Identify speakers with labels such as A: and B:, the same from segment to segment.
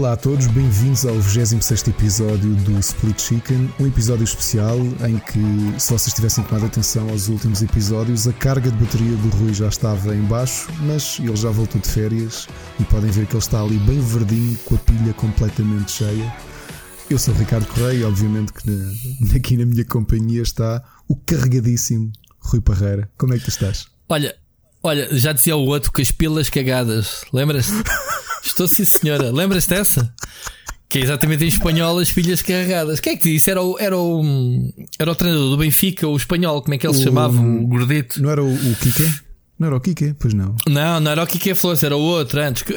A: Olá a todos, bem-vindos ao 26 episódio do Split Chicken, um episódio especial em que, se vocês tivessem tomado atenção aos últimos episódios, a carga de bateria do Rui já estava em baixo, mas ele já voltou de férias e podem ver que ele está ali bem verdinho, com a pilha completamente cheia. Eu sou o Ricardo Correia e, obviamente, que na, aqui na minha companhia está o carregadíssimo Rui Parreira. Como é que tu estás?
B: Olha, olha, já dizia o outro que as pilas cagadas, lembras-te? Estou sim, senhora. Lembras dessa? Que é exatamente em espanhol as pilhas carregadas. Quem é que disse? Era o, era o, era o treinador do Benfica, o espanhol, como é que ele se chamava? O gordito.
A: Não era o, o Kike? Não era o Kike? Pois não.
B: Não, não era o Kike Flores, era o outro antes. Que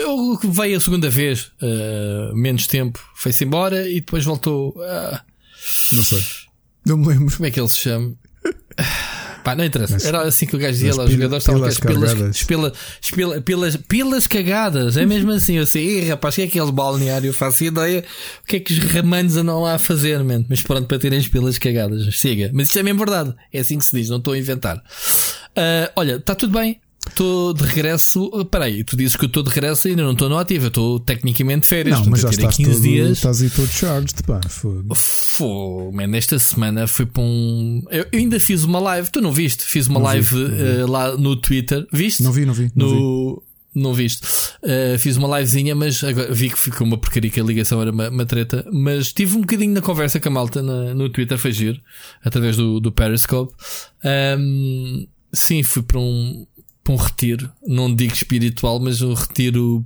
B: veio a segunda vez, uh, menos tempo, foi-se embora e depois voltou. Uh,
A: não sei. Não me lembro.
B: Como é que ele se chama? Pá, não interessa. Mas, Era assim que o gajo dizia lá, os jogadores estavam com as pilas, pilas, pilas, pilas, pilas cagadas. É mesmo assim. Eu sei, rapaz, o que é aquele balneário? Faço ideia. O que é que os ramanos andam lá a fazer, man? Mas pronto, para terem as pilas cagadas. Siga. Mas isto é mesmo verdade. É assim que se diz, não estou a inventar. Uh, olha, está tudo bem. Estou de regresso. Peraí, tu dizes que eu estou de regresso e ainda não estou no ativo. Eu estou tecnicamente de férias.
A: Não, mas já estás 15 todo, dias. Estás aí todo charged, pá.
B: Fô, man, esta semana fui para um. Eu, eu, ainda fiz uma live. Tu não viste? Fiz uma não live vi, uh, lá no Twitter. Viste?
A: Não vi, não vi.
B: Não
A: no...
B: vi. Não viste? Uh, fiz uma livezinha, mas agora vi que ficou uma porcaria que a ligação era uma, uma treta. Mas tive um bocadinho na conversa com a malta na, no Twitter, foi giro, através do, do Periscope. Um, sim, fui para um, para um retiro, não digo espiritual, mas um retiro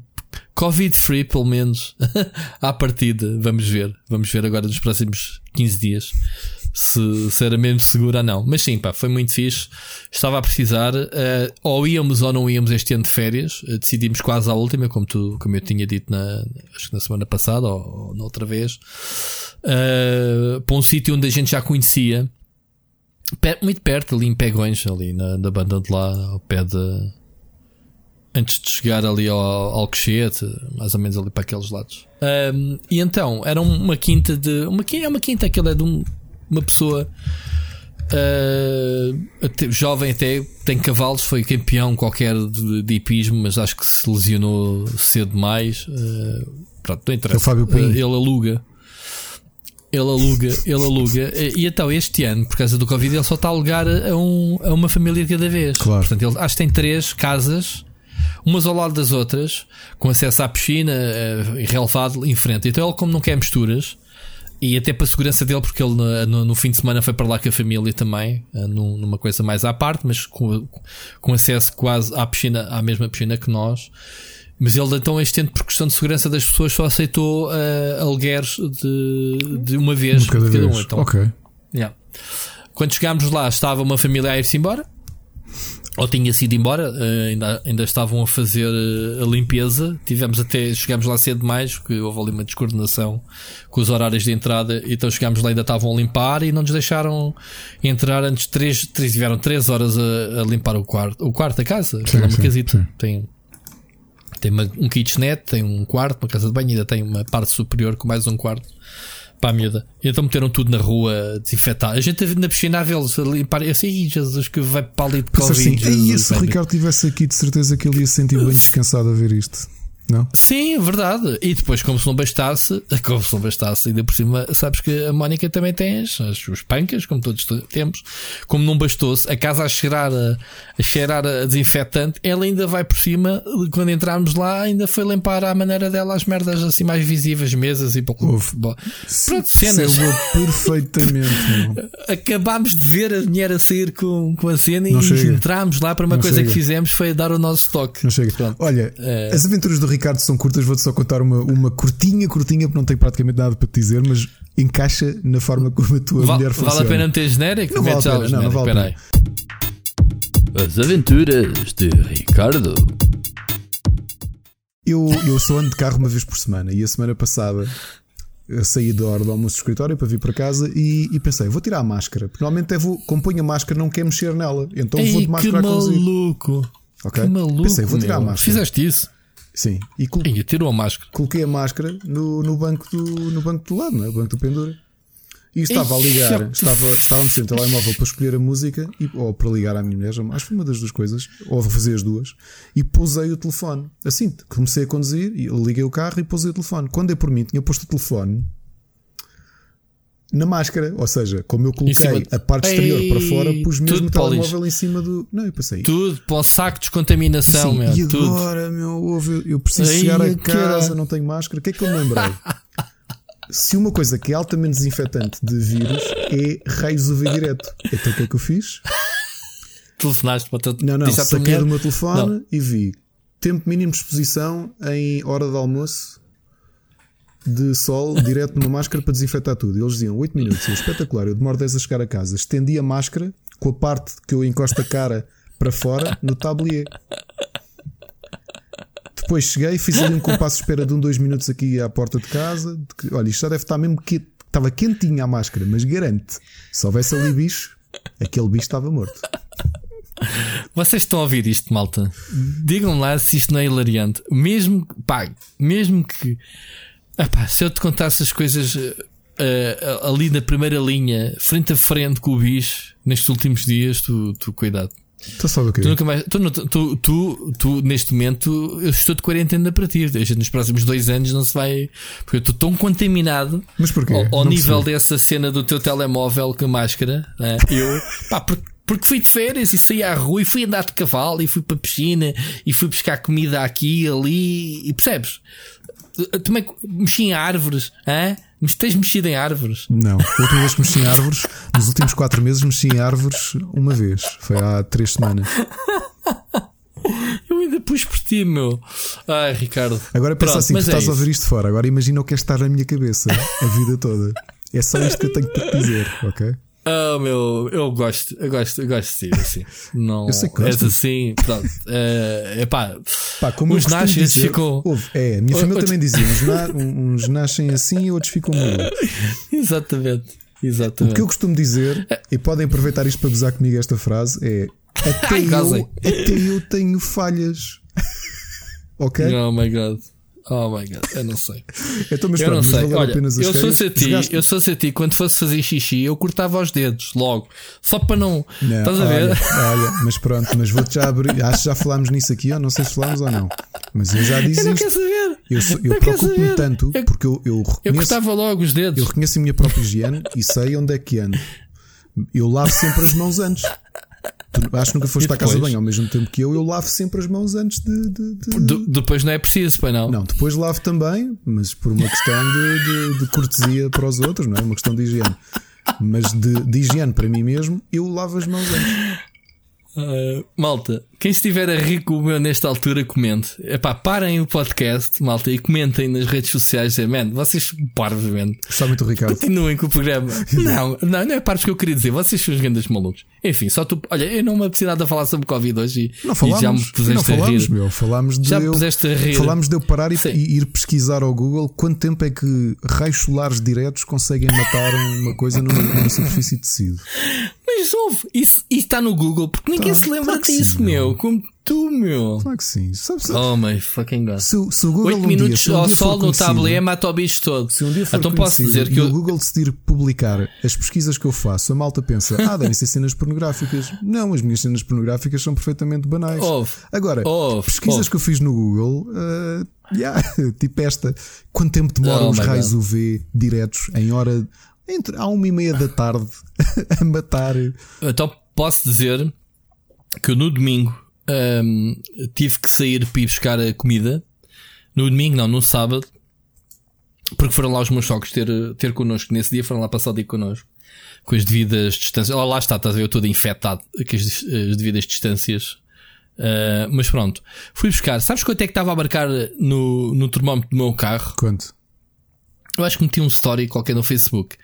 B: Covid-free, pelo menos, à partida. Vamos ver. Vamos ver agora nos próximos 15 dias se, se era mesmo seguro ou não. Mas sim, pá, foi muito fixe. Estava a precisar. Uh, ou íamos ou não íamos este ano de férias. Uh, decidimos quase à última, como, tu, como eu tinha dito na, acho que na semana passada ou, ou na outra vez. Uh, para um sítio onde a gente já conhecia muito perto, ali em Pegões, ali na, na banda de lá, ao pé de. Antes de chegar ali ao Alcochete, mais ou menos ali para aqueles lados. Um, e então, era uma quinta de. Uma, é uma quinta, aquilo é de um, uma pessoa. Uh, jovem até tem cavalos, foi campeão qualquer de, de hipismo, mas acho que se lesionou cedo demais. Uh, pronto, não interessa.
A: É o Fábio Uh,
B: ele aluga. Ele aluga, ele aluga. E então, este ano, por causa do Covid, ele só está a alugar a, um, a uma família de cada vez.
A: Claro.
B: Portanto, ele acho que tem três casas, umas ao lado das outras, com acesso à piscina uh, e relevado em frente. Então, ele, como não quer misturas, e até para a segurança dele, porque ele no, no, fim de semana foi para lá com a família também, uh, numa coisa mais à parte, mas com, com acesso quase à piscina, à mesma piscina que nós. Mas ele então este ano, por questão de segurança das pessoas, só aceitou uh, alugueres de, de uma vez
A: de cada,
B: cada
A: vez. um. Então, ok.
B: Yeah. Quando chegámos lá, estava uma família a ir-se embora. Ou tinha sido embora, uh, ainda, ainda estavam a fazer uh, a limpeza. Tivemos até, chegámos lá cedo demais, porque houve ali uma descoordenação com os horários de entrada. Então chegámos lá, ainda estavam a limpar e não nos deixaram entrar antes de três, três tiveram três horas a, a limpar o quarto, o quarto da casa. Sim, é uma sim, casita. Sim. Tem tem uma, um kitchenette, tem um quarto, uma casa de banho, ainda tem uma parte superior com mais um quarto para a miúda. E então meteram tudo na rua desinfetar. A gente na piscina a vê-los a limpar. Eu assim, Jesus, que vai para ali de Covid. Assim,
A: Jesus, se o Ricardo estivesse aqui, de certeza que ele ia se sentir bem descansado a ver isto. Não?
B: Sim, é verdade. E depois, como se não bastasse, como se não bastasse, ainda por cima, sabes que a Mónica também tem as, as, os pancas, como todos temos. Como não bastou-se, a casa a cheirar a, a cheirar a desinfetante, ela ainda vai por cima, quando entrarmos lá, ainda foi limpar à maneira dela as merdas assim mais visíveis, mesas e pouco.
A: Pronto, cenas. perfeitamente.
B: Acabámos de ver a mulher a sair com, com a cena não e chega. entramos lá para uma não coisa chega. que fizemos foi dar o nosso toque.
A: Não chega. Pronto. Olha, é... as aventuras do Ricardo são curtas, vou-te só contar uma, uma curtinha, curtinha, porque não tenho praticamente nada para te dizer, mas encaixa na forma como a tua
B: Val,
A: mulher funciona.
B: Vale a pena meter genérico?
A: Não vale a pena, não, não vale a pena.
C: As aventuras de Ricardo.
A: Eu, eu só ando de carro uma vez por semana e a semana passada eu saí da hora do almoço do escritório para vir para casa e, e pensei, vou tirar a máscara. Porque normalmente é vou, como ponho a máscara, não quero mexer nela. Então Ei, vou de máscara
B: que a conduzir. maluco!
A: Okay?
B: Que maluco!
A: Pensei, vou tirar
B: meu.
A: a máscara.
B: Fizeste isso?
A: Sim.
B: E, col tirou a máscara.
A: Coloquei a máscara no, no, banco do, no banco do lado, não é? Banco do pendura. E estava a ligar, estava, estava a mexer no telemóvel para escolher a música e, ou para ligar à minha mulher, acho que foi uma das duas coisas, ou fazer as duas, e pousei o telefone. Assim, comecei a conduzir, e liguei o carro e pousei o telefone. Quando é por mim, tinha posto o telefone na máscara, ou seja, como eu coloquei a parte exterior Ei, para fora, pus mesmo o telemóvel em cima do. Não, eu passei.
B: Tudo para o saco de descontaminação, Sim, meu.
A: E agora, tudo. meu, eu, eu preciso Ei, chegar a casa, não tenho máscara. O que é que eu me lembrei? Se uma coisa que é altamente desinfetante de vírus é raios UV direto, então o que é que eu fiz?
B: Telefonaste para o teu
A: Não, não, saquei do meu telefone não. e vi tempo mínimo de exposição em hora de almoço de sol direto numa máscara para desinfetar tudo. Eles diziam 8 minutos, é espetacular. Eu demoro 10 a chegar a casa. Estendi a máscara com a parte que eu encosto a cara para fora no tablier. Depois cheguei, fiz ali um compasso de espera de um, dois minutos aqui à porta de casa. Que, olha, isto já deve estar mesmo que estava quentinha a máscara, mas garante, se houvesse ali bicho, aquele bicho estava morto.
B: Vocês estão a ouvir isto, malta? Digam lá se isto não é hilariante. Mesmo, pá, mesmo que Epá, se eu te contasse as coisas uh, ali na primeira linha, frente a frente com o bicho, nestes últimos dias, tu, tu cuidado.
A: Tu sabe o quê?
B: Tu, nunca mais, tu, tu, tu, tu, neste momento, eu estou de quarentena para ti. Nos próximos dois anos não se vai. Porque eu estou tão contaminado
A: Mas porquê?
B: ao, ao nível dessa cena do teu telemóvel com a máscara. Né? Eu, pá, porque, porque fui de férias e saí à rua e fui andar de cavalo e fui para a piscina e fui buscar comida aqui ali e percebes? Também mexi em árvores, hã? Mas tens mexido em árvores?
A: Não. A última vez que mexi em árvores, nos últimos quatro meses, mexi em árvores uma vez. Foi há três semanas.
B: Eu ainda pus por ti, meu. Ai, Ricardo.
A: Agora pensa Pronto, assim: tu é estás a ouvir isto fora. Agora imagina o que é estar na minha cabeça a vida toda. É só isto que eu tenho para te dizer, ok?
B: Oh, meu, eu gosto, eu gosto, eu gosto de ti, assim. Não
A: eu sei que
B: és assim, pronto. É, pá,
A: pá, como
B: uns nascem ficam.
A: é, a minha família também dizia: uns, na, uns nascem assim e outros ficam muito.
B: Exatamente, exatamente.
A: O que eu costumo dizer, é. e podem aproveitar isto para gozar comigo esta frase, é: até, Ai, eu, até eu tenho falhas. ok?
B: Oh my god. Oh my god, eu não sei.
A: então, mas
B: eu
A: pronto,
B: não sei. Olha,
A: eu
B: sou a ti, eu sou a ti, quando fosse fazer xixi, eu cortava os dedos logo, só para não. não estás a ver?
A: Olha, mas pronto, mas vou-te já abrir. Acho que já falámos nisso aqui, ou não sei se falámos ou não. Mas eu já disse.
B: Eu não
A: isto.
B: quero saber.
A: Eu, eu preocupo-me tanto eu, porque eu, eu reconheço.
B: Eu cortava logo os dedos.
A: Eu reconheço a minha própria higiene e sei onde é que ando. Eu lavo sempre as mãos antes. Tu, acho que nunca foste à casa de banho ao mesmo tempo que eu. Eu lavo sempre as mãos antes de. de,
B: de... depois não é preciso, pai não?
A: Não, depois lavo também, mas por uma questão de, de, cortesia para os outros, não é? Uma questão de higiene. Mas de, de higiene para mim mesmo, eu lavo as mãos antes.
B: Uh, malta, quem estiver a rir o meu nesta altura, comente. Epá, parem o podcast, malta, e comentem nas redes sociais. Dizer, man, vocês parvos, man.
A: Está muito Ricardo.
B: Continuem com o programa. não, não, não é parvos que eu queria dizer. Vocês são os grandes malucos. Enfim, só tu. Olha, eu não me apeteci nada a falar sobre Covid hoje
A: e, não falámos,
B: e já me puseste não
A: falámos,
B: a rir.
A: Meu, falámos de
B: já
A: eu,
B: puseste a rir.
A: Falámos de eu parar e, e, ir pesquisar ao Google quanto tempo é que raios solares diretos conseguem matar uma coisa numa, numa superfície de tecido.
B: Mas ouve, isso, isso está no Google porque ninguém tá, se lembra claro disso, sim, meu. Como tu, meu.
A: Claro que sim. Sabe, sabe?
B: Oh my fucking god.
A: Se, se o Google 8
B: um minutos
A: dia, um
B: ao sol no tabuleiro mata o bicho todo.
A: Se um dia for então posso dizer que eu... o Google decidir publicar as pesquisas que eu faço, a malta pensa, ah, devem ser cenas pornográficas. Não, as minhas cenas pornográficas são perfeitamente banais.
B: Ouve.
A: Agora,
B: Ouve.
A: pesquisas
B: Ouve.
A: que eu fiz no Google, uh, yeah, tipo esta. Quanto tempo demoram oh os raios god. UV diretos em hora entre à uma e meia da tarde a matar.
B: Então posso dizer que no domingo um, tive que sair para ir buscar a comida. No domingo, não, no sábado. Porque foram lá os meus sogros ter, ter connosco. Nesse dia foram lá passar o dia connosco. Com as devidas distâncias. Lá, lá está, estás a ver, eu todo infectado com as, as devidas distâncias. Uh, mas pronto, fui buscar. Sabes quanto é que estava a marcar no, no termómetro do meu carro?
A: Quanto?
B: Eu acho que meti um story qualquer no Facebook.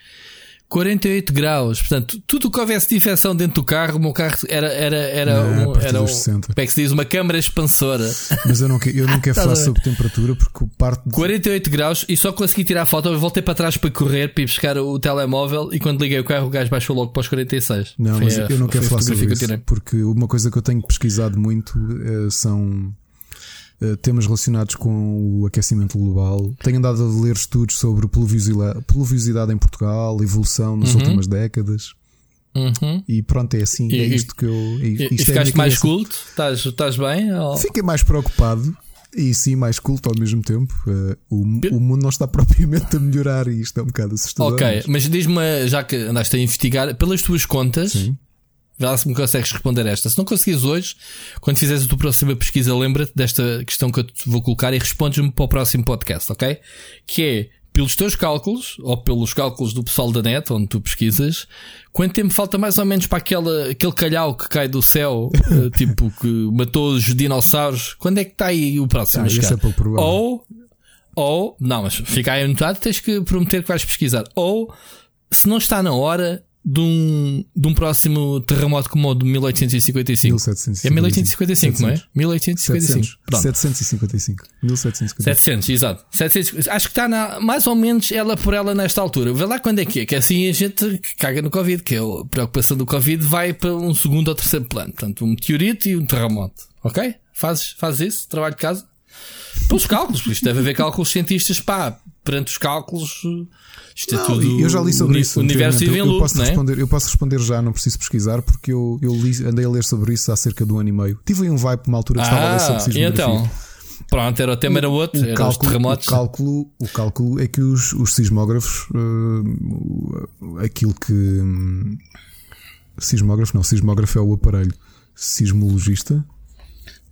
B: 48 graus, portanto, tudo o que houvesse de infecção dentro do carro, o meu carro era, era, era,
A: não,
B: um, era um, como é que se diz, uma câmara expansora.
A: Mas eu não, eu não quero falar sobre temperatura porque parte de...
B: 48 graus e só consegui tirar a foto. Eu voltei para trás para correr, para ir buscar o telemóvel e quando liguei o carro, o gajo baixou logo para os 46.
A: Não, foi mas a, eu não quero falar sobre isso porque uma coisa que eu tenho pesquisado muito uh, são temas relacionados com o aquecimento global. Tenho andado a ler estudos sobre pluviosidade, em Portugal, evolução nas
B: Uhum.
A: últimas décadas.
B: Uhum.
A: E pronto, é assim.
B: E-
A: é isto que eu. é-
B: E, e
A: é
B: ficaste mais
A: cabeça.
B: culto? Estás, estás bem? Ou-
A: Fiquei mais preocupado e sim mais culto ao mesmo tempo. Uh, o, o mundo não está propriamente a melhorar e isto é um bocado assustador.
B: Ok,
A: mas-
B: mas diz-me, já que andaste a investigar, pelas tuas contas,
A: Sim.
B: Vê lá se me consegues responder esta. Se não conseguires hoje, quando fizeres a tua próxima pesquisa, lembra-te desta questão que eu te vou colocar e respondes-me para o próximo podcast, ok? Que é, pelos teus cálculos, ou pelos cálculos do pessoal da net, onde tu pesquisas, quanto tempo falta mais ou menos para aquela, aquele calhau que cai do céu, eh, tipo, que matou os dinossauros? Quando é que está aí o próximo
A: Ah, esse é pouco provável.
B: Ou, ou, não, mas fica aí anotado, tens que prometer que vais pesquisar. Ou, se não está na hora de um, de um próximo terremoto como o de 1855.
A: 1755.
B: É 1855, não é? 1855.
A: 700.
B: Pronto.
A: 755. 1755.
B: 700, exato. 700, acho que está na, mais ou menos ela por ela nesta altura. Vê lá quando é que é, que assim a gente caga no Covid, que é a preocupação do Covid vai para um segundo ou terceiro plano. Portanto, um meteorito e um terremoto. Ok? Fazes, fazes isso? Trabalho de casa? Pelos cálculos, isto deve haver cálculos cientistas, pá, perante os cálculos, isto é
A: Não,
B: tudo.
A: eu já li sobre isso.
B: O universo
A: anteriormente.
B: vive em
A: eu, eu,
B: loop,
A: posso
B: não é?
A: responder, eu posso responder já, não preciso pesquisar, porque eu, eu li- andei a ler sobre isso há cerca de um ano e meio. Tive um vibe uma altura que estava a ler sobre
B: Ah, e
A: sismografia.
B: então? Pronto, era o tema era outro,
A: o
B: era
A: cálculo, o, cálculo, o cálculo é que os, os sismógrafos, uh, aquilo que. hum, sismógrafo, não, sismógrafo é o aparelho. Sismologista,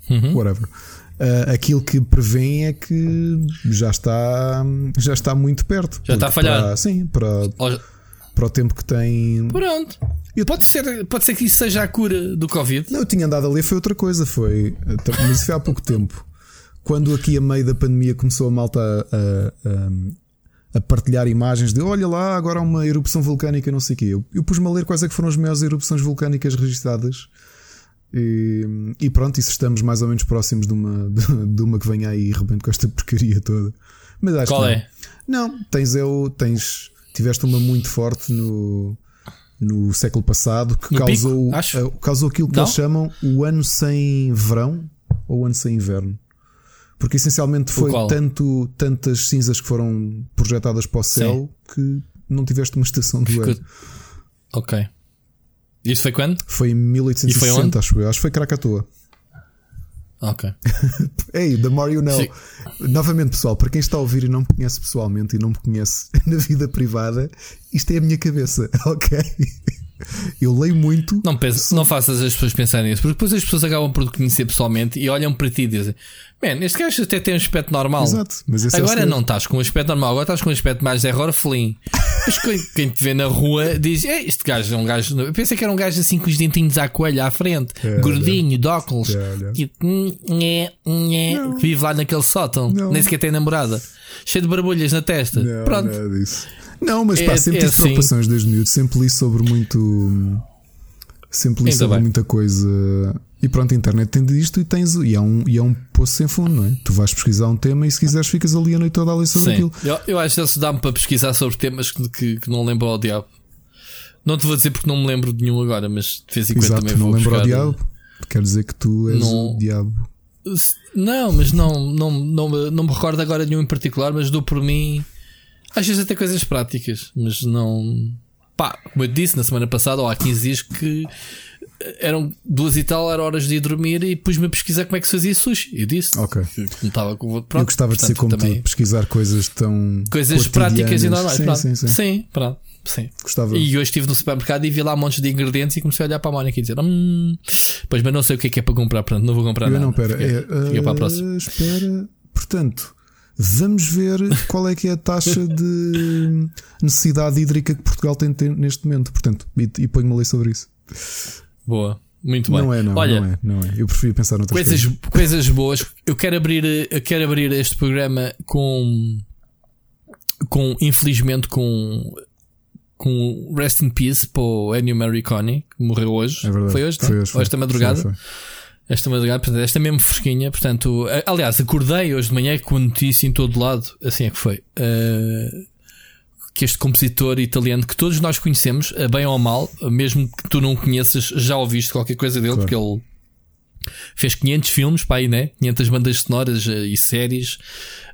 B: Uhum.
A: whatever. Uh, aquilo que prevêem é que já está, já está muito perto.
B: Já está a falhar.
A: para- sim, para, para o tempo que tem.
B: Pronto. Pode ser, pode ser que isso seja a cura do Covid.
A: Não, eu tinha andado a ler, foi outra coisa, foi. Mas isso foi há pouco tempo. Quando aqui a meio da pandemia começou a malta a, a- a partilhar imagens de olha lá, agora há uma erupção vulcânica, não sei o quê. Eu, eu pus-me a ler quais é que foram as maiores erupções vulcânicas registradas. E, e pronto, isso estamos mais ou menos próximos de uma, de, de uma que venha aí e rebente com esta porcaria toda. Mas acho
B: Qual
A: que não.
B: é?
A: Não, tens eu, tens, tiveste uma muito forte no, no século passado que
B: No
A: causou,
B: pico, acho.
A: eh, causou aquilo que
B: Não?
A: eles chamam o ano sem verão ou o ano sem inverno. Porque essencialmente foi tanto, tantas cinzas que foram projetadas para o céu que não tiveste uma estação do ano.
B: Ok. Isso foi quando?
A: Foi em
B: E foi
A: 1860,
B: onde?
A: acho eu. Acho que foi Krakatoa.
B: Ok.
A: Ei, the more you know.
B: Sim.
A: Novamente, pessoal, para quem está a ouvir e não me conhece pessoalmente e não me conhece na vida privada, isto é a minha cabeça, ok? Eu leio muito.
B: Não, pensa, não faças as pessoas pensarem nisso, porque depois as pessoas acabam por te conhecer pessoalmente e olham para ti e dizem: Man, este gajo até tem um aspecto normal.
A: Exato, é
B: Agora
A: segredo.
B: não estás com um aspecto normal, agora estás com um aspecto mais de flim. Mas quem, te vê na rua diz: Ei, este gajo é um gajo. Eu pensei que era um gajo assim com os dentinhos à coelha à frente,
A: É,
B: gordinho, de óculos,
A: É,
B: tipo, nhé, nhé, que vive lá naquele sótão,
A: Não.
B: nem sequer tem namorada, cheio de barbulhas na testa.
A: Não,
B: Pronto.
A: Não, mas
B: É-
A: pá, sempre
B: é
A: tive
B: assim.
A: preocupações desde miúdo, sempre li sobre muito. Sempre li
B: Ainda
A: sobre
B: bem.
A: muita coisa. E pronto, a internet tem disto e tens. E é, um, e é um poço sem fundo, não é? Tu vais pesquisar um tema e se quiseres ficas ali a noite toda a sobre
B: Sim.
A: aquilo.
B: Eu, eu acho que se dá-me para pesquisar sobre temas que, que, que não lembro ao diabo. Não te vou dizer porque não me lembro de nenhum agora, mas de vez em quando
A: Exato,
B: também
A: não
B: vou
A: lembro ao
B: buscar-
A: diabo. Quer dizer que tu és
B: Não.
A: o diabo.
B: Não, mas não, não, não, me- não me recordo agora de nenhum em particular, mas dou por mim. Às vezes até coisas práticas, mas não. Pá, como eu disse na semana passada ou há 15 dias que eram duas e tal, eram horas de ir dormir e pus-me a pesquisar como é que se fazia sushi. Eu disse.
A: Ok.
B: Não estava com. Pronto,
A: eu gostava de ser
B: portanto,
A: como
B: também-
A: tu, pesquisar coisas tão.
B: Coisas práticas e normais.
A: Sim,
B: pronto.
A: sim, sim.
B: sim, pronto. Sim.
A: Gostava.
B: E hoje estive no supermercado e vi lá montes de ingredientes e comecei a olhar para a Mónica e dizer: hum, Pois, mas não sei o que é que é para comprar, pronto, não vou comprar
A: Eu
B: nada.
A: não, pera.
B: Fiquei-
A: É,
B: fiquei para a próxima.
A: Espera. Portanto, vamos ver qual é que é a taxa de necessidade hídrica que Portugal tem neste momento. Portanto, e, e ponho-me a ler sobre isso.
B: Boa, muito bem.
A: Não é, não,
B: Olha,
A: não é, não é. Eu prefiro pensar noutras
B: coisas,
A: coisas.
B: coisas boas. Eu quero abrir, eu quero abrir este programa com, com infelizmente, com, com Rest in Peace para o Ennio Morricone, que morreu hoje.
A: É verdade.
B: Foi hoje, não?
A: Foi hoje,
B: Ou esta
A: foi.
B: madrugada.
A: Foi, foi.
B: Esta madrugada, portanto, esta mesmo fresquinha. Portanto, aliás, acordei hoje de manhã com a notícia em todo lado. Assim é que foi. Uh, que este compositor italiano que todos nós conhecemos, a bem ou mal, mesmo que tu não conheças, já ouviste qualquer coisa dele,
A: Claro.
B: porque ele fez 500 filmes, pá, aí, né? 500 bandas sonoras uh, e séries.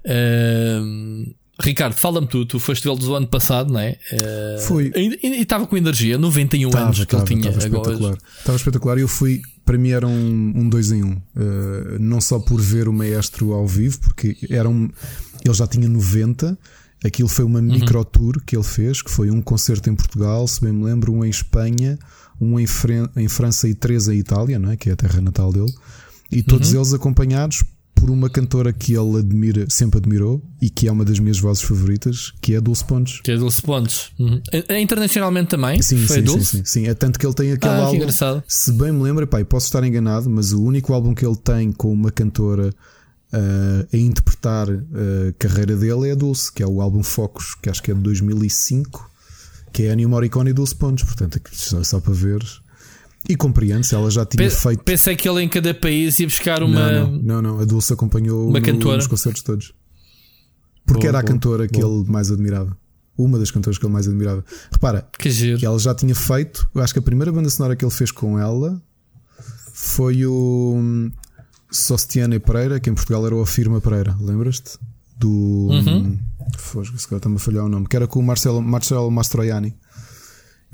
B: Uh, Ricardo, fala-me tu, tu foste vê-lo do ano passado, não é?
A: Uh, Fui.
B: E estava com energia, 91 tava, anos que tava, ele tinha.
A: Estava espetacular. Estava espetacular. Eu fui, para mim era um, um dois em um. Uh, não só por ver o maestro ao vivo, porque era um, ele já tinha 90. Aquilo foi uma uhum. micro tour que ele fez, que foi um concerto em Portugal, se bem me lembro, um em Espanha, um em, em França e três em Itália, não é? que é a terra natal dele. E todos uhum. eles acompanhados por uma cantora que ele admira, sempre admirou e que é uma das minhas vozes favoritas, que é a Dulce Pontes.
B: Que é a Dulce Pontes. Uhum. É, internacionalmente também?
A: Sim, Foi sim, Dulce? sim, sim, sim. É tanto que ele tem aquele ah, álbum. Se bem me lembro, pai, posso estar enganado, mas o único álbum que ele tem com uma cantora uh, a interpretar a carreira dele é a Dulce, que é o álbum Focus, que acho que é de 2005, que é a New Morricone e Dulce Pontes. Portanto, só, só para ver e compreende-se, ela já tinha feito.
B: Pensei que ele em cada país ia buscar uma.
A: Não, não, não, não. a Dulce acompanhou uma cantora. nos concertos todos. Porque boa, era a boa, cantora que ele mais admirava. Uma das cantoras que ele mais admirava. Repara,
B: que, giro.
A: que ela já tinha feito. Eu acho que a primeira banda sonora que ele fez com ela foi o hum, Sostiane Pereira, que em Portugal era o Afirma Pereira. Lembras-te? Do. Uhum. Foge, se calhar está-me a falhar o nome. Que era com o Marcelo, Marcelo Mastroianni.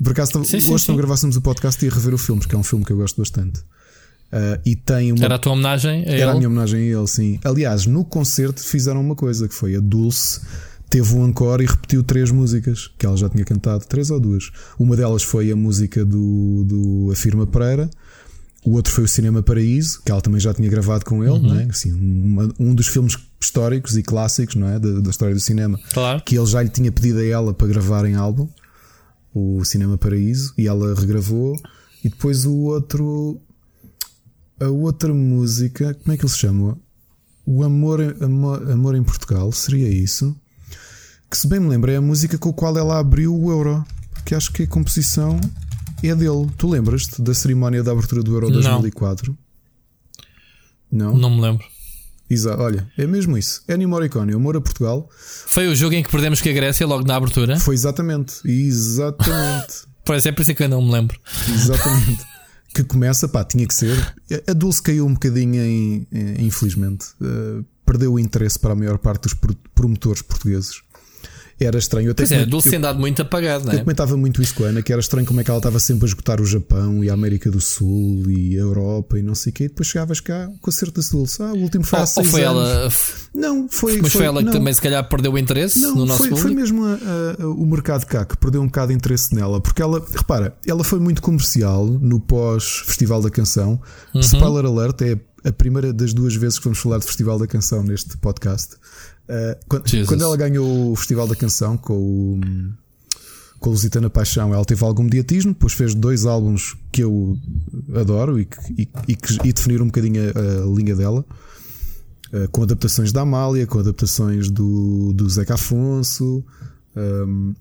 A: Por acaso, sim, hoje não gravássemos o podcast e ia rever o filme, porque é um filme que eu gosto bastante. Uh, e tem uma...
B: Era a tua homenagem a
A: Era
B: ele?
A: a minha homenagem a ele, sim. Aliás, no concerto fizeram uma coisa que foi a Dulce teve um encore e repetiu três músicas que ela já tinha cantado, três ou duas. Uma delas foi a música do, do Afirma Pereira, o outro foi o Cinema Paraíso, que ela também já tinha gravado com ele, uhum. não é? assim, uma, um dos filmes históricos e clássicos não é? Da, da, história do cinema,
B: claro.
A: que ele já lhe tinha pedido a ela para gravar em álbum o Cinema Paraíso, e ela regravou. E depois o outro, a outra música, como é que ele se chama? O Amor, Amor, Amor em Portugal, seria isso? Que se bem me lembro, é a música com a qual ela abriu o Euro, que acho que a composição é dele. Tu lembras-te da cerimónia da abertura do Euro 2004?
B: Não. Não me lembro.
A: Exato, olha, é mesmo isso. Ennio Morricone, Amor a Portugal.
B: Foi o jogo em que perdemos com a Grécia logo na abertura?
A: Foi exatamente, exatamente.
B: Parece é por isso que eu não me lembro.
A: Exatamente. que começa, pá, tinha que ser. A Dulce caiu um bocadinho em, infelizmente. Uh, perdeu o interesse para a maior parte dos promotores portugueses era estranho.
B: Eu pois é, Dulce tem dado muito apagado, não é?
A: Eu comentava muito isso com a Ana, que era estranho como é que ela estava sempre a esgotar o Japão e a América do Sul e a Europa e não sei o quê. E depois chegavas cá com a certa Dulce. Ah, o último foi há
B: Ou foi
A: anos.
B: ela.
A: Não, foi.
B: Mas
A: foi,
B: foi ela
A: não.
B: que também se calhar perdeu o interesse
A: não,
B: no nosso
A: foi,
B: público?
A: Foi mesmo a, a, o mercado cá que perdeu um bocado de interesse nela, porque ela, repara, ela foi muito comercial no pós-Festival da Canção. Uhum. Spoiler alert, é a primeira das duas vezes que vamos falar de Festival da Canção neste podcast. Uh, quando, quando, ela ganhou o Festival da Canção com o, com a Lusitana Paixão, ela teve algum mediatismo, depois fez dois álbuns que eu adoro e, e, e, e definiram um bocadinho a, a linha dela. Uh, com adaptações da Amália, com adaptações do, do Zeca Afonso. Um,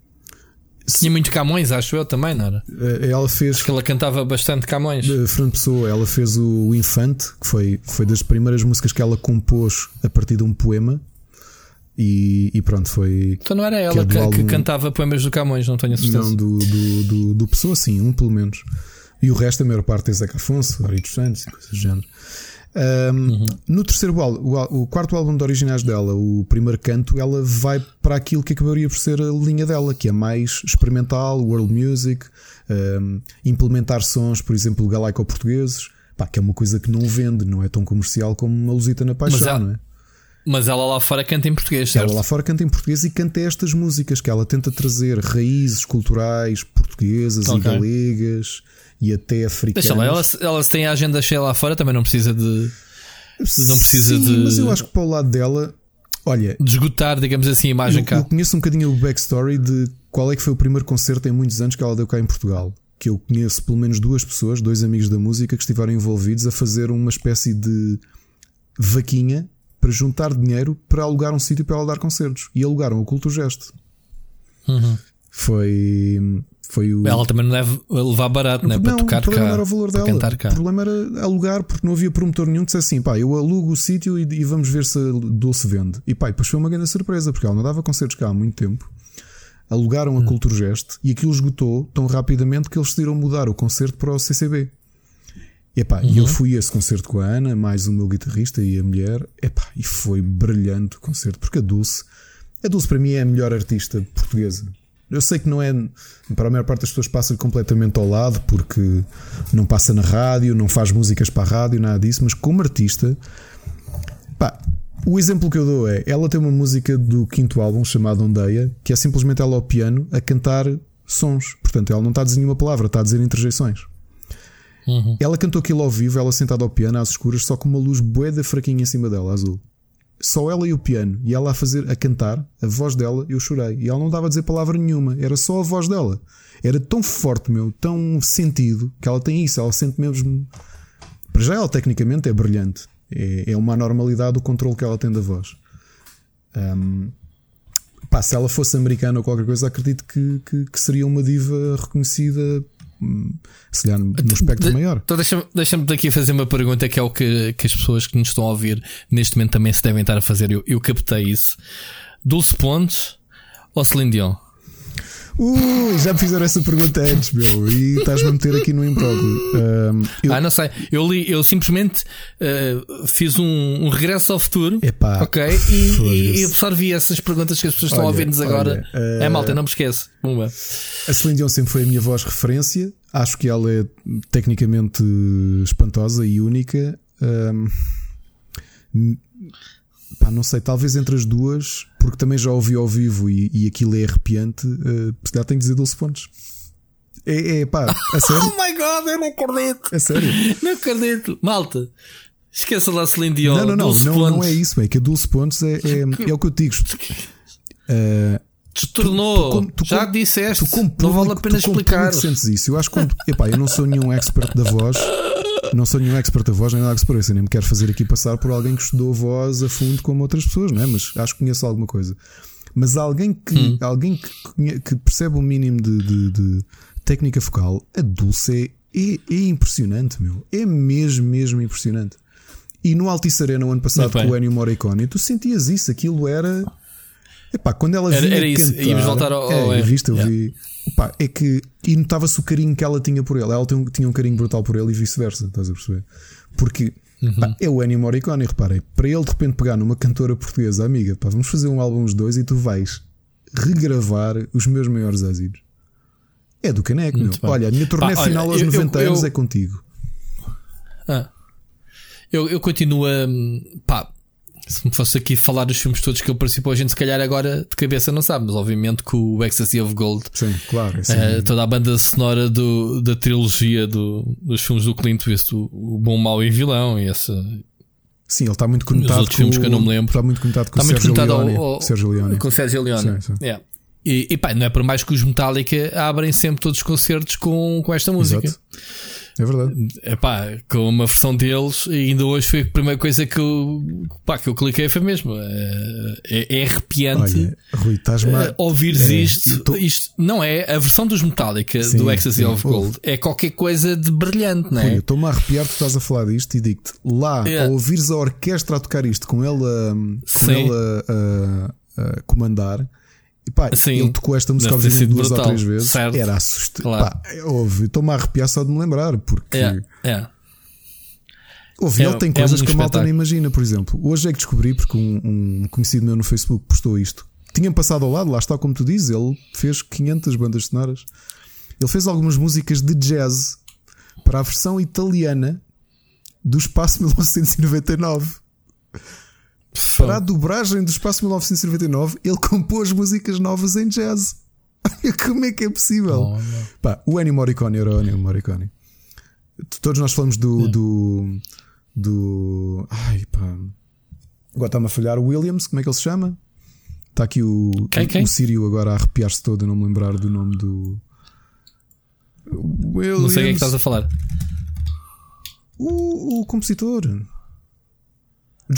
B: tinha muito Camões, acho eu também, não era?
A: Eh, ela fez.
B: Acho que ela cantava bastante Camões.
A: Fernando Pessoa, ela fez o Infante, que foi, foi das primeiras músicas que ela compôs a partir de um poema. E, e, pronto, foi.
B: Então não era ela que, que, álbum... que, cantava poemas do Camões, não tenho a certeza.
A: Não, do, do, do, do Pessoa, sim, um pelo menos. E o resto, a maior parte é Zeca Afonso, Ari dos Santos e coisas do género. Um, uhum. No terceiro álbum, o, o, quarto álbum de originais dela, o primeiro canto, ela vai para aquilo que acabaria por ser a linha dela, que é mais experimental, world music, um, implementar sons, por exemplo, galaico-portugueses, que é uma coisa que não vende, não é tão comercial como uma Lusita na Paixão, ela, não é?
B: Mas ela lá fora canta em português, certo?
A: Ela lá fora canta em português e canta estas músicas que ela tenta trazer raízes culturais portuguesas okay. e galegas e até africanas.
B: Deixa lá, ela, ela tem a agenda cheia lá fora, também não precisa de. Não precisa
A: Sim,
B: de.
A: Mas eu acho que para o lado dela, olha.
B: De esgotar, digamos assim, a imagem
A: eu,
B: cá.
A: Eu conheço um bocadinho o backstory de qual é que foi o primeiro concerto em muitos anos que ela deu cá em Portugal. Que eu conheço pelo menos duas pessoas, dois amigos da música, que estiveram envolvidos a fazer uma espécie de vaquinha para juntar dinheiro para alugar um sítio para ela dar concertos. E alugaram o Culto Gesto.
B: Uhum.
A: Foi, foi o.
B: Ela também não deve levar barato, né? Para tocar
A: o problema
B: cá.
A: era o valor dela. O problema era alugar, porque não havia promotor nenhum que dissesse assim: pá, eu alugo o sítio e, e, vamos ver se a Dulce vende. E pá, depois foi uma grande surpresa, porque ela não dava concertos cá há muito tempo. Alugaram a hum. Culture Gest e aquilo esgotou tão rapidamente que eles decidiram mudar o concerto para o CCB. Epá, E eu fui a esse concerto com a Ana, mais o meu guitarrista e a mulher. Epá, e foi brilhante o concerto, porque a Dulce, a Dulce para mim é a melhor artista portuguesa. Eu sei que não é. Para a maior parte das pessoas passa completamente ao lado, porque não passa na rádio, não faz músicas para a rádio, nada disso, mas como artista. Pá, o exemplo que eu dou é: ela tem uma música do quinto álbum chamada Ondeia, que é simplesmente ela ao piano a cantar sons. Portanto, ela não está a dizer nenhuma palavra, está a dizer interjeições.
B: Uhum.
A: Ela cantou aquilo ao vivo, ela sentada ao piano às escuras, só com uma luz boeda fraquinha em cima dela, azul. Só ela e o piano, e ela a fazer, a cantar, a voz dela, eu chorei. E ela não dava a dizer palavra nenhuma, era só a voz dela. Era tão forte, meu, tão sentido, que ela tem isso, ela sente mesmo. Para já ela tecnicamente é brilhante. É, é uma anormalidade o controle que ela tem da voz. Um, pá, se ela fosse americana ou qualquer coisa, acredito que, que, que seria uma diva reconhecida se calhar no espectro
B: De-
A: maior.
B: Então deixa-me deixa aqui fazer uma pergunta que é o que, que as pessoas que nos estão a ouvir neste momento também se devem estar a fazer. Eu, eu captei isso. Dulce Pontes ou Celine Dion?
A: Ui, já me fizeram essa pergunta antes, meu, e estás-me a meter aqui no imbróglio. Um, eu,
B: Ah, não sei. Eu li, eu simplesmente eh, fiz um, um regresso ao futuro.
A: Epá,
B: ok? E, e, absorvi essas perguntas que as pessoas estão a
A: Olha,
B: ouvir-nos agora.
A: olha, eh,
B: É malta, não me esquece. Uma.
A: A Celine Dion sempre foi a minha voz referência. Acho que ela é tecnicamente espantosa e única. Um, pá, não sei, talvez entre as duas, porque também já ouvi ao vivo e, e aquilo é arrepiante. Uh, se calhar tenho que dizer 12 pontos. É, é pá, a sério?
B: Oh my god, eu não acredito.
A: A sério?
B: Não acredito. Malta, esqueça lá Celine Dion.
A: Não, não, não,
B: 12
A: não, não é isso, é que a 12 pontos é, é, é o que eu digo. Uh,
B: Destornou.
A: Tu- tu como- tu
B: Já disseste.
A: Tu
B: não vale a pena
A: tu
B: explicar.
A: sentes isso. Eu acho que epá, eu não sou nenhum expert da voz, não sou nenhum expert da voz, nem nada que se pareça, nem me quero fazer aqui passar por alguém que estudou voz a fundo como outras pessoas, não é? Mas acho que conheço alguma coisa. Mas alguém que,
B: Hum.
A: alguém que, que percebe o mínimo de, de- de técnica focal, a Dulce é, é, impressionante, meu. É mesmo, mesmo impressionante. E no Altice Arena, o ano passado, com o Ennio Morricone, tu sentias isso, aquilo era. Epá, quando ela
B: Era-
A: vinha
B: era isso,
A: cantar,
B: íamos voltar ao-
A: é,
B: ao-
A: eu viste, eu
B: yeah.
A: vi. Epá, é que e notava-se o carinho que ela tinha por ele. Ela tem tinha um carinho brutal por ele e vice-versa, estás a perceber? Porque
B: Uhum.
A: pá, é o Ennio Morricone, reparem, para ele de repente pegar numa cantora portuguesa, amiga, pá, vamos fazer um álbum os dois e tu vais regravar os meus maiores êxitos. É do caneco, meu. Olha, a minha turnê
B: Pá, olha,
A: final aos
B: eu- eu-
A: 90 anos
B: eu-
A: é contigo.
B: Ah. Eu, eu continuo a. Pá, se me fosse aqui falar dos filmes todos que ele participou, a gente se calhar agora de cabeça não sabe, mas obviamente que o Ecstasy of Gold,
A: Sim, claro. é assim.
B: eh, toda a banda sonora do, da trilogia do, dos filmes do Clint Eastwood, o, o Bom, Mau e Vilão, e esse.
A: Sim, ele está muito conectado
B: outros
A: com
B: filmes que eu não me lembro.
A: Está muito conectado com
B: Está
A: o
B: muito
A: Sérgio
B: conectado ao,
A: Leone.
B: ao-
A: Sérgio Leone.
B: com o Sérgio Leone.
A: Sim, sim.
B: Yeah. E, e pá, não é por mais que os Metallica abrem sempre todos os concertos com, com esta música.
A: Exato. É verdade.
B: Epá, com uma versão deles, ainda hoje foi a primeira coisa que eu, pá, que eu cliquei foi mesmo. É, é- é arrepiante
A: Olha, Rui, a-
B: eh, ouvires
A: É,
B: isto,
A: tô-
B: isto. Não é a versão dos Metallica
A: Sim,
B: do Ecstasy of
A: ouve.
B: Gold. É qualquer coisa de brilhante, não
A: Rui, eu
B: é?
A: estou-me a arrepiar, tu estás a falar disto e digo-te lá,
B: Yeah.
A: ao ouvires a orquestra a tocar isto com ele a, com
B: Sim.
A: ele a, a- a comandar. E pá,
B: Sim.
A: ele tocou esta música obviamente duas ou
B: brutal.
A: três vezes.
B: Certo.
A: Era assustador.
B: Claro.
A: Estou-me a arrepiar só de me lembrar, porque
B: É, é.
A: Ouve,
B: É-
A: ele tem
B: é
A: coisas
B: um
A: que a malta nem imagina, por exemplo. Hoje é que descobri, porque um, um conhecido meu no Facebook postou isto. Tinha passado ao lado, lá está como tu dizes, ele fez 500 bandas sonoras. Ele fez algumas músicas de jazz para a versão italiana do Espaço 1999. Para a dobragem do Espaço 1999, ele compôs músicas novas em jazz. Como é que é possível?
B: Oh.
A: Pá, o Ennio Morricone era o Ennio Morricone. Todos nós falamos do. do, do ai pá. Agora está-me a falhar o Williams, como é que ele se chama? Está aqui o,
B: Quem, quem?
A: o Sírio agora a arrepiar-se todo a não me lembrar do nome do. Williams,
B: Não sei o que é que estás a falar.
A: o, o compositor.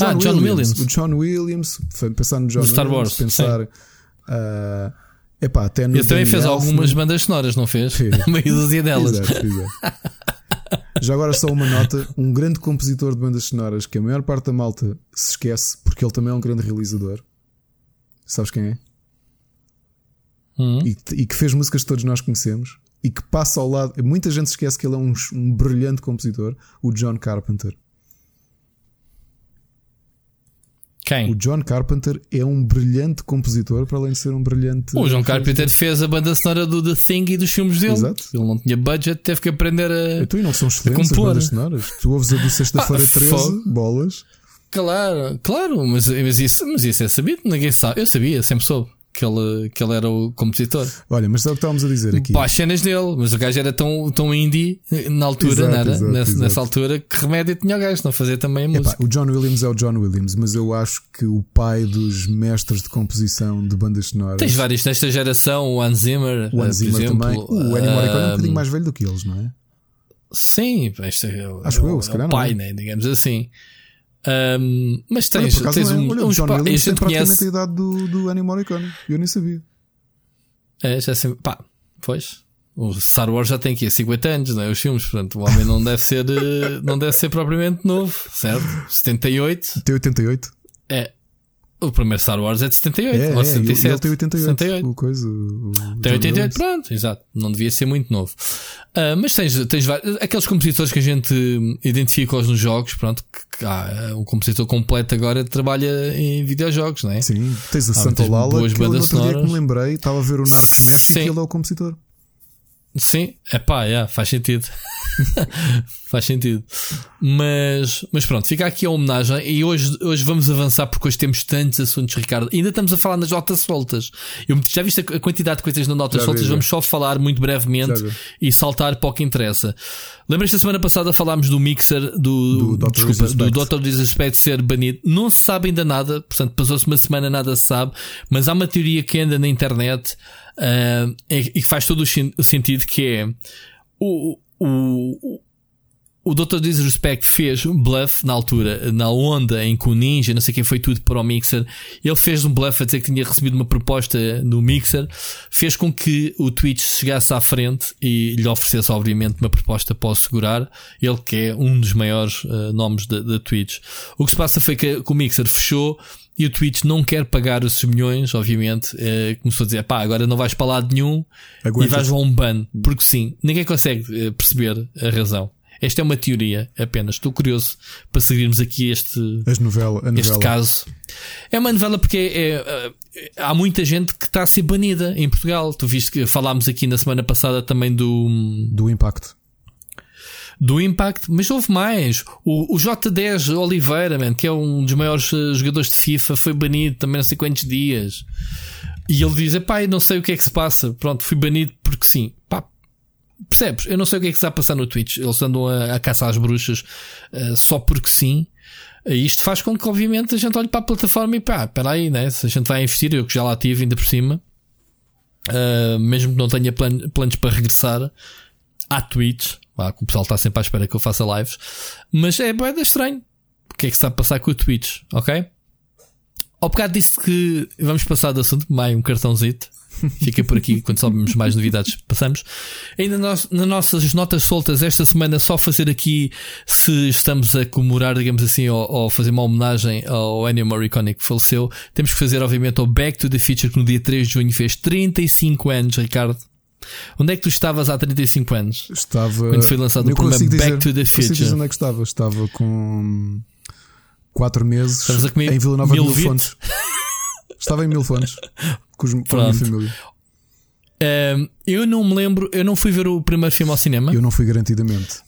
A: O
B: Ah, John Williams.
A: O John Williams. Foi Pensar no John
B: Do Star
A: Williams,
B: Wars,
A: Pensar. ah, epá, até no
B: Ele também fez algumas bandas sonoras, não fez?
A: Fez.
B: Meia dúzia delas.
A: Exato, exato. Já agora só uma nota: um grande compositor de bandas sonoras que a maior parte da malta se esquece, porque ele também é um grande realizador. Sabes quem é?
B: Hum.
A: E, e que fez músicas que todos nós conhecemos. e que passa ao lado. Muita gente esquece que ele é um, um brilhante compositor, o John Carpenter.
B: Quem?
A: O John Carpenter é um brilhante compositor, para além de ser um brilhante.
B: O John Carpenter fez a banda sonora do The Thing e dos filmes dele.
A: Exato.
B: Ele não tinha budget, teve que aprender a.
A: Então, e não são excelentes as bandas sonoras? Tu ouves a do Sexta-feira
B: Ah,
A: 13,
B: fogo.
A: bolas.
B: Claro, claro, mas, mas, isso, mas isso é sabido, ninguém sabe. Eu sabia, sempre soube que ele, que ele era o compositor.
A: Olha, mas é o que estávamos a dizer aqui.
B: Pá, as cenas dele, mas o gajo era tão, tão indie na altura,
A: Exato,
B: não era?
A: exato,
B: nessa,
A: exato.
B: nessa altura, que remédio tinha o gajo, não fazia também a
A: Epá,
B: música.
A: o John Williams é o John Williams, mas eu acho que o pai dos mestres de composição de bandas sonoras.
B: Tens vários desta geração, o Hans Zimmer,
A: o
B: eh,
A: Hans
B: por
A: Zimmer
B: exemplo,
A: também. O Ennio Morricone é um bocadinho mais velho do que eles, não é?
B: Sim, este é, o-
A: Acho
B: é
A: eu,
B: o-
A: se
B: é
A: calhar
B: o
A: não
B: pai,
A: é.
B: né? digamos assim. Ahm, mas
A: Olha,
B: tens,
A: acaso
B: tens
A: é.
B: um,
A: Olha,
B: uns
A: John Williams tem praticamente
B: conhece.
A: a idade do, do Ennio Morricone. Eu nem sabia.
B: É, já sempre, pá, pois. O Star Wars já tem aqui 50 anos, não é? Os filmes, portanto, o homem não deve ser, eh, não deve ser propriamente novo, certo? 78
A: Tem 88.
B: é. O primeiro Star Wars é de 78
A: É,
B: ou
A: é,
B: 77.
A: ele tem 88.
B: 78.
A: O coisa, o
B: Tem
A: John
B: 88,
A: Williams.
B: pronto, exato. Não devia ser muito novo. Ah, mas tens, tens vários, aqueles compositores que a gente identifica-os nos jogos, pronto, que, um compositor completo agora trabalha em videojogos, não é?
A: Sim, tens a
B: Há
A: Santa Lala, que eu outro dia que me lembrei, estava a ver o Narcos México
B: Sim.
A: e ele é o compositor.
B: Sim, é pá, yeah, faz sentido. faz sentido. Mas, mas pronto, fica aqui a homenagem. E hoje, hoje vamos avançar porque hoje temos tantos assuntos, Ricardo. Ainda estamos a falar nas notas soltas. Eu já viste a quantidade de coisas nas notas
A: Já vi,
B: soltas?
A: já.
B: Vamos só falar muito brevemente
A: vi.
B: e saltar para o que interessa. Lembras da semana passada falámos do mixer do,
A: Do Dr.
B: desculpa, do. Dr. Disrespect ser banido? Não se sabe ainda nada, portanto, passou-se uma semana, nada se sabe, mas há uma teoria que anda na internet ah, e que faz todo o sen- o sentido que é o, o, o Dr. Disrespect fez um bluff na altura, na onda em que o Ninja, não sei quem foi tudo para o Mixer. Ele fez um bluff a dizer que tinha recebido uma proposta no Mixer, fez com que o Twitch chegasse à frente e lhe oferecesse, obviamente, uma proposta para o segurar. Ele que é um dos maiores eh, nomes da, da Twitch. O que se passa foi que, que o Mixer fechou. E o Twitch não quer pagar os milhões, obviamente. eh, começou a dizer: pá, agora não vais para lado nenhum e
A: Aguenta-te.
B: vais a um ban. Porque sim, ninguém consegue eh, perceber a razão. Esta é uma teoria apenas. Estou curioso para seguirmos aqui este,
A: As novela,
B: este caso. É uma novela porque é, é, é, há muita gente que está a ser banida em Portugal. Tu viste que falámos aqui na semana passada também do,
A: Do impacto.
B: Do Impact, mas houve mais. O, o J10 Oliveira, man, que é um dos maiores eh, jogadores de FIFA, foi banido também não sei quantos dias. E ele diz: Pai, não sei o que é que se passa. Pronto, fui banido porque sim. Pá, percebes? Eu não sei o que é que está a passar no Twitch. Eles andam a, a caçar as bruxas eh, só porque sim. Eh, Isto faz com que, obviamente, a gente olhe para a plataforma e pá, espera aí, né? Se a gente vai investir, eu que já lá tive ainda por cima, eh, mesmo que não tenha plan- planos para regressar à Twitch, Que o pessoal está sempre à espera que eu faça lives, mas é bem estranho. O que é que está a passar com o Twitch, ok? Ao bocado disse que vamos passar de assunto, mais um cartãozito. Fica por aqui quando soubermos mais novidades, passamos. Ainda nas nossas notas soltas, esta semana, só fazer aqui se estamos a comemorar, digamos assim, ou, ou fazer uma homenagem ao Ennio Morricone que faleceu. Temos que fazer, obviamente, ao Back to the Future, que no dia 3 de junho fez 35 anos, Ricardo. Onde é que tu estavas há 35 anos?
A: Estava.
B: Quando foi lançado o primeiro
A: consigo
B: Back
A: dizer-
B: to the Future.
A: dizer onde é que estava. Estava com 4 meses em Vila Nova de Mil
B: milvite?
A: Fontes. Estava em Mil Fontes com, os, com a minha família.
B: Ahm, eu não me lembro, eu não fui ver o primeiro filme ao cinema.
A: Eu não fui garantidamente.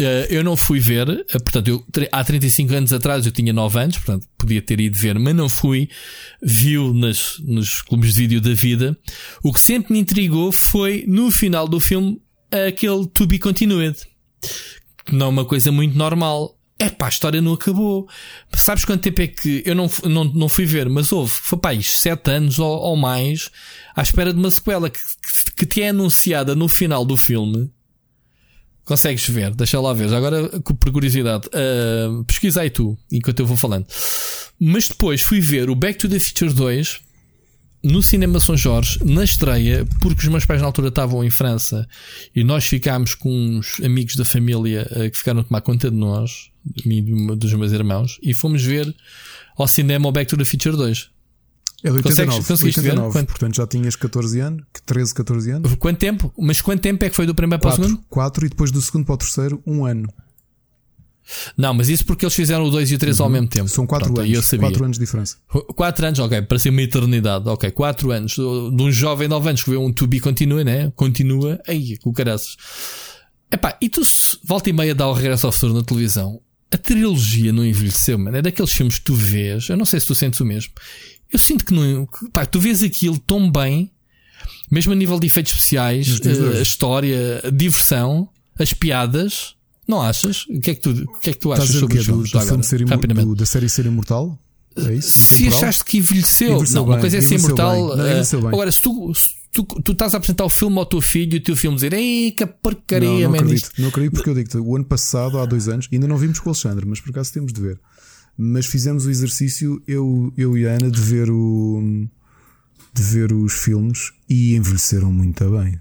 B: Uh, eu não fui ver, uh, portanto, eu, há 35 anos atrás eu tinha 9 anos, portanto, podia ter ido ver, mas não fui. Viu nas, nos clubes de vídeo da vida. O que sempre me intrigou foi, no final do filme, aquele To Be Continued. Não é uma coisa muito normal. É pá, a história não acabou. Sabes quanto tempo é que eu não, não, não fui ver, mas houve, foi pá, isto, 7 anos ou, ou mais, à espera de uma sequela que, que, que é anunciada no final do filme. Consegues ver, deixa lá ver. Agora, por curiosidade, uh, tu, enquanto eu vou falando. Mas depois fui ver o Back to the Future 2 no Cinema São Jorge, na estreia, porque os meus pais na altura estavam em França e nós ficámos com uns amigos da família uh, que ficaram a tomar conta de nós, de mim dos meus irmãos, e fomos ver ao cinema o Back to the Future 2.
A: É de 89,
B: Consegues- conseguiste ver?
A: 89
B: Quanto-
A: portanto já tinhas 14 anos, 13, 14 anos.
B: Quanto tempo? Mas quanto tempo é que foi do primeiro para o
A: 4,
B: segundo?
A: 4 e depois do segundo para o terceiro, um ano.
B: Não, mas isso porque eles fizeram o 2 e o 3 ao mesmo tempo.
A: Uhum. São 4
B: Pronto, aí Eu
A: anos.
B: sabia.
A: 4 anos de diferença.
B: 4 anos, ok, para ser uma eternidade. Ok, 4 anos. De um jovem de 9 anos que vê um To Be Continua, né? Continua. Aí, com caraças. Epá, e tu se volta e meia dá o regresso ao futuro na televisão. A trilogia não envelheceu, mano. É daqueles filmes que tu vês. Eu não sei se tu sentes o mesmo. Eu sinto que não. que, Pá, tu vês aquilo tão bem, mesmo a nível de efeitos especiais,
A: dias de
B: eh, a história, a diversão, as piadas. Não achas? O que é que tu, o que é que tu achas
A: a
B: sobre os
A: Do,
B: filmes?
A: do filme ser do- da série ser imortal? É isso?
B: Se achaste que envelheceu,
A: Envelheceu
B: não, uma
A: bem,
B: coisa é ser imortal.
A: bem. Bem.
B: agora, se tu, se tu, tu estás a apresentar o filme ao teu filho e o teu filme dizer Ei, que porcaria,
A: não, não
B: man,
A: acredito.
B: isto."
A: Não acredito porque eu digo-te, o ano passado, há dois anos, ainda não vimos com o Alexandre, mas por acaso temos de ver. Mas fizemos o exercício, eu, eu e a Ana, de ver o de ver os filmes e envelheceram muito bem.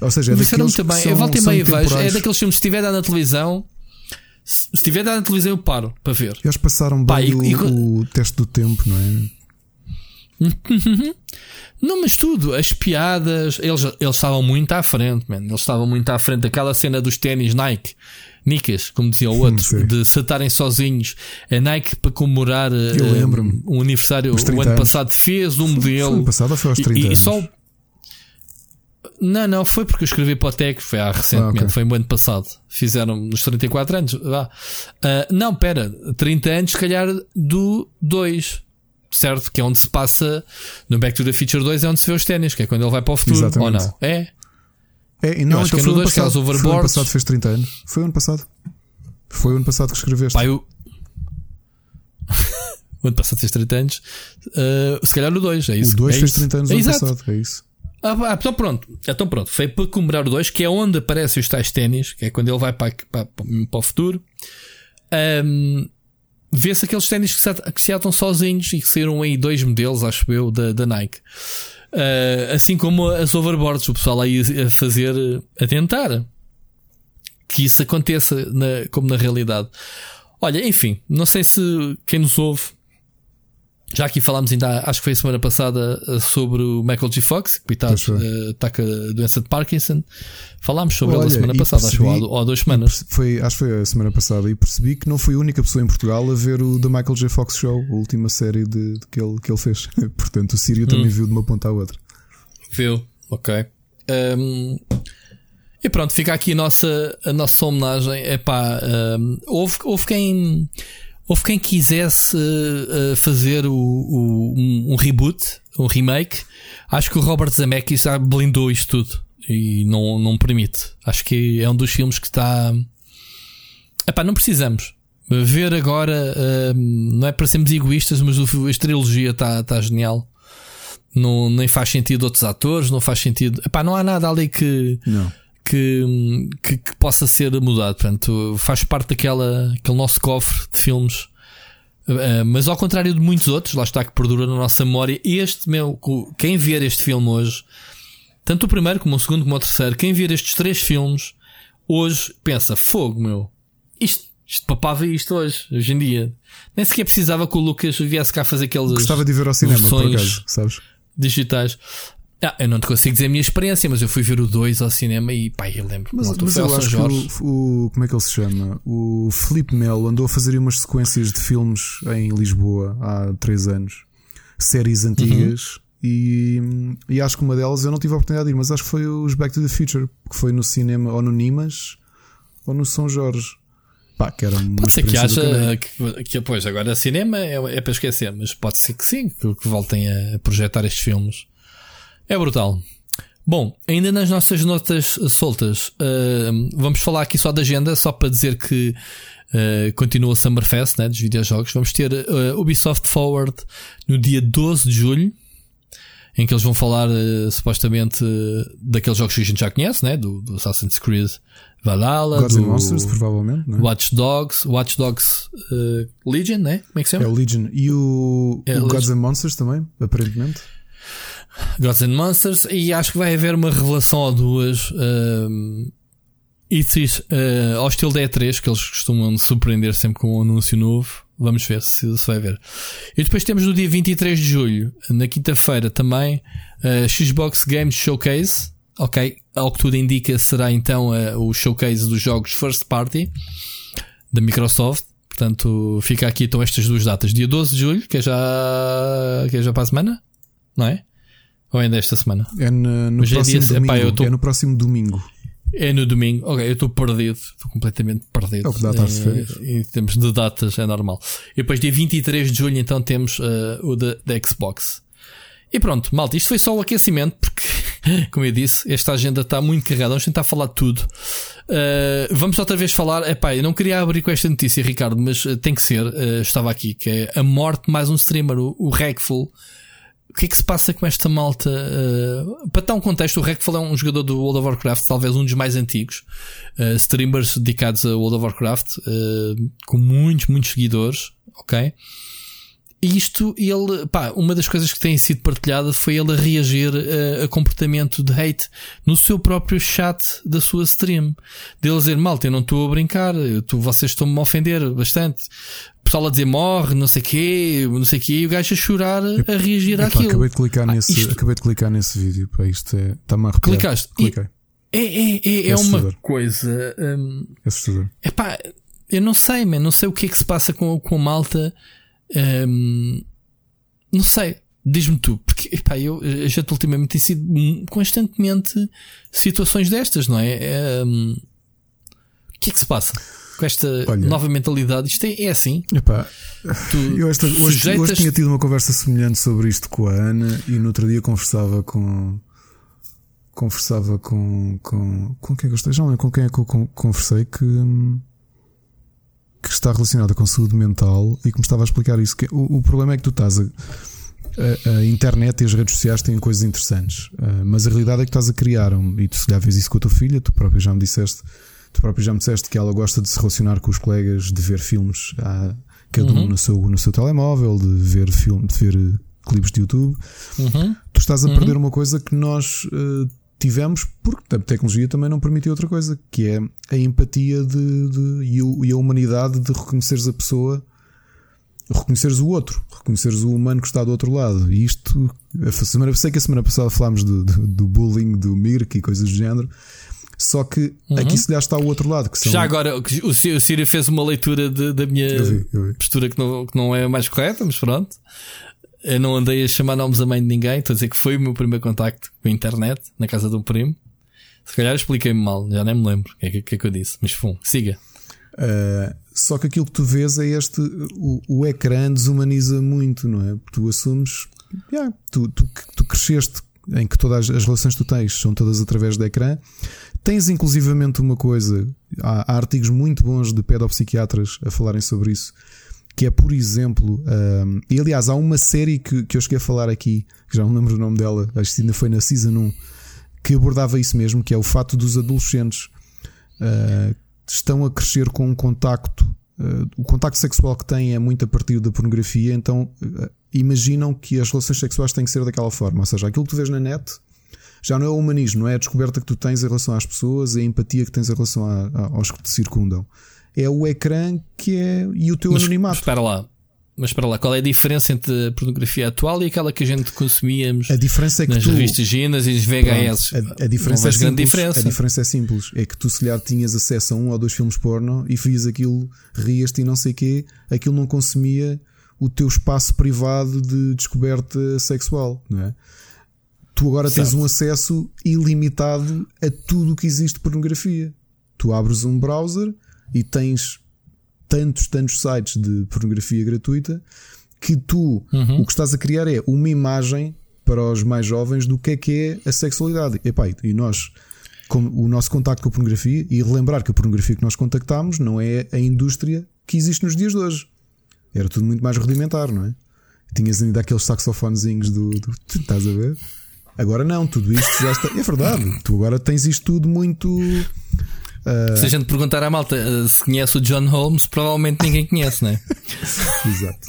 A: Ou seja, é
B: Envelheceram muito bem.
A: são,
B: eu volto e meia vejo. É daqueles filmes, se estiver dado na televisão, se estiver dado na televisão, eu paro para ver.
A: Eles passaram
B: Pá,
A: bem
B: e-
A: o,
B: e-
A: o teste do tempo, não é?
B: Não, mas tudo, as piadas, eles, eles estavam muito à frente, man. Eles estavam muito à frente. Aquela cena dos ténis Nike, Nicas, como dizia o outro,
A: Sim.
B: de se atarem sozinhos. A Nike, para comemorar eh,
A: lembro-me.
B: um aniversário, o
A: 30
B: ano
A: anos.
B: passado, fez um
A: Foi
B: modelo.
A: ano passado ou foi aos
B: E-
A: 30
B: e,
A: anos?
B: só. Não, não, foi porque eu escrevi para o Tech, foi há recentemente,
A: Ah, ok.
B: foi no ano passado. Fizeram nos 34 anos. Vá. Ah, não, pera, 30 anos, se calhar, do 2. Certo? Que é onde se passa no Back to the Future 2 é onde se vê os ténis, que é quando ele vai para o futuro.
A: Exatamente.
B: Ou não? É?
A: É, não,
B: Eu acho
A: então
B: que é
A: foi
B: no
A: o ano
B: dois, que os
A: passado. Foi ano passado, fez 30 anos. Foi o ano passado. Foi o ano passado que escreveste.
B: Pá, eu. o ano passado fez 30 anos. Ah, se calhar no 2, é isso.
A: o 2
B: é
A: fez
B: isso.
A: 30 anos
B: é
A: no ano
B: exato.
A: passado, é isso.
B: Ah, então pronto. Então pronto. Foi para comemorar o 2, que é onde aparecem os tais ténis, que é quando ele vai para, para, para o futuro. Ahm, Vê-se aqueles ténis que se, at- que se atam sozinhos e que saíram aí dois modelos, acho eu, da, da Nike. Ah, assim como as overboards, o pessoal aí a fazer, a tentar que isso aconteça na- como na realidade. Olha, enfim, não sei se quem nos ouve já aqui falámos ainda, acho que foi a semana passada, eh, sobre o Michael G. Fox, que está com a doença de Parkinson. Falámos sobre
A: Olha,
B: ele a semana passada, acho que
A: percebi-
B: há, ou há duas semanas.
A: Foi, acho que foi a semana passada e percebi que não fui a única pessoa em Portugal a ver o The Michael J. Fox Show, a última série de, de que, ele, que ele fez. Portanto, o Sírio também
B: Hum.
A: viu de uma ponta à outra.
B: Viu? Ok. Ahm, e pronto, fica aqui a nossa, a nossa homenagem. Epá, ahm, houve, houve quem. Houve quem quisesse eh, eh, fazer o, o- um, um reboot, um remake. Acho que o Robert Zemeckis já blindou isto tudo e não, não permite. Acho que é um dos filmes que está. Epá, não precisamos. Ver agora, ahm, não é para sermos egoístas, mas a trilogia está tá genial. Não, nem faz sentido outros atores, não faz sentido. Epá, não há nada ali que,
A: Não.
B: Que, que, que possa ser mudado. Portanto, faz parte daquela aquele nosso cofre de filmes. Uh, mas ao contrário de muitos outros, lá está que perdura na nossa memória. Este meu, quem ver este filme hoje, tanto o primeiro como o segundo como o terceiro, quem ver estes três filmes hoje pensa: fogo, meu, isto, isto papava isto hoje, hoje em dia. Nem sequer precisava que o Lucas viesse cá fazer aqueles
A: Gostava de ver ao cinema, por acaso, sabes?
B: digitais. Ah, eu não te consigo dizer a minha experiência, mas eu fui ver o 2 ao cinema e pá, eu lembro.
A: Mas, mas eu acho
B: Jorge.
A: que o, o- Como é que ele se chama? O Felipe Melo andou a fazer umas sequências de filmes em Lisboa há três anos, séries antigas.
B: Uhum.
A: E, e acho que uma delas eu não tive a oportunidade de ir, mas acho que foi os Back to the Future, que foi no cinema ou no Nimas ou no São Jorge. Pá, que era uma
B: Pode ser que haja que, que pois, agora cinema é, é para esquecer, mas pode ser que sim, que, que voltem a projetar estes filmes. É brutal. Bom, ainda nas nossas notas soltas, ah, vamos falar aqui só da agenda, só para dizer que ah, continua o Summerfest né, dos videojogos. Vamos ter ah, Ubisoft Forward no dia 12 de julho, em que eles vão falar ah, supostamente daqueles jogos que a gente já conhece, né, do, do Assassin's Creed Valhalla,
A: Gods
B: do
A: and Monsters, provavelmente, não é?
B: Watch Dogs, Watch Dogs uh, Legion, né? Como é que se
A: É
B: chama?
A: o Legion e o,
B: É,
A: o. Gods and Monsters também, aparentemente.
B: Gods and Monsters. E acho que vai haver uma revelação ou duas. um, da E3, que eles costumam surpreender sempre com um anúncio novo. Vamos ver se se vai ver. E depois temos no dia 23 de julho, na quinta-feira também, uh, Xbox Games Showcase. Ok, ao que tudo indica, será então uh, o showcase dos jogos First Party da Microsoft. Portanto, fica aqui então estas duas datas. Dia 12 de julho, que é já, que é já para a semana, não é? Ou ainda esta semana?
A: É no, no
B: é
A: próximo
B: dia-
A: domingo.
B: epá, tô-
A: É no próximo domingo.
B: É no domingo. Ok, eu estou perdido. Estou completamente perdido.
A: É o que dá
B: Eh,
A: férias.
B: Em termos de datas, é normal. E depois, dia 23 de julho, então temos eh, o da Xbox. E pronto, malta, isto foi só o aquecimento, porque, como eu disse, esta agenda está muito carregada. Vamos tentar falar de tudo. Eh, vamos outra vez falar. Epá, eu não queria abrir com esta notícia, Ricardo, mas eh, tem que ser. eh, estava aqui, que é a morte de mais um streamer, o, o Regful. O que é que se passa com esta malta? Uh, para dar um contexto, o Rekfall é um jogador do World of Warcraft, talvez um dos mais antigos. Uh, streamers dedicados a World of Warcraft, uh, com muitos, muitos seguidores, ok? E isto, ele, pá, uma das coisas que tem sido partilhada foi ele a reagir uh, a comportamento de hate no seu próprio chat da sua stream. Dele dizer, malta, eu não estou a brincar, tô, vocês estão-me a ofender bastante. Pessoal a dizer morre, não sei quê, não sei quê, e o gajo a chorar, a reagir
A: Epá,
B: àquilo.
A: acabei de clicar
B: Ah,
A: nesse,
B: isto-
A: acabei de clicar nesse vídeo. Pá, isto é, está-me a arrepiar.
B: Clicaste?
A: Cliquei.
B: É, é, é, é
A: É
B: uma coisa. hum,
A: É
B: epá, eu não sei, man, não sei o que é que se passa com, com a malta. hum, não sei. Diz-me tu, porque epá, eu gente ultimamente tem sido constantemente situações destas, não é? É, hum, o que é que se passa com esta
A: Olha.
B: nova mentalidade? Isto é, é assim.
A: Epá, eu esta, hoje,
B: sujeitas-
A: hoje tinha tido uma conversa semelhante sobre isto com a Ana e no outro dia conversava com. Conversava com. Com, com quem é que eu estou? Já não lembro com quem é que eu con- conversei que. que está relacionada com saúde mental e que me estava a explicar isso. Que o, o problema é que tu estás a. A, a internet e as redes sociais têm coisas interessantes, ah, mas a realidade é que estás a criar, um, e tu se calhar vês isso com a tua filha, tu próprio já me disseste, tu próprio já me disseste que ela gosta de se relacionar com os colegas, de ver filmes, ah, cada um no seu, no seu telemóvel, de ver filme, de ver eh, clipes de YouTube.
B: Uhum.
A: Tu estás a perder uma coisa que nós eh, tivemos, porque a tecnologia também não permitiu outra coisa, que é a empatia de, de- e, o- e a humanidade de reconheceres a pessoa, reconheceres o outro, reconheceres o humano que está do outro lado. E isto, a semana, sei que a semana passada falámos do, do, do bullying, do Mirk e coisas do género. Só que aqui se lhe está o outro lado, que são.
B: Já agora, o Círio fez uma leitura de- da minha
A: Eu vi, eu vi.
B: postura que não, que não é a mais correta, mas pronto. Eu não andei a chamar nomes a mãe de ninguém, estou a dizer que foi o meu primeiro contacto com a internet, na casa de um primo. Se calhar expliquei-me mal, já nem me lembro o que, é que- que é que eu disse, mas fum, siga.
A: Uh, só que aquilo que tu vês é este: o, o ecrã desumaniza muito, não é? Porque tu assumes, yeah, tu, tu, tu cresceste em que todas as relações que tu tens são todas através do ecrã. Tens inclusivamente uma coisa, há, há artigos muito bons de pedopsiquiatras a falarem sobre isso, que é, por exemplo, um, e aliás, há uma série que, que eu cheguei a falar aqui, que já não lembro o nome dela, acho que ainda foi na Season 1, que abordava isso mesmo, que é o fato dos adolescentes uh, estão a crescer com um contacto. uh, o contacto sexual que têm é muito a partir da pornografia, então uh, imaginam que as relações sexuais têm que ser daquela forma. Ou seja, aquilo que tu vês na net já não é o humanismo, não é a descoberta que tu tens em relação às pessoas, é a empatia que tens em relação a- a- aos que te circundam. É o ecrã que é. e o teu
B: Mas
A: anonimato.
B: espera lá, mas espera lá, qual é a diferença entre a pornografia atual e aquela que a gente consumíamos
A: A diferença é que
B: nas
A: tu.
B: revistas Ginas e nos VHS?
A: Pronto, a, a diferença
B: não
A: é simples.
B: diferença.
A: A diferença é simples. É que tu, se calhar, tinhas acesso a um ou dois filmes porno e vias aquilo, rias-te e não sei quê, aquilo não consumia o teu espaço privado de descoberta sexual, não é? Tu agora tens
B: Certo.
A: um acesso ilimitado a tudo o que existe de pornografia. Tu abres um browser e tens tantos, tantos sites de pornografia gratuita que tu
B: Uhum.
A: o que estás a criar é uma imagem para os mais jovens do que é que é a sexualidade. Epá, e nós, com o nosso contacto com a pornografia, e relembrar que a pornografia que nós contactámos não é a indústria que existe nos dias de hoje. Era tudo muito mais rudimentar, não é? Tinhas ainda aqueles saxofonezinhos do, do. Estás a ver? Agora não, tudo isto já está. É verdade, tu agora tens isto tudo muito.
B: Se a gente perguntar à malta eh, se conhece o John Holmes, provavelmente ninguém conhece, não é?
A: Exato.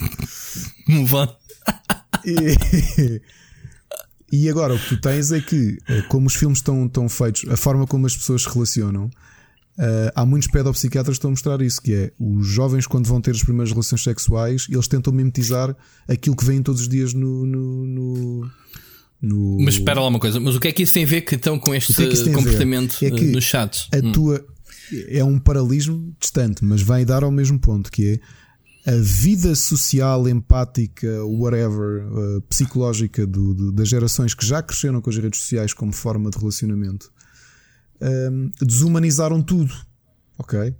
B: Move on.
A: E, e agora o que tu tens é que, eh, como os filmes estão, estão feitos, a forma como as pessoas se relacionam, Uh, há muitos pedopsiquiatras que estão a mostrar isso, que é os jovens quando vão ter as primeiras relações sexuais, eles tentam mimetizar aquilo que vêm todos os dias no, no, no, no...
B: Mas espera lá uma coisa, mas o que é que isso tem a ver que estão com este é comportamento é que nos chats?
A: A hum. tua é um paralelismo distante, mas vai dar ao mesmo ponto, que é a vida social, empática, whatever, uh, psicológica do, do, das gerações que já cresceram com as redes sociais como forma de relacionamento um, desumanizaram tudo. Ok?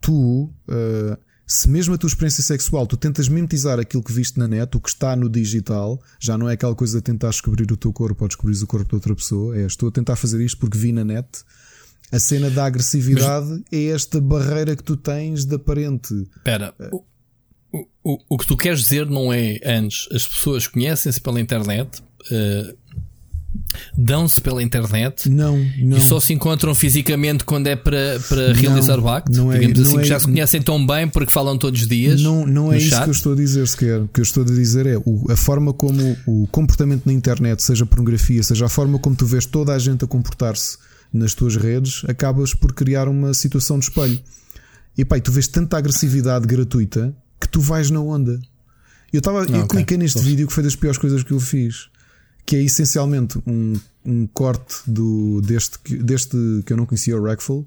A: Tu, uh, se mesmo a tua experiência sexual tu tentas mimetizar aquilo que viste na net, o que está no digital, já não é aquela coisa de tentar descobrir o teu corpo ou descobrir o corpo de outra pessoa, é estou a tentar fazer isto porque vi na net. A cena da agressividade Mas... é esta barreira que tu tens de aparente.
B: Espera, o, o, o que tu queres dizer não é antes as pessoas conhecem-se pela internet, uh, dão-se pela internet
A: não, não.
B: e só se encontram fisicamente quando é para, para realizar o acto. Não é, Digamos assim, é, já se conhecem tão bem porque falam todos os dias.
A: Não, não é isso chat. que eu estou a dizer sequer. O que eu estou a dizer é o, a forma como o comportamento na internet, seja pornografia, seja a forma como tu vês toda a gente a comportar-se nas tuas redes, acabas por criar uma situação de espelho. E pai, tu vês tanta agressividade gratuita que tu vais na onda. Eu, estava, eu okay. cliquei neste vídeo que foi das piores coisas que eu fiz que é essencialmente um, um corte do, deste, deste que eu não conhecia, o Rackful.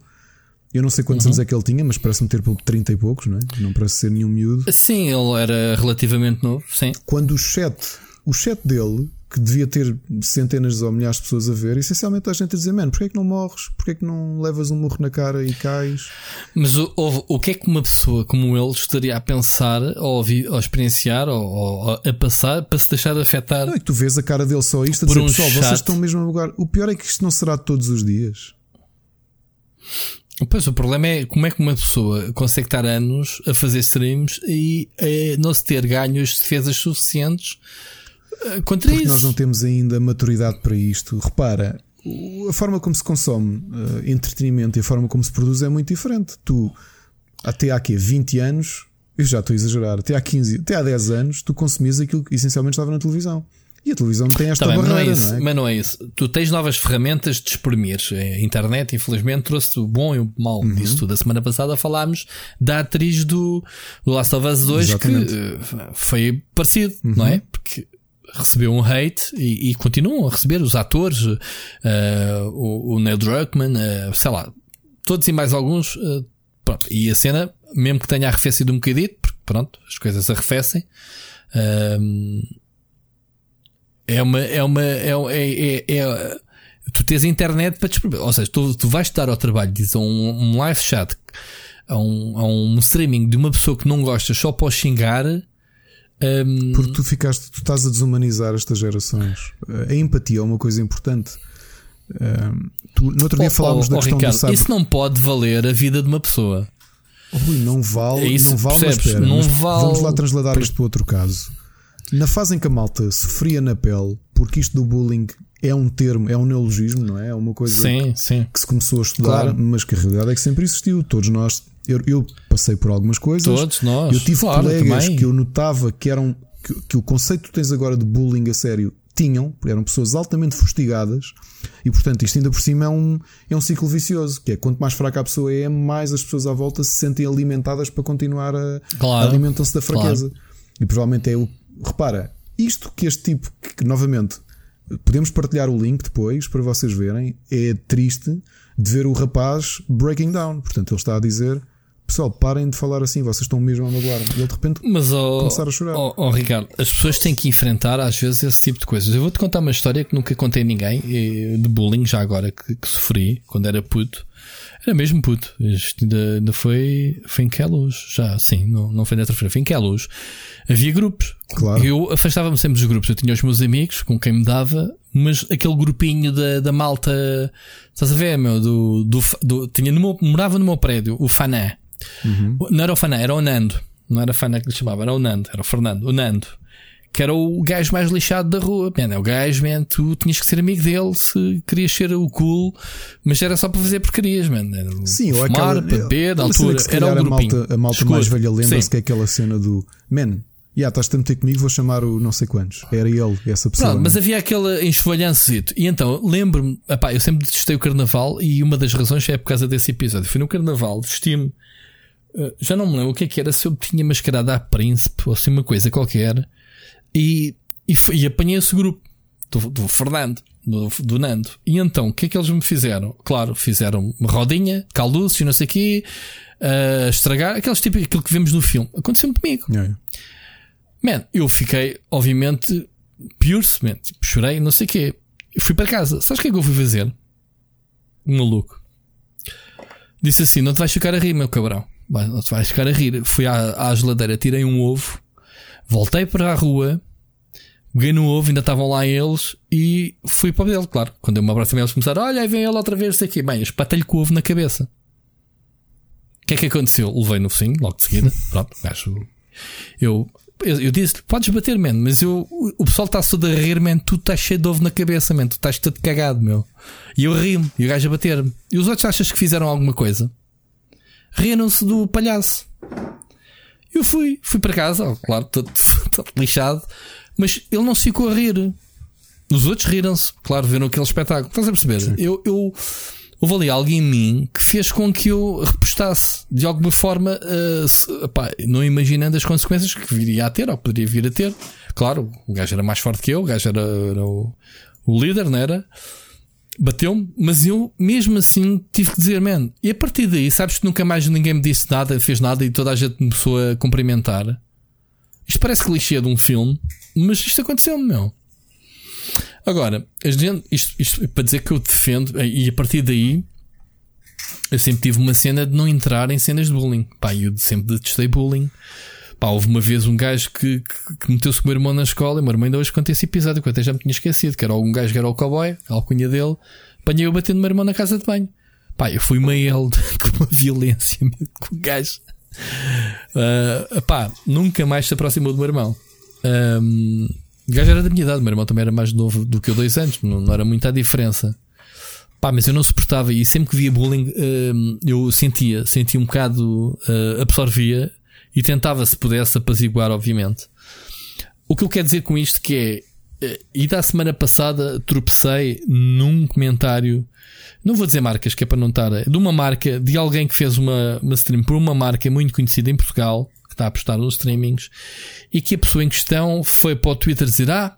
A: Eu não sei quantos uhum. anos é que ele tinha, mas parece-me ter 30 e poucos, não é? Não parece ser nenhum miúdo.
B: Sim, ele era relativamente novo, sim.
A: Quando o chat, o chat dele que devia ter centenas ou milhares de pessoas a ver, essencialmente a gente a dizer: Mano, porquê é que não morres? Porquê é que não levas um morro na cara e cais?
B: Mas o, o, o que é que uma pessoa como ele estaria a pensar, ou, ouvir, ou experienciar, ou, ou, a passar para se deixar afetar?
A: Não, é que tu vês a cara dele só isto a dizer: um Pessoal, vocês estão mesmo a lugar. O pior é que isto não será todos os dias.
B: Pois, o problema é como é que uma pessoa consegue estar anos a fazer streams e eh, não se ter ganhos defesas suficientes contra
A: Porque
B: isso.
A: nós não temos ainda maturidade para isto. Repara, a forma como se consome uh, entretenimento e a forma como se produz é muito diferente. Tu, até há quê? 20 anos, eu já estou a exagerar, até há 15, até há 10 anos, tu consumias aquilo que essencialmente estava na televisão. E a televisão tem esta tá bem, barreira,
B: mas não, é isso,
A: não
B: é? Mas não é isso. Tu tens novas ferramentas de exprimir. A internet, infelizmente, trouxe o bom e o mau uhum. disso tudo. A semana passada falámos da atriz do, do Last of Us 2 Exatamente. que uh, foi parecido, uhum. não é? Porque recebeu um hate e, e continuam a receber os atores, uh, o, o, Neil Druckmann, uh, sei lá, todos e mais alguns. Uh, pronto. E a cena, mesmo que tenha arrefecido um bocadinho, porque pronto, as coisas arrefecem. é uma, é uma, é, é, é, é tu tens a internet para descobrir. Ou seja, tu, tu vais estar ao trabalho, diz um, um live chat, a um, a um streaming de uma pessoa que não gosta só para xingar
A: um... Porque tu ficaste, tu estás a desumanizar estas gerações. A empatia é uma coisa importante. Um, tu, no outro dia oh, falámos oh, da oh, questão
B: Ricardo,
A: do sabe...
B: Isso não pode valer a vida de uma pessoa.
A: Rui, não vale, é isso, não vale, percebes? mas espera,
B: não
A: mas
B: vale...
A: vamos lá transladar isto para outro caso. Na fase em que a malta sofria na pele, porque isto do bullying é um termo, é um neologismo, não é? É uma coisa
B: sim,
A: que,
B: sim.
A: que se começou a estudar, claro. mas que a realidade é que sempre existiu. Todos nós, eu, eu passei por algumas coisas.
B: Todos nós.
A: Eu tive claro, colegas também. que eu notava que eram que, que o conceito que tens agora de bullying a sério tinham, eram pessoas altamente fustigadas e portanto isto ainda por cima é um, é um ciclo vicioso, que é quanto mais fraca a pessoa é, mais as pessoas à volta se sentem alimentadas para continuar a
B: claro,
A: alimentam-se da fraqueza. Claro. E provavelmente é o. Repara, isto que este tipo, que, novamente podemos partilhar o link depois para vocês verem, é triste de ver o rapaz breaking down. Portanto, ele está a dizer Pessoal, parem de falar assim, vocês estão mesmo a magoar-me. E ele de repente
B: Mas, oh,
A: começar a chorar.
B: Oh, oh, Ricardo, as pessoas têm que enfrentar às vezes esse tipo de coisas. Eu vou-te contar uma história que nunca contei a ninguém de bullying, já agora que, que sofri quando era puto. Era mesmo puto. Isto ainda, ainda foi, foi em Queluz. Já, sim, não, não foi na terça foi em Queluz. Havia grupos.
A: Claro.
B: Eu afastava-me sempre dos grupos. Eu tinha os meus amigos com quem me dava, mas aquele grupinho da, da malta, estás a ver, meu? Do, do, do, tinha no meu, morava no meu prédio, o Faná. Uhum. Não era o Faná, era o Nando. Não era Faná que lhe chamava, era o Nando, era o Fernando, o Nando. Que era o gajo mais lixado da rua. Man, é o gajo, man, tu tinhas que ser amigo dele se querias ser o cool, mas era só para fazer porcarias, man. Era
A: Sim,
B: fumar,
A: aquela,
B: beber, da altura. Era um
A: a malta, a malta mais velha lembra-se que é aquela cena do Man, Yeah, estás a meter comigo, vou chamar o não sei quantos. Era ele, essa pessoa.
B: Pronto,
A: não
B: mas havia aquele enxovalhançozito. E então, lembro-me, eu sempre detestei o carnaval e uma das razões é por causa desse episódio. Fui no carnaval, vesti-me. eh, já não me lembro o que é que era, se eu tinha mascarado a príncipe ou assim uma coisa qualquer. E, e, e apanhei esse grupo do, do Fernando, do, do Nando. E então, o que é que eles me fizeram? Claro, fizeram uma rodinha, calduço e não sei o quê, a estragar, aqueles tipo, aquilo que vemos no filme. Aconteceu-me comigo.
A: Yeah.
B: Man, eu fiquei, obviamente, pior-se, man. Tipo, chorei, não sei o quê. Fui para casa. Sabes o que é que eu fui fazer? Um maluco. Disse assim: Não te vais ficar a rir, meu cabrão. Não te vais ficar a rir. Fui à, à geladeira, tirei um ovo, voltei para a rua, peguei no ovo, ainda estavam lá eles e fui para o dele, claro. Quando eu me aproximei, eles começaram: Olha, aí vem ele outra vez, sei o quê. Bem, eu espatei-lhe com o ovo na cabeça. O que é que aconteceu? Levei no focinho, logo de seguida. Pronto, o gajo eu, eu, eu disse podes bater, man, mas eu, o, o pessoal está todo a rir, man, tu estás cheio de ovo na cabeça, man, tu estás todo cagado, meu. E eu ri-me, e o gajo a bater-me. E os outros achas que fizeram alguma coisa? Riram-se do palhaço. Eu fui, fui para casa, claro, todo, todo lixado, mas ele não se ficou a rir. Os outros riram-se, claro, viram aquele espetáculo. Estás a perceber? Eu, eu, houve ali algo em mim que fez com que eu repostasse de alguma forma, uh, se- epá, não imaginando as consequências que viria a ter ou poderia vir a ter. Claro, o gajo era mais forte que eu, o gajo era, era o, o líder, não era? Bateu-me, mas eu mesmo assim tive que dizer, man. E a partir daí, sabes que nunca mais ninguém me disse nada, fez nada e toda a gente me começou a cumprimentar. Isto parece clichê de um filme, mas isto aconteceu-me, meu. Agora, isto, isto para dizer que eu defendo, e a partir daí eu sempre tive uma cena de não entrar em cenas de bullying. Pá, eu sempre detestei bullying. Pá, houve uma vez um gajo que, que, que meteu-se com o meu irmão na escola, e o meu irmão ainda hoje conta esse episódio que eu até já me tinha esquecido, que era um gajo que era o cowboy, a alcunha dele, apanhei eu batendo o meu irmão na casa de banho. Pá, eu fui meio de uma violência com o gajo. Ah, pá, nunca mais se aproximou do meu irmão. Ahm, o gajo era da minha idade, o meu irmão também era mais novo do que eu, dois anos, não, não era muita a diferença. Pá, mas eu não suportava e sempre que via bullying hum, eu sentia, sentia um bocado, uh, absorvia e tentava, se pudesse, apaziguar, obviamente. O que eu quero dizer com isto que é, eh, e da semana passada tropecei num comentário, não vou dizer marcas, que é para não estar, de uma marca, de alguém que fez uma, uma stream por uma marca muito conhecida em Portugal, que está a apostar nos streamings, e que a pessoa em questão foi para o Twitter dizer: Ah,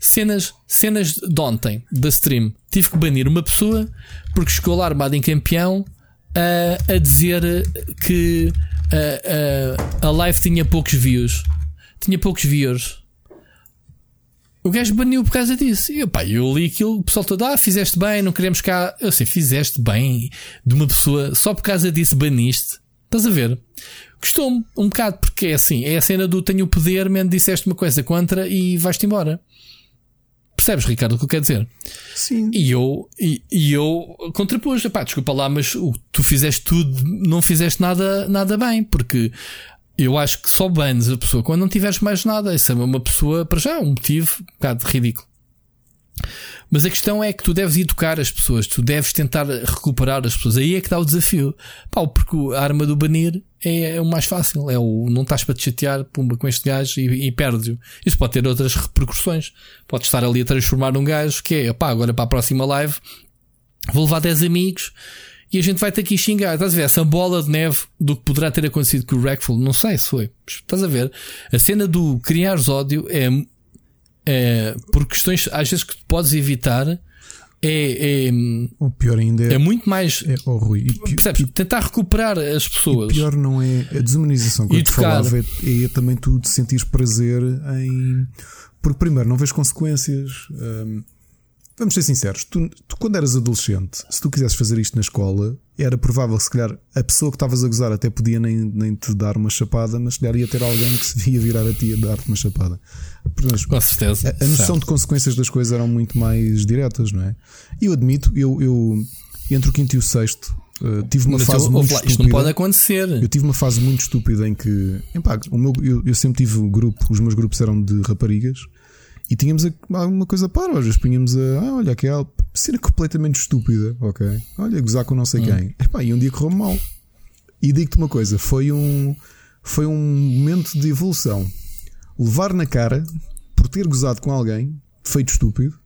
B: cenas, cenas de ontem da stream. Tive que banir uma pessoa porque chegou lá armado em campeão a, a dizer que a, a, a live tinha poucos views. Tinha poucos viewers. O gajo baniu por causa disso. E pá, eu li aquilo, o pessoal todo, ah, fizeste bem, não queremos cá. Eu sei, fizeste bem de uma pessoa, só por causa disso baniste. Estás a ver? Gostou-me um bocado, porque é assim, é a cena do tenho o poder, man, disseste uma coisa contra e vais-te embora. Percebes, Ricardo, o que eu quero dizer?
A: Sim.
B: E eu, e, e eu contrapus, pá, desculpa lá, mas o, tu fizeste tudo, não fizeste nada, nada bem, porque eu acho que só banes a pessoa quando não tiveres mais nada. Isso é uma pessoa, para já, um motivo um bocado ridículo. Mas a questão é que tu deves educar as pessoas, tu deves tentar recuperar as pessoas. Aí é que dá o desafio. Pá, porque a arma do banir é, é o mais fácil. É o não estás para te chatear pumba, com este gajo e, e perde-o. Isso pode ter outras repercussões. Pode estar ali a transformar um gajo que é, pá, agora para a próxima live vou levar 10 amigos e a gente vai ter aqui xingar. Estás a ver? Essa bola de neve do que poderá ter acontecido com o Rackful, não sei se foi. Estás a ver? A cena do criares ódio é, é por questões às vezes que podes evitar. É, é,
A: O pior ainda é.
B: é muito mais.
A: é oh, Rui, e
B: Percebes? Tentar recuperar as pessoas.
A: O pior não é a desumanização que eu te falava, é, é também tu te sentires prazer em. Porque, primeiro, não vês consequências. hum, vamos ser sinceros, tu, tu, quando eras adolescente, se tu quisesses fazer isto na escola, era provável, se calhar, a pessoa que estavas a gozar até podia nem, nem te dar uma chapada, mas se calhar ia ter alguém que se ia virar a ti a dar-te uma chapada. Portanto,
B: Com certeza.
A: a, a noção de consequências das coisas eram muito mais diretas, não é? E eu admito, eu, eu entre o quinto e o sexto eh, tive uma
B: Mas
A: fase
B: eu-
A: muito
B: lá, isto
A: estúpida.
B: não pode acontecer.
A: Eu tive uma fase muito estúpida em que, epá, o meu, eu, eu sempre tive um grupo, os meus grupos eram de raparigas e tínhamos alguma coisa para, às vezes punhamos a, ah, olha, aquela cena completamente estúpida, ok? Olha, gozar com não sei quem. Epá, e um dia correu mal. E digo-te uma coisa, foi um, foi um momento de evolução. levar na cara por ter gozado com alguém, feito estúpido.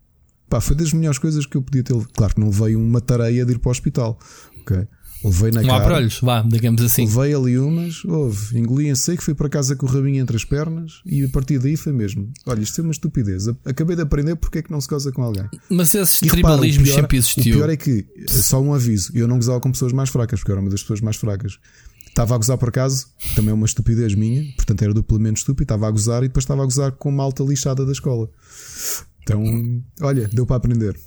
A: Pá, foi das melhores coisas que eu podia ter. Claro que não veio uma tareia de ir para o hospital. Ok. Levei na
B: Não há
A: cara.
B: olhos, vá, digamos assim.
A: Levei ali umas, houve, engoli em seco, fui para casa com o rabinho entre as pernas e a partir daí foi mesmo. Olha, isto é uma estupidez. Acabei de aprender porque é que não se goza com alguém.
B: Mas esse
A: E repara, o
B: tribalismo
A: pior-
B: sempre
A: O
B: existiu.
A: pior é que, só um aviso, eu não gozava com pessoas mais fracas, porque eu era uma das pessoas mais fracas. Estava a gozar por acaso, também é uma estupidez minha, portanto era duplamente estúpido. Estava a gozar e depois estava a gozar com uma alta lixada da escola. Então, olha, deu para aprender.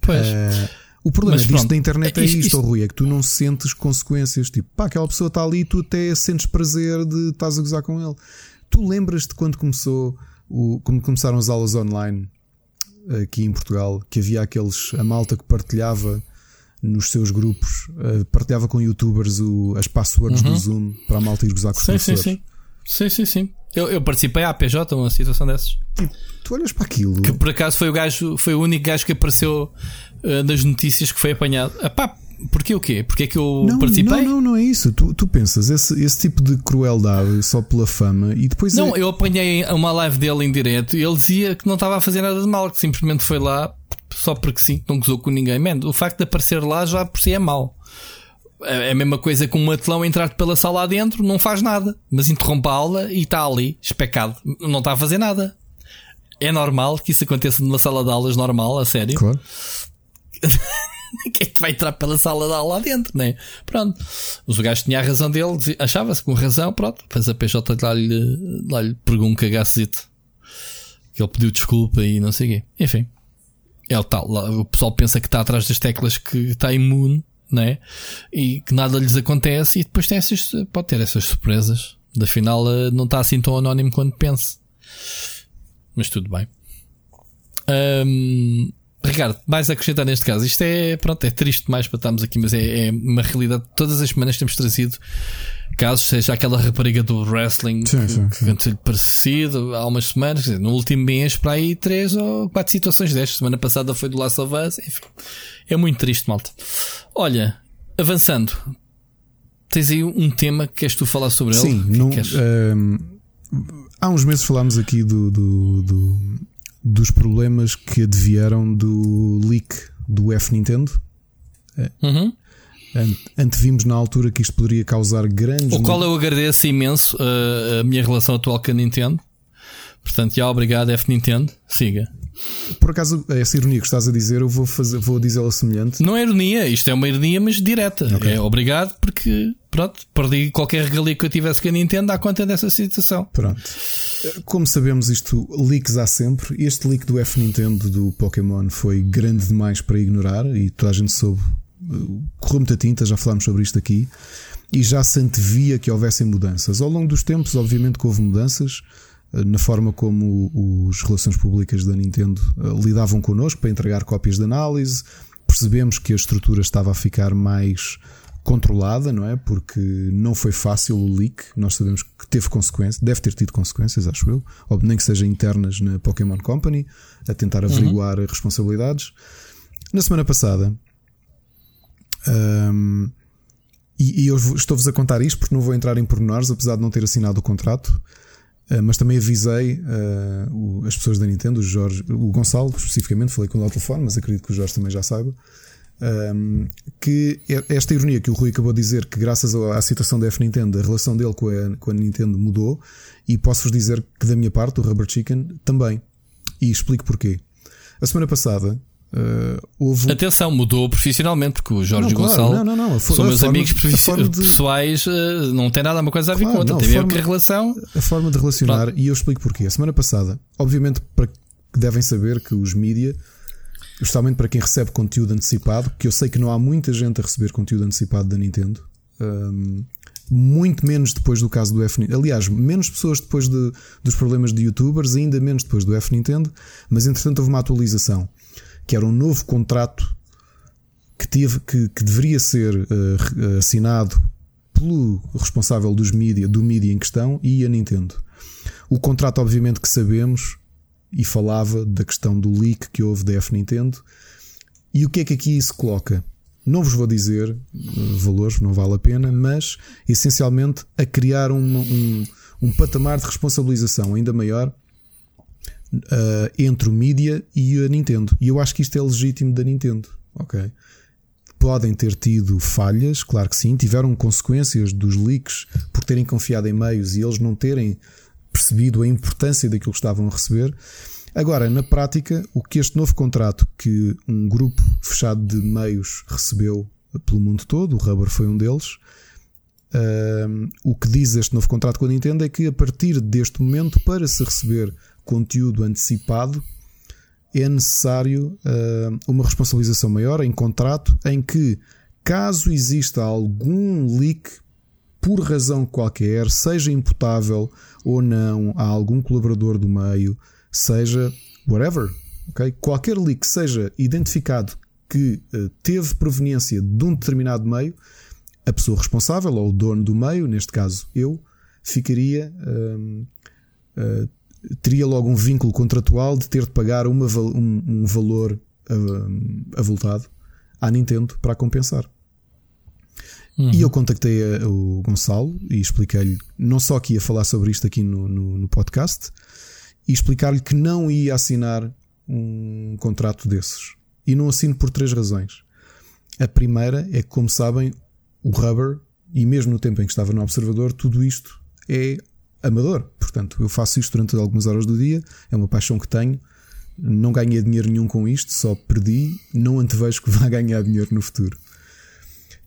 B: Pois.
A: Eh, o problema
B: Mas
A: disto da internet é
B: isto-
A: isto,
B: isto-
A: Rui, é que tu não sentes consequências. Tipo, pá, aquela pessoa está ali e tu até sentes prazer de estás a gozar com ele. Tu lembras-te quando começou, o, como começaram as aulas online aqui em Portugal, que havia aqueles, a malta que partilhava nos seus grupos, eh, partilhava com youtubers o- as passwords do Zoom para a malta ir gozar com os
B: Uhum. Sim, sim,
A: professores.
B: sim. Sim, sim, sim. Eu, eu participei à PJ, uma situação dessas.
A: Tipo, tu olhas para aquilo.
B: Que por acaso foi o gajo, foi o único gajo que apareceu eh, nas notícias que foi apanhado. Epá, porquê o quê? Porque é que eu
A: Não,
B: participei?
A: não, não, não é isso. Tu, tu pensas esse, esse tipo de crueldade só pela fama e depois é-
B: Não, eu apanhei uma live dele em direto e ele dizia que não estava a fazer nada de mal, que simplesmente foi lá só porque sim, que não gozou com ninguém. Man, o facto de aparecer lá já por si é mau. É é a mesma coisa que um matelão entrar pela sala adentro, não faz nada, mas interrompe a aula e está ali, especado, não está a fazer nada. É normal que isso aconteça numa sala de aulas normal, a sério.
A: Claro.
B: Quem é que vai entrar pela sala de aula lá dentro, né? Pronto. Mas o gajo tinha a razão dele, achava-se com razão, pronto. Depois a PJ lá lhe, lá lhe pregou um cagacito. Que ele pediu desculpa e não sei o quê. Enfim. É o tal. O pessoal pensa que está atrás das teclas que está imune, né? E que nada lhes acontece e depois tem essas, pode ter essas surpresas. Da final eh, não está assim tão anónimo quanto pensa. Mas tudo bem. Hum, Ricardo, mais a acrescentar neste caso. Isto é, pronto, é triste mais para estarmos aqui, mas é, é uma realidade. Todas as semanas temos trazido casos, seja aquela rapariga do wrestling
A: Sim,
B: que,
A: sim,
B: que
A: sim.
B: aconteceu-lhe parecido há umas semanas, quer dizer, no último mês para aí três ou quatro situações destas. Semana passada foi do Last of Us, enfim. É muito triste, malta. Olha, avançando, tens aí um tema que queres tu falar sobre ele?
A: Sim,
B: que é que
A: não,
B: queres?
A: ehm, há uns meses falámos aqui do, do- do- dos problemas que advieram do leak do F Nintendo.
B: Uhum.
A: Ante- Antevimos na altura que isto poderia causar grandes.
B: O qual eu agradeço imenso uh, a minha relação atual com a Nintendo. Portanto, já obrigado, F Nintendo. Siga.
A: Por acaso, essa ironia que estás a dizer, eu vou, fazer, vou dizê-la semelhante.
B: Não é ironia, isto é uma ironia, mas direta.
A: Ok.
B: É obrigado porque, pronto, perdi qualquer regalia que eu tivesse com a Nintendo à conta dessa situação.
A: Pronto. Como sabemos, isto leaks há sempre. Este leak do F Nintendo do Pokémon foi grande demais para ignorar e toda a gente soube. uh, Correu muita tinta, já falámos sobre isto aqui. E já se antevia que houvessem mudanças. Ao longo dos tempos, obviamente, que houve mudanças na forma como os relações públicas da Nintendo uh, lidavam connosco para entregar cópias de análise. Percebemos que a estrutura estava a ficar mais controlada, não é? Porque não foi fácil o leak. Nós sabemos que teve consequências, deve ter tido consequências, acho eu, ou nem que seja internas na Pokémon Company, a tentar averiguar responsabilidades. Na semana passada, hum, e, e eu estou-vos a contar isto porque não vou entrar em pormenores, apesar de não ter assinado o contrato. Uh, mas também avisei uh, as pessoas da Nintendo, o Jorge, o Gonçalo especificamente, falei com ele ao telefone, mas acredito que o Jorge também já saiba. um, que é- esta ironia que o Rui acabou de dizer, que graças à situação da F Nintendo, a relação dele com a, com a Nintendo mudou, e posso-vos dizer que da minha parte, o Rubber Chicken, também. E explico porquê. A semana passada uh.
B: Atenção, mudou profissionalmente, porque o Jorge
A: Não, claro,
B: Gonçalo
A: não, não, não,
B: são meus amigos
A: de-
B: pessoais, uh, não tem nada uma coisa a ver
A: Claro,
B: com outra.
A: não,
B: tem
A: forma-
B: com a relação.
A: a forma de relacionar, e eu explico porquê. A semana passada, obviamente, para que devem saber que os mídia, justamente para quem recebe conteúdo antecipado, que eu sei que não há muita gente a receber conteúdo antecipado da Nintendo, hum, muito menos depois do caso do F Nintendo. Aliás, menos pessoas depois de- dos problemas de youtubers, ainda menos depois do F Nintendo, mas entretanto houve uma atualização que era um novo contrato que, teve, que, que deveria ser re- assinado pelo responsável dos mídia, do mídia em questão e a Nintendo. O contrato, obviamente, que sabemos e falava da questão do leak que houve da F Nintendo. E o que é que aqui se coloca? Não vos vou dizer eh, valores, não vale a pena, mas essencialmente a criar uma- um, um patamar de responsabilização ainda maior uh, entre o mídia e a Nintendo. E eu acho que isto é legítimo da Nintendo. Ok. Podem ter tido falhas, claro que sim, tiveram consequências dos leaks por terem confiado em meios e eles não terem percebido a importância daquilo que estavam a receber. Agora, na prática, o que este novo contrato que um grupo fechado de meios recebeu pelo mundo todo, o Rubber foi um deles, uh, o que diz este novo contrato com a Nintendo é que a partir deste momento, para se receber conteúdo antecipado, é necessário uh, uma responsabilização maior em contrato em que, caso exista algum leak por razão qualquer, seja imputável ou não a algum colaborador do meio, seja whatever, okay? qualquer leak seja identificado que uh, teve proveniência de um determinado meio, a pessoa responsável ou o dono do meio, neste caso eu, ficaria. Uh, teria logo um vínculo contratual de ter de pagar uma, um, um, valor uh, avultado à Nintendo para compensar. Uhum. E eu contactei o Gonçalo e expliquei-lhe não só que ia falar sobre isto aqui no, no, no podcast, e explicar-lhe que não ia assinar um contrato desses. E não assino por três razões. A primeira é que, como sabem, o Rubber, e mesmo no tempo em que estava no Observador, tudo isto é amador. Portanto, eu faço isto durante algumas horas do dia, é uma paixão que tenho. Não ganhei dinheiro nenhum com isto, só perdi. Não antevejo que vá ganhar dinheiro no futuro.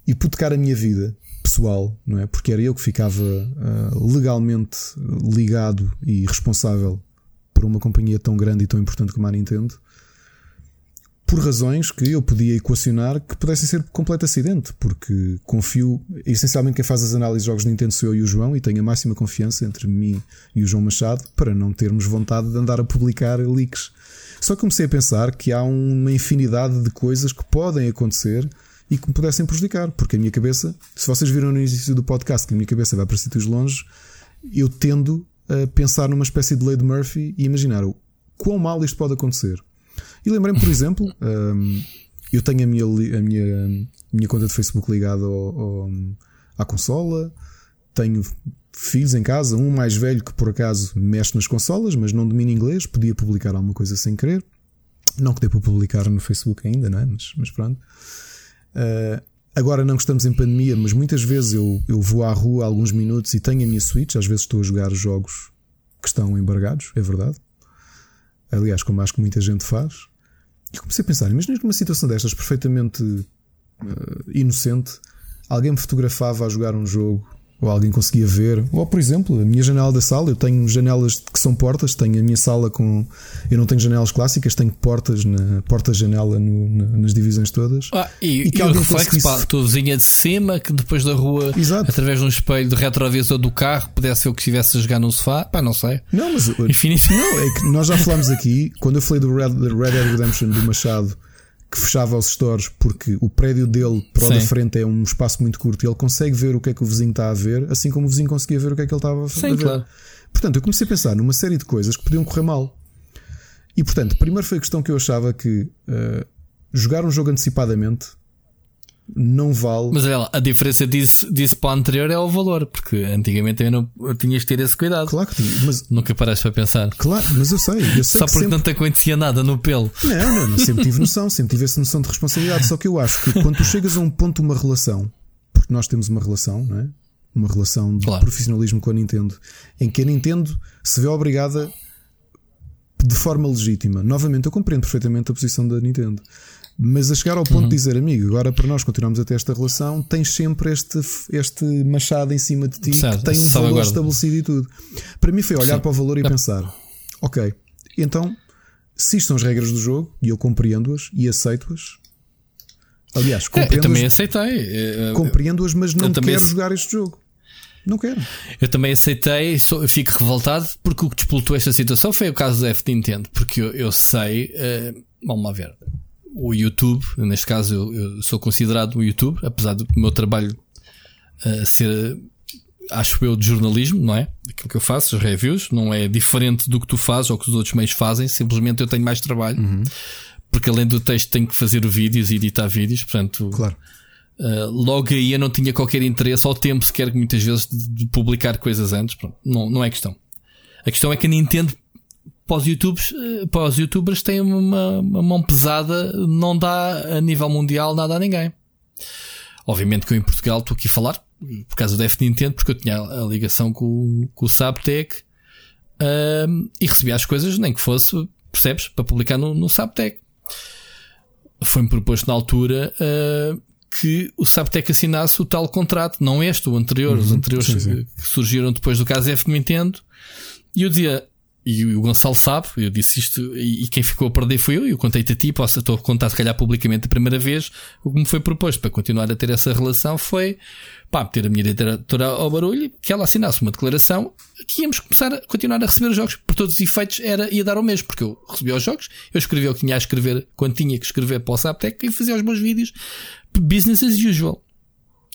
A: E hipotecar a minha vida pessoal, não é? Porque era eu que ficava uh, legalmente ligado e responsável por uma companhia tão grande e tão importante como a Nintendo por razões que eu podia equacionar que pudessem ser completo acidente, porque confio, essencialmente quem faz as análises de jogos de Nintendo sou eu e o João e tenho a máxima confiança entre mim e o João Machado para não termos vontade de andar a publicar leaks. Só comecei a pensar que há uma infinidade de coisas que podem acontecer e que me pudessem prejudicar, porque a minha cabeça, se vocês viram no início do podcast que a minha cabeça vai para sítios longe, eu tendo a pensar numa espécie de lei de Murphy e imaginar o quão mal isto pode acontecer. E lembrei-me, por exemplo, um, eu tenho a minha, a minha, a minha conta de Facebook ligada ao, ao, à consola, tenho filhos em casa, um mais velho que por acaso mexe nas consolas, mas não domina inglês, podia publicar alguma coisa sem querer. Não que dê para publicar no Facebook ainda, não é? mas, mas pronto. Uh, agora não estamos em pandemia, mas muitas vezes eu, eu vou à rua alguns minutos e tenho a minha Switch, às vezes estou a jogar jogos que estão embargados, é verdade. Aliás, como acho que muita gente faz. E comecei a pensar, imagina que numa situação destas perfeitamente uh, inocente, alguém me fotografava a jogar um jogo ou alguém conseguia ver. Ou, por exemplo, a minha janela da sala, eu tenho janelas que são portas, tenho a minha sala com. Eu não tenho janelas clássicas, tenho portas na porta-janela nas divisões todas.
B: Ah, e, e que e o reflexo para a tua vizinha de cima, que depois da rua, Exato. através de um espelho de retrovisor do carro, pudesse ver o que estivesse a jogar no sofá. Pá, não sei.
A: Não, mas. Infinito. Não, é que nós já falámos aqui, quando eu falei do Red, Red Dead Redemption do Machado que fechava os stores porque o prédio dele para o da frente é um espaço muito curto e ele consegue ver o que é que o vizinho está a ver, assim como o vizinho conseguia ver o que é que ele estava a, ver. Claro. Portanto, eu comecei a pensar numa série de coisas que podiam correr mal. E portanto, primeiro foi a questão que eu achava que uh, jogar um jogo antecipadamente não vale.
B: Mas olha lá, a diferença disso, disso para o anterior é o valor, porque antigamente eu não eu tinhas de ter esse cuidado.
A: Claro que tinha, mas
B: nunca paraste para pensar.
A: Claro, mas eu sei. Eu sei
B: Só porque sempre... não te acontecia nada no pelo.
A: Não, não, sempre tive noção, sempre tive essa noção de responsabilidade. Só que eu acho que quando tu chegas a um ponto de uma relação, porque nós temos uma relação, não é? Uma relação de claro. profissionalismo com a Nintendo, em que a Nintendo se vê obrigada de forma legítima. Novamente, eu compreendo perfeitamente a posição da Nintendo. Mas a chegar ao ponto uhum. de dizer, amigo, agora para nós continuarmos a ter esta relação, tens sempre este, este machado em cima de ti que tem um valor agora. estabelecido e tudo. Para mim foi olhar Sim. para o valor e é. pensar: ok, então, se isto são as regras do jogo, e eu compreendo-as e aceito-as. Aliás,
B: compreendo-as. É, eu também aceitei.
A: Compreendo-as, mas não quero jogar este jogo. Não quero.
B: Eu também aceitei, sou, fico revoltado porque o que despoltou esta situação foi o caso da F Nintendo, porque eu, eu sei, uh, vamos lá ver, o YouTube, neste caso eu, eu, sou considerado o YouTube, apesar do meu trabalho uh, ser, acho eu, de jornalismo, não é? Aquilo que eu faço, os reviews, não é diferente do que tu fazes ou que os outros meios fazem, simplesmente eu tenho mais trabalho, uhum. porque além do texto tenho que fazer vídeos e editar vídeos, portanto.
A: Claro.
B: Uh, logo aí eu não tinha qualquer interesse ao tempo sequer que muitas vezes de, de publicar coisas antes. Pronto, não, não é questão. A questão é que a Nintendo para os, YouTubes, para os youtubers tem uma, uma mão pesada, não dá a nível mundial nada a ninguém. Obviamente que eu em Portugal estou aqui a falar por causa do F Nintendo, porque eu tinha a ligação com, com o Subtech uh, e recebia as coisas, nem que fosse, percebes, para publicar no, no Subtech. Foi-me proposto na altura uh, que o Subtech assinasse o tal contrato, não este, o anterior, uhum, os anteriores sim, sim. que surgiram depois do caso F Nintendo. E eu dizia, e o Gonçalo sabe, eu disse isto, e quem ficou a perder foi eu, e eu contei-te a ti, posso estou a contar se calhar publicamente a primeira vez, o que me foi proposto para continuar a ter essa relação foi, pá, meter a minha diretora ao barulho, que ela assinasse uma declaração que íamos começar a continuar a receber os jogos, por todos os efeitos era, ia dar o mesmo, porque eu recebia os jogos, eu escrevia o que tinha a escrever quando tinha que escrever para o Saptec e fazia os meus vídeos, business as usual.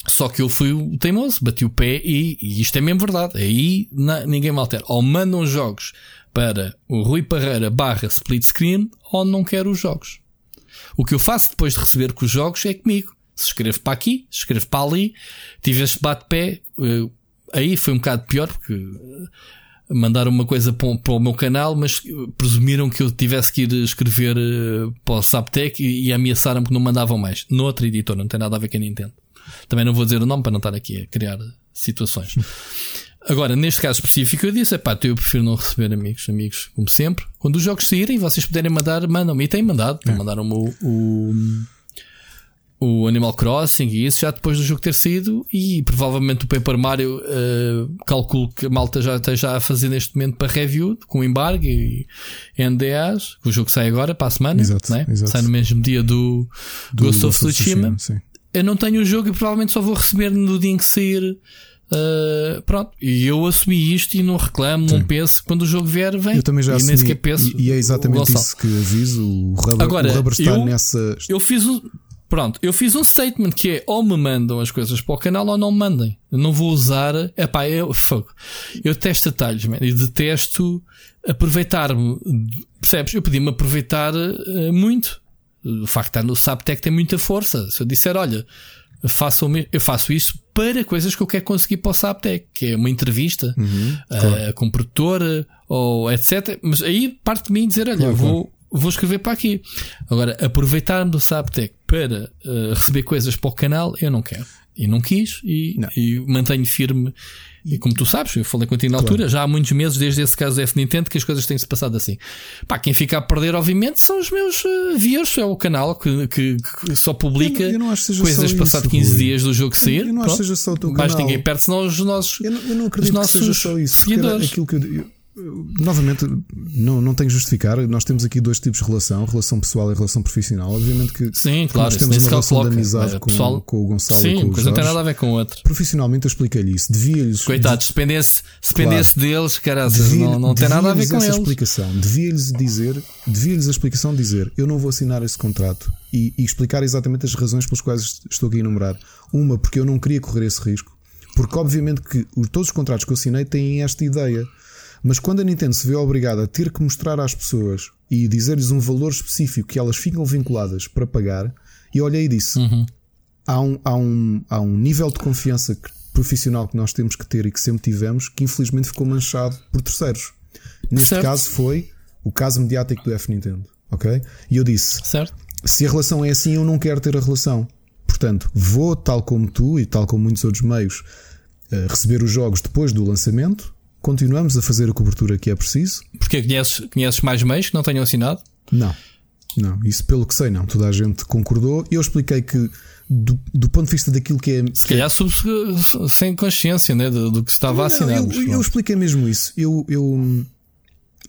B: Só que eu fui o teimoso, bati o pé e, e isto é mesmo verdade. Aí ninguém me altera. Ou mandam jogos para o Rui Parreira barra split screen ou não quero os jogos. O que eu faço depois de receber com os jogos é comigo. Se escrevo para aqui, escrevo para ali, tive este bate-pé, eh, aí foi um bocado pior porque eh, mandaram uma coisa para o meu canal, mas presumiram que eu tivesse que ir escrever eh, para o Saptec e, ameaçaram que não mandavam mais. Noutra editora, não tem nada a ver com a Nintendo. Também não vou dizer o nome para não estar aqui a criar situações. Agora, neste caso específico, eu disse: pá, eu prefiro não receber amigos, amigos, como sempre. Quando os jogos saírem, vocês puderem mandar, mandam-me. E têm mandado. É. Mandaram-me o, o, o, Animal Crossing e isso já depois do jogo ter saído. E provavelmente o Paper Mario, uh, calculo que a malta já esteja a fazer neste momento para review, com embargo e NDAs. O jogo sai agora, para a semana. Exato, né? exato. Sai no mesmo dia do, do Ghost of Tsushima. Eu não tenho o jogo e provavelmente só vou receber no dia em que sair Uh, pronto, e eu assumi isto e não reclamo, Sim. não penso. Quando o jogo vier, vem.
A: Eu também já assumi. Nem penso, e, e é exatamente isso que aviso. O rubber, Agora, o rubber está
B: eu,
A: nessa.
B: Eu fiz um. Pronto, eu fiz um statement que é ou me mandam as coisas para o canal ou não me mandem. Eu não vou usar. É pá, eu, fogo. Eu testo detalhes, man, e detesto aproveitar-me. Percebes? Eu podia-me aproveitar uh, muito. O facto de estar no Saptec tem muita força. Se eu disser, olha, façam eu faço isso para coisas que eu quero conseguir para o Saptec, que é uma entrevista
A: uhum,
B: uh, claro. com produtora ou etc. Mas aí parte de mim dizer, olha, claro, vou, claro. vou escrever para aqui. Agora, aproveitar do Saptec para uh, receber coisas para o canal, eu não quero. E não quis e, não. e mantenho firme e como tu sabes, eu falei contigo na claro. altura, já há muitos meses, desde esse caso da Nintendo, que as coisas têm-se passado assim. Pá, quem fica a perder, obviamente, são os meus uh, viewers, é o canal que, que, que só publica eu não, eu não coisas passado 15 Rui. dias do jogo sair.
A: Eu não acho que seja só o teu canal.
B: Mais ninguém perde, senão os nossos.
A: Eu não, eu não acredito que seja só isso. Seguidores. Aquilo que eu, novamente, não, não tenho que justificar. Nós temos aqui dois tipos de relação: relação pessoal e relação profissional. Obviamente que
B: sim, claro,
A: nós temos uma relação coloca. de amizade com, pessoal, com o Gonçalo
B: sim,
A: e com o
B: Jorge. não tem nada a ver com o outro.
A: Profissionalmente, eu expliquei-lhe isso. Devia-lhes.
B: Coitados, se dependesse, se dependesse claro, deles, caraças, não, não tem nada a ver com essa eles.
A: explicação. Devia-lhes dizer, devia-lhes a explicação dizer: eu não vou assinar esse contrato e, e explicar exatamente as razões pelas quais estou aqui a enumerar. Uma, porque eu não queria correr esse risco. Porque, obviamente, que todos os contratos que eu assinei têm esta ideia mas quando a Nintendo se vê obrigada a ter que mostrar às pessoas e dizer-lhes um valor específico que elas ficam vinculadas para pagar, e olhei e disse:
B: uhum.
A: há, um, há, um, há um nível de confiança profissional que nós temos que ter e que sempre tivemos que infelizmente ficou manchado por terceiros. Neste certo. caso foi o caso mediático do F Nintendo. Ok? E eu disse:
B: certo.
A: se a relação é assim, eu não quero ter a relação. Portanto, vou, tal como tu e tal como muitos outros meios, eh, receber os jogos depois do lançamento continuamos a fazer a cobertura que é preciso.
B: Porque conheces, conheces mais meios que não tenham assinado?
A: Não, não, isso pelo que sei, não. Toda a gente concordou. Eu expliquei que, do, do ponto de vista daquilo que é.
B: Se calhar sub, sem consciência né, do, do que estava não, assinado.
A: Eu, eu, expliquei mesmo isso. Eu, eu,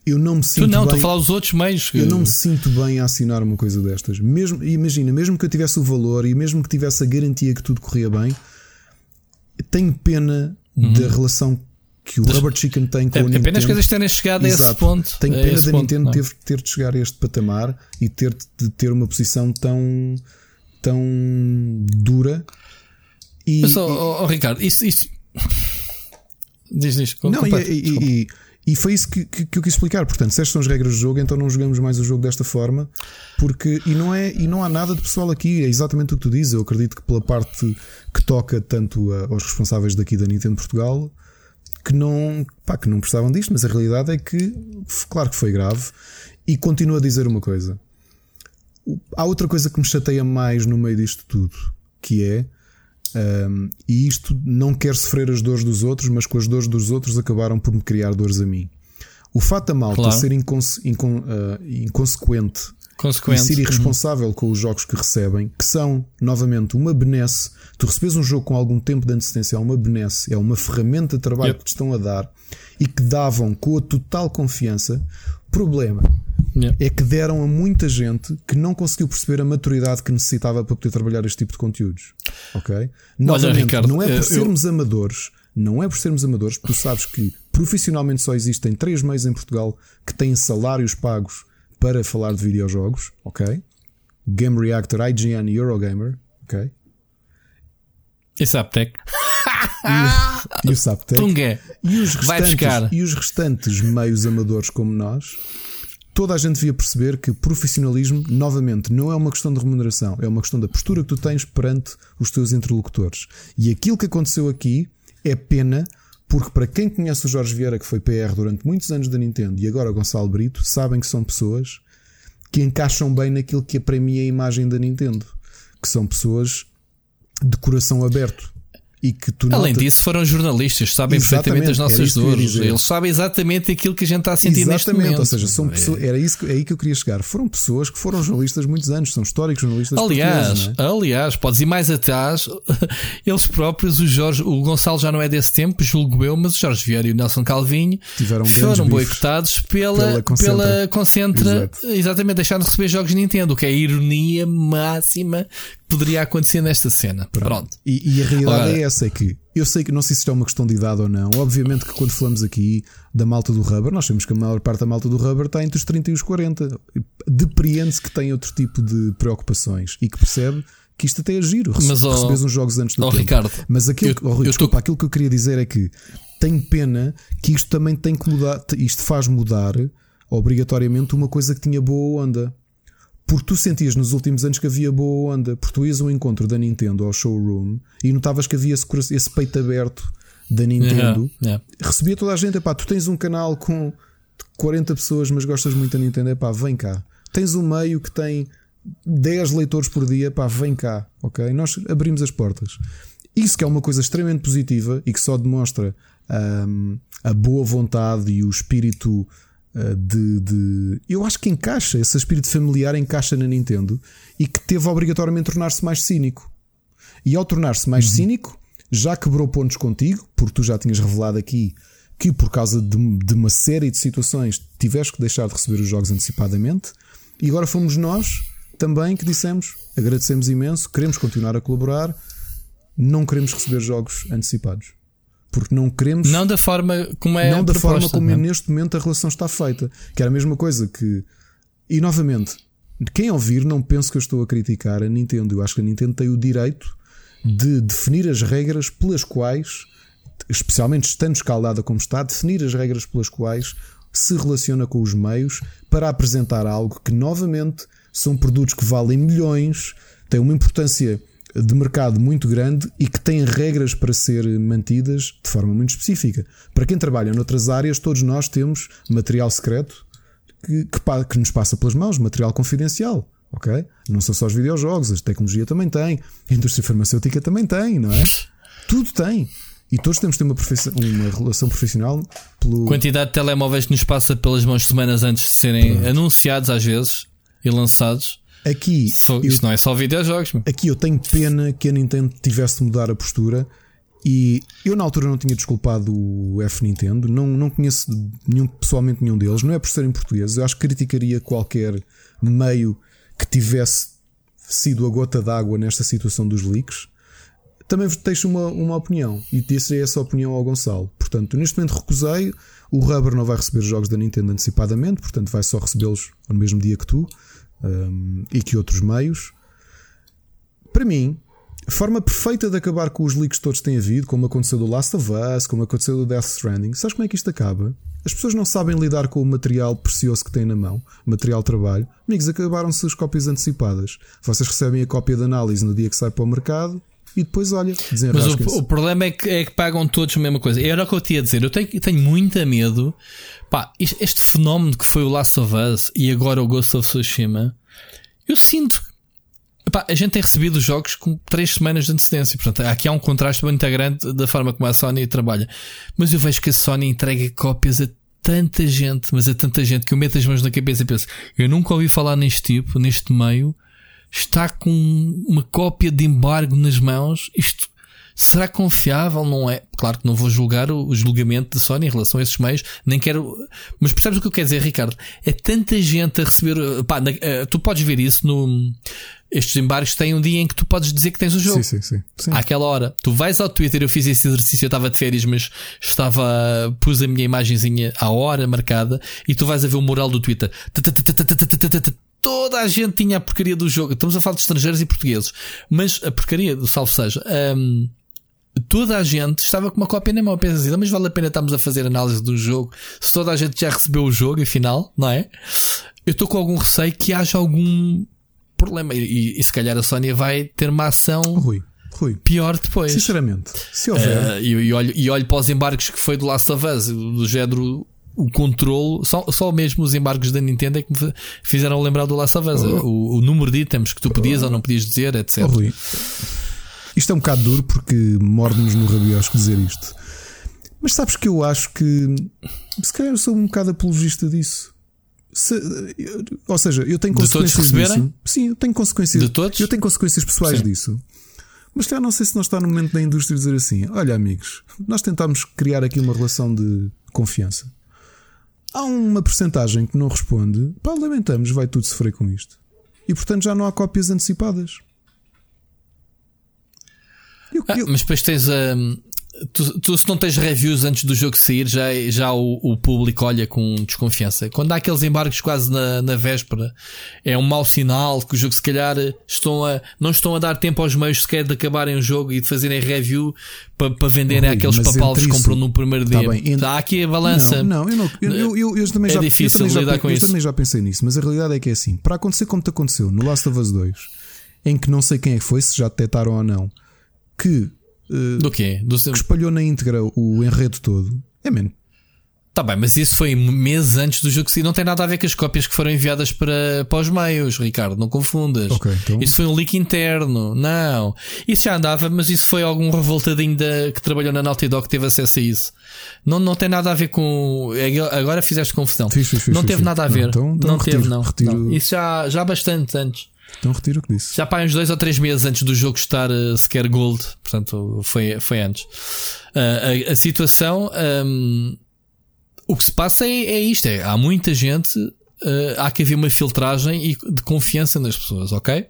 A: eu não me sinto.
B: Tu não,
A: estou
B: a falar dos outros meios.
A: Que... Eu não me sinto bem a assinar uma coisa destas. Mesmo, imagina, mesmo que eu tivesse o valor e mesmo que tivesse a garantia que tudo corria bem, tenho pena uhum. da relação que o Rubber Chicken tem com é, a Nintendo.
B: Apenas coisas terem chegado Exato. a esse ponto.
A: Tenho pena da Nintendo ter, ter de chegar a este patamar e ter de ter uma posição tão, tão dura. E,
B: Mas, oh, oh, Ricardo, isso. isso... diz, diz.
A: Não, e, e, E foi isso que, que, que, eu quis explicar. Portanto, se estas são as regras do jogo, então não jogamos mais o jogo desta forma. Porque, e não, é, e não há nada de pessoal aqui, é exatamente o que tu dizes. Eu acredito que pela parte que toca tanto a, aos responsáveis daqui da Nintendo Portugal, que não, pá, que não precisavam disto, mas a realidade é que, claro que foi grave. E continuo a dizer uma coisa: há outra coisa que me chateia mais no meio disto tudo, que é. Um, e isto não quer sofrer as dores dos outros, mas com as dores dos outros acabaram por me criar dores a mim. O fato da malta claro. ser inconse incon uh, inconsequente e ser irresponsável uhum. com os jogos que recebem, que são, novamente, uma benesse. Tu recebes um jogo com algum tempo de antecedência, é uma benesse, é uma ferramenta de trabalho yep. que te estão a dar e que davam com a total confiança. Problema yeah. é que deram a muita gente que não conseguiu perceber a maturidade que necessitava para poder trabalhar este tipo de conteúdos. Ok? Novamente, Ricardo, não é por sermos eu... amadores, não é por sermos amadores, tu sabes que profissionalmente só existem três meios em Portugal que têm salários pagos para falar de videojogos, ok? Game Reactor, IGN Eurogamer, ok?
B: E Saptec.
A: E, e o Saptec. Tunga. E os restantes, e os restantes meios amadores como nós toda a gente devia perceber que profissionalismo, novamente, não é uma questão de remuneração, é uma questão da postura que tu tens perante os teus interlocutores. E aquilo que aconteceu aqui é pena, porque para quem conhece o Jorge Vieira, que foi PR durante muitos anos da Nintendo, e agora Gonçalo Brito, sabem que são pessoas que encaixam bem naquilo que é para mim a imagem da Nintendo, que são pessoas de coração aberto e que tu
B: Além notas... disso, foram jornalistas, sabem perfeitamente as nossas dores. Eles sabem exatamente aquilo que a gente está a sentir exatamente, neste momento.
A: Ou seja, são pessoas, era isso, é aí que eu queria chegar. Foram pessoas que foram jornalistas muitos anos, são históricos jornalistas
B: Aliás,
A: é?
B: aliás, podes ir mais atrás, eles próprios, o Jorge, o Gonçalo já não é desse tempo, julgo eu, mas o Jorge Vieira e o Nelson Calvinho
A: Tiveram
B: foram boicotados pela, pela Concentra. Pela Concentra exatamente, deixaram de receber jogos Nintendo, o que é a ironia máxima poderia acontecer nesta cena. Pronto. Pronto.
A: E, e, a realidade Ora, é essa: é que eu sei que não sei se isto é uma questão de idade ou não. Obviamente que quando falamos aqui da malta do rubber, nós sabemos que a maior parte da malta do rubber está entre os 30 e os 40. Depreende-se que tem outro tipo de preocupações e que percebe que isto até é giro. Mas, recebes uns jogos antes do
B: oh,
A: tempo.
B: Ricardo,
A: Mas aquilo, eu, oh, Rui, desculpa, tô... aquilo que eu queria dizer é que tenho pena que isto também tem que mudar, isto faz mudar obrigatoriamente uma coisa que tinha boa onda porque tu sentias nos últimos anos que havia boa onda, porque tu ias um encontro da Nintendo ao showroom e notavas que havia esse, esse peito aberto da Nintendo. Yeah, yeah. Recebia toda a gente, epá, tu tens um canal com 40 pessoas, mas gostas muito da Nintendo, epá, vem cá. Tens um meio que tem 10 leitores por dia, pá, vem cá, ok? Nós abrimos as portas. Isso que é uma coisa extremamente positiva e que só demonstra um, a boa vontade e o espírito de, de, Eu acho que encaixa, esse espírito familiar encaixa na Nintendo e que teve obrigatoriamente tornar-se mais cínico. E ao tornar-se mais uhum. cínico, já quebrou pontos contigo, porque tu já tinhas revelado aqui que por causa de, de uma série de situações tiveste que deixar de receber os jogos antecipadamente, e agora fomos nós também que dissemos: agradecemos imenso, queremos continuar a colaborar, não queremos receber jogos antecipados porque não queremos.
B: Não da forma como é
A: Não da
B: proposta,
A: forma como não. neste momento a relação está feita. Que era a mesma coisa que. E novamente, quem ouvir, não penso que eu estou a criticar a Nintendo. Eu acho que a Nintendo tem o direito de definir as regras pelas quais, especialmente estando escaldada como está, definir as regras pelas quais se relaciona com os meios para apresentar algo que, novamente, são produtos que valem milhões, têm uma importância de mercado muito grande e que têm regras para ser mantidas de forma muito específica. Para quem trabalha noutras áreas, todos nós temos material secreto que, que, que nos passa pelas mãos, material confidencial. Ok? Não são só os videojogos, a tecnologia também tem, a indústria farmacêutica também tem, não é? Tudo tem. E todos temos de ter uma, uma relação profissional pelo.
B: Quantidade de telemóveis que nos passa pelas mãos semanas antes de serem Pronto. anunciados, às vezes, e lançados.
A: Aqui.
B: eu, isto não é só videojogos. Meu.
A: Aqui eu tenho pena que a Nintendo tivesse de mudar a postura. E eu na altura não tinha desculpado o F Nintendo, não, não conheço nenhum, pessoalmente nenhum deles, não é por serem portugueses, eu acho que criticaria qualquer meio que tivesse sido a gota d'água nesta situação dos leaks. Também deixo uma, uma opinião e disse essa opinião ao Gonçalo. Portanto, neste momento recusei. O Rubber não vai receber os jogos da Nintendo antecipadamente, portanto, vai só recebê-los no mesmo dia que tu um, e que outros meios. Para mim, a forma perfeita de acabar com os leaks que todos têm havido, como aconteceu do Last of Us, como aconteceu do Death Stranding, sabes como é que isto acaba? As pessoas não sabem lidar com o material precioso que têm na mão, material de trabalho. Amigos, acabaram-se as cópias antecipadas. Vocês recebem a cópia de análise no dia que sai para o mercado e depois, olha,
B: Mas o, o, problema é que, é que pagam todos a mesma coisa. Era o que eu tinha a dizer. Eu tenho, tenho muito medo. Pá, este, este, fenómeno que foi o Last of Us e agora o Ghost of Tsushima, eu sinto. Pá, a gente tem recebido os jogos com 3 semanas de antecedência. Portanto, aqui há um contraste muito grande da forma como a Sony trabalha. Mas eu vejo que a Sony entrega cópias a tanta gente, mas a tanta gente que eu meto as mãos na cabeça e penso: eu nunca ouvi falar neste tipo, neste meio está com uma cópia de embargo nas mãos. Isto será confiável? Não é? Claro que não vou julgar o, julgamento de Sony em relação a esses meios, nem quero. Mas percebes o que eu quero dizer, Ricardo? É tanta gente a receber. Pá, na, uh, tu podes ver isso no. Estes embargos têm um dia em que tu podes dizer que tens o jogo.
A: Sim, sim, sim. sim.
B: Àquela hora. Tu vais ao Twitter, eu fiz esse exercício, eu estava de férias, mas estava. pus a minha imagenzinha à hora marcada e tu vais a ver o mural do Twitter toda a gente tinha a porcaria do jogo. Estamos a falar de estrangeiros e portugueses, mas a porcaria do salvo seja. Um, toda a gente estava com uma cópia na mão. Pensa assim, mas vale a pena estarmos a fazer análise do jogo se toda a gente já recebeu o jogo, afinal, não é? Eu estou com algum receio que haja algum problema. E, e, se calhar a Sónia vai ter uma ação.
A: Rui. Rui.
B: Pior depois.
A: Sinceramente, se houver.
B: Uh, e, e, olho, e olho para os embarques que foi do Last of Us, do género o controle, só, só mesmo os embargos da Nintendo é que me fizeram lembrar do of Us. Oh. O, o, número de itens que tu podias oh. ou não podias dizer, etc.
A: Oh, Rui. Isto é um bocado duro porque morde-nos no rabiosco dizer isto. Mas sabes que eu acho que se calhar eu sou um bocado apologista disso. Se, ou seja, eu tenho consequências disso. Sim, eu tenho consequências.
B: De todos?
A: Eu tenho consequências pessoais Sim. disso. Mas já não sei se não está no momento da indústria dizer assim: olha, amigos, nós tentámos criar aqui uma relação de confiança há uma porcentagem que não responde, pá, lamentamos, vai tudo sofrer com isto. E portanto já não há cópias antecipadas.
B: Eu, ah, eu... Mas depois tens a. Tu, tu, se não tens reviews antes do jogo sair, já, já o, o, público olha com desconfiança. Quando há aqueles embargos quase na, na véspera, é um mau sinal que o jogo se calhar estão a, não estão a dar tempo aos meios sequer de acabarem o jogo e de fazerem review para, para venderem Ui, aqueles papalos que compram no primeiro tá dia. Bem, ent... Há aqui a balança.
A: Não, não, eu, não, eu, eu, eu também
B: é
A: já,
B: difícil
A: eu
B: lidar
A: já,
B: com
A: eu
B: isso.
A: também já pensei nisso, mas a realidade é que é assim. Para acontecer como te aconteceu no Last of Us 2, em que não sei quem é que foi, se já detectaram ou não, que
B: Uh, do quê? Do
A: seu... Que espalhou na íntegra o enredo todo. É mesmo.
B: Tá bem, mas isso foi meses antes do jogo sair. Não tem nada a ver com as cópias que foram enviadas para, para os meios, Ricardo. Não confundas.
A: Okay, então...
B: Isso foi um leak interno. Não. Isso já andava, mas isso foi algum revoltadinho da, que trabalhou na Naughty Dog que teve acesso a isso. Não, não tem nada a ver com. Agora fizeste confusão.
A: Fiz, fiz, fiz,
B: não teve nada a ver. Não, então, não retiro, teve, não. Não. Isso já, já bastante antes.
A: Então retiro o que disse.
B: Já para uns dois ou três meses antes do jogo estar uh, sequer gold, portanto foi, foi antes. Uh, a, a, situação, um, o que se passa é, é isto: é, há muita gente, uh, há que haver uma filtragem e de confiança nas pessoas, ok?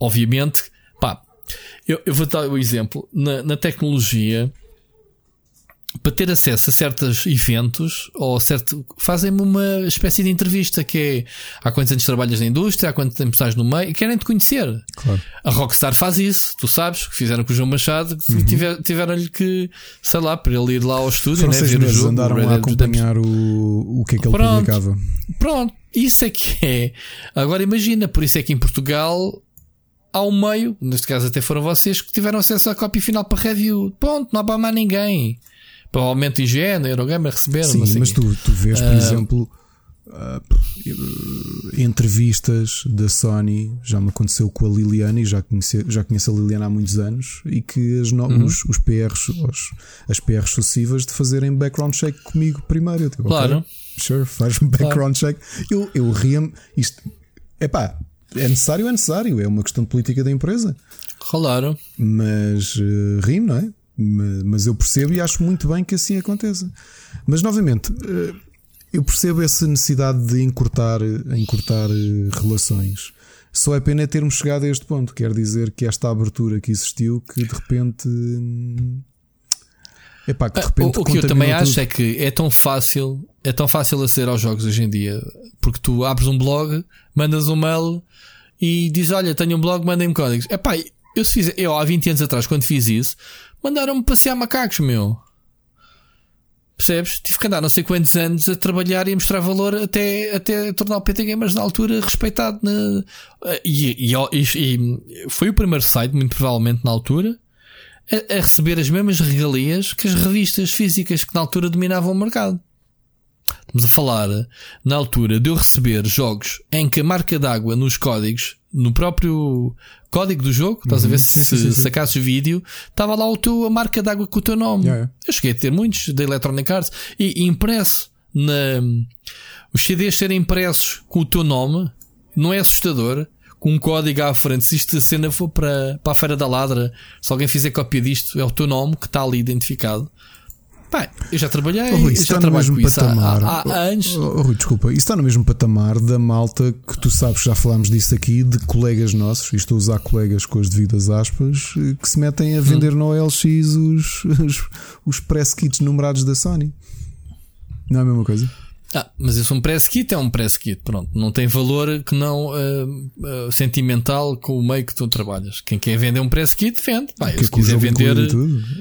B: obviamente, pá, eu, eu vou dar o um exemplo na, na tecnologia para ter acesso a certos eventos ou certo fazem-me uma espécie de entrevista que é há quantos anos trabalhas na indústria, há quanto tempo estás no meio, querem te conhecer.
A: Claro.
B: A Rockstar faz isso, tu sabes, que fizeram com o João Machado, uhum. tiver, tiveram-lhe que, sei lá, para ele ir lá ao estúdio,
A: Foram
B: né,
A: seis
B: ver
A: meses,
B: o jogo,
A: andaram a acompanhar o, o que é que ele
B: pronto,
A: publicava.
B: Pronto, isso é que é. Agora imagina, por isso é que em Portugal há um meio, neste caso até foram vocês que tiveram acesso à cópia final para review. Ponto, não há para mais ninguém provavelmente IGN, Eurogamer receberam.
A: Sim, mas tu, tu vês, por uh, exemplo, uh, entrevistas da Sony, já me aconteceu com a Liliana e já, conheci, já conheço a Liliana há muitos anos, e que as no, uhum. os, os PRs, os, as PRs sucessivas de fazerem background check comigo primeiro. Eu digo,
B: claro.
A: Okay, sure, faz um background claro. check. Eu, eu ria-me, isto, é pá, é necessário, é necessário, é uma questão de política da empresa.
B: Claro.
A: Mas uh, rimo, não é? Mas eu percebo e acho muito bem que assim aconteça. Mas novamente, eh, eu percebo essa necessidade de encurtar, encurtar eh, relações. Só é pena termos chegado a este ponto. Quer dizer que esta abertura que existiu, que de repente. Epá, que de repente
B: o, o que eu também tudo. acho é que é tão fácil, é tão fácil aceder aos jogos hoje em dia, porque tu abres um blog, mandas um mail e dizes: Olha, tenho um blog, mandem-me códigos. Epá, eu se fiz, eu há 20 anos atrás, quando fiz isso, Mandaram-me passear macacos, meu. Percebes? Tive que andar não sei quantos anos a trabalhar e a mostrar valor até, até tornar o PT Gamers na altura respeitado. Na... E, e, e, e, foi o primeiro site, muito provavelmente na altura, a, a, receber as mesmas regalias que as revistas físicas que na altura dominavam o mercado. Estamos a falar, na altura, de eu receber jogos em que a marca d'água nos códigos, no próprio código do jogo, estás a ver? Uhum. Se sim, sim, sim. sacasses vídeo, estava lá o teu, a marca d'água com o teu nome. Yeah. Eu cheguei a ter muitos da Electronic Arts e, e impresso na, os CDs serem impressos com o teu nome não é assustador. Com um código à frente, se isto a cena for para, para a Feira da Ladra, se alguém fizer cópia disto, é o teu nome que está ali identificado. Pá, eu já trabalhei, oh, Rui, já trabalho com patamar. isso há, há, há anos.
A: Oh, oh, Rui, desculpa, isso está no mesmo patamar da malta que tu sabes, já falámos disso aqui, de colegas nossos, e estou a usar colegas com as devidas aspas, que se metem a vender hum. no OLX os, os, os press kits numerados da Sony. Não é a mesma coisa?
B: Ah, mas isso um press kit é um press kit, pronto. Não tem valor que não uh, uh, sentimental com o meio que tu trabalhas. Quem quer vender um press kit, vende. Pá, eu, se quiser vender.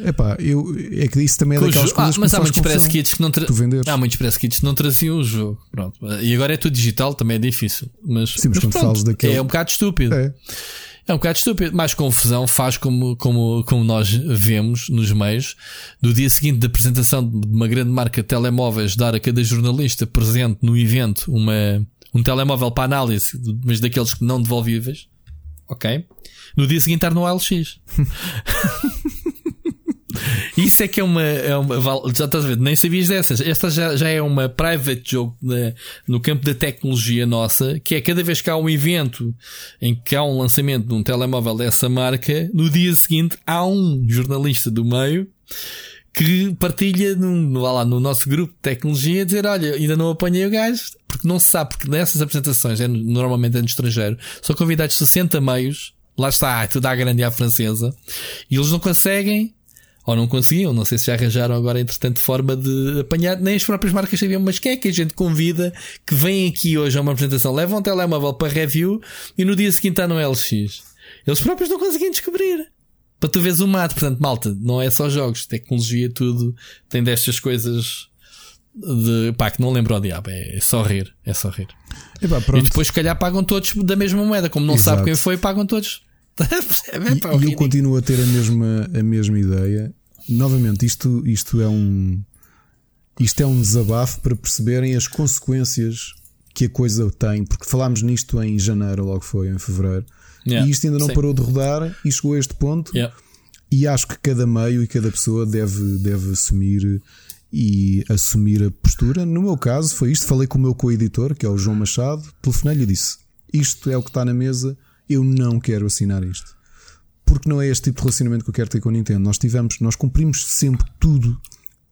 A: É pá, eu, é que isso também é daquelas coisas ah,
B: mas há muitos press kits que não tra... Há muitos press kits que não traziam o jogo. Pronto. E agora é tudo digital, também é difícil. Mas,
A: Sim, mas, mas
B: pronto,
A: daquele...
B: é um bocado estúpido. É. É um bocado estúpido. Mais confusão faz como, como, como nós vemos nos meios. No dia seguinte da apresentação de uma grande marca de telemóveis, dar a cada jornalista presente no evento uma, um telemóvel para análise, mas daqueles que não devolvíveis. Ok? No dia seguinte estar no LX. Isso é que é uma, é uma. Já estás a ver, nem sabias dessas. Esta já, já é uma private joke na, no campo da tecnologia nossa, que é cada vez que há um evento em que há um lançamento de um telemóvel dessa marca, no dia seguinte há um jornalista do meio que partilha no, no, lá, no nosso grupo de tecnologia dizer: Olha, ainda não apanhei o gajo, porque não se sabe, porque nessas apresentações, é, normalmente é no estrangeiro, são convidados 60 meios, lá está, tudo à grande e à francesa, e eles não conseguem ou não conseguiam, não sei se já arranjaram agora entretanto forma de apanhar, nem as próprias marcas sabiam, mas quem é que a gente convida que vem aqui hoje a uma apresentação, leva um telemóvel para review e no dia seguinte está no LX. Eles próprios não conseguem descobrir. Para tu veres o mato, portanto, malta, não é só jogos, tecnologia, tudo tem destas coisas de pá, que não lembro o diabo, é, é só rir, é só rir. E, pá, e depois, se calhar, pagam todos da mesma moeda, como não Exato. sabe quem foi, pagam todos.
A: É e, e eu continuo a ter a mesma, a mesma ideia novamente, isto, isto é um. Isto é um desabafo para perceberem as consequências que a coisa tem, porque falámos nisto em janeiro, logo foi, em fevereiro, yeah, e isto ainda não sim. parou de rodar e chegou a este ponto.
B: Yeah.
A: E acho que cada meio e cada pessoa deve, deve assumir e assumir a postura. No meu caso, foi isto. Falei com o meu co-editor, que é o João Machado, telefonei-lhe e disse: Isto é o que está na mesa, eu não quero assinar isto porque não é este tipo de relacionamento que eu quero ter com a Nintendo. Nós tivemos, nós cumprimos sempre tudo,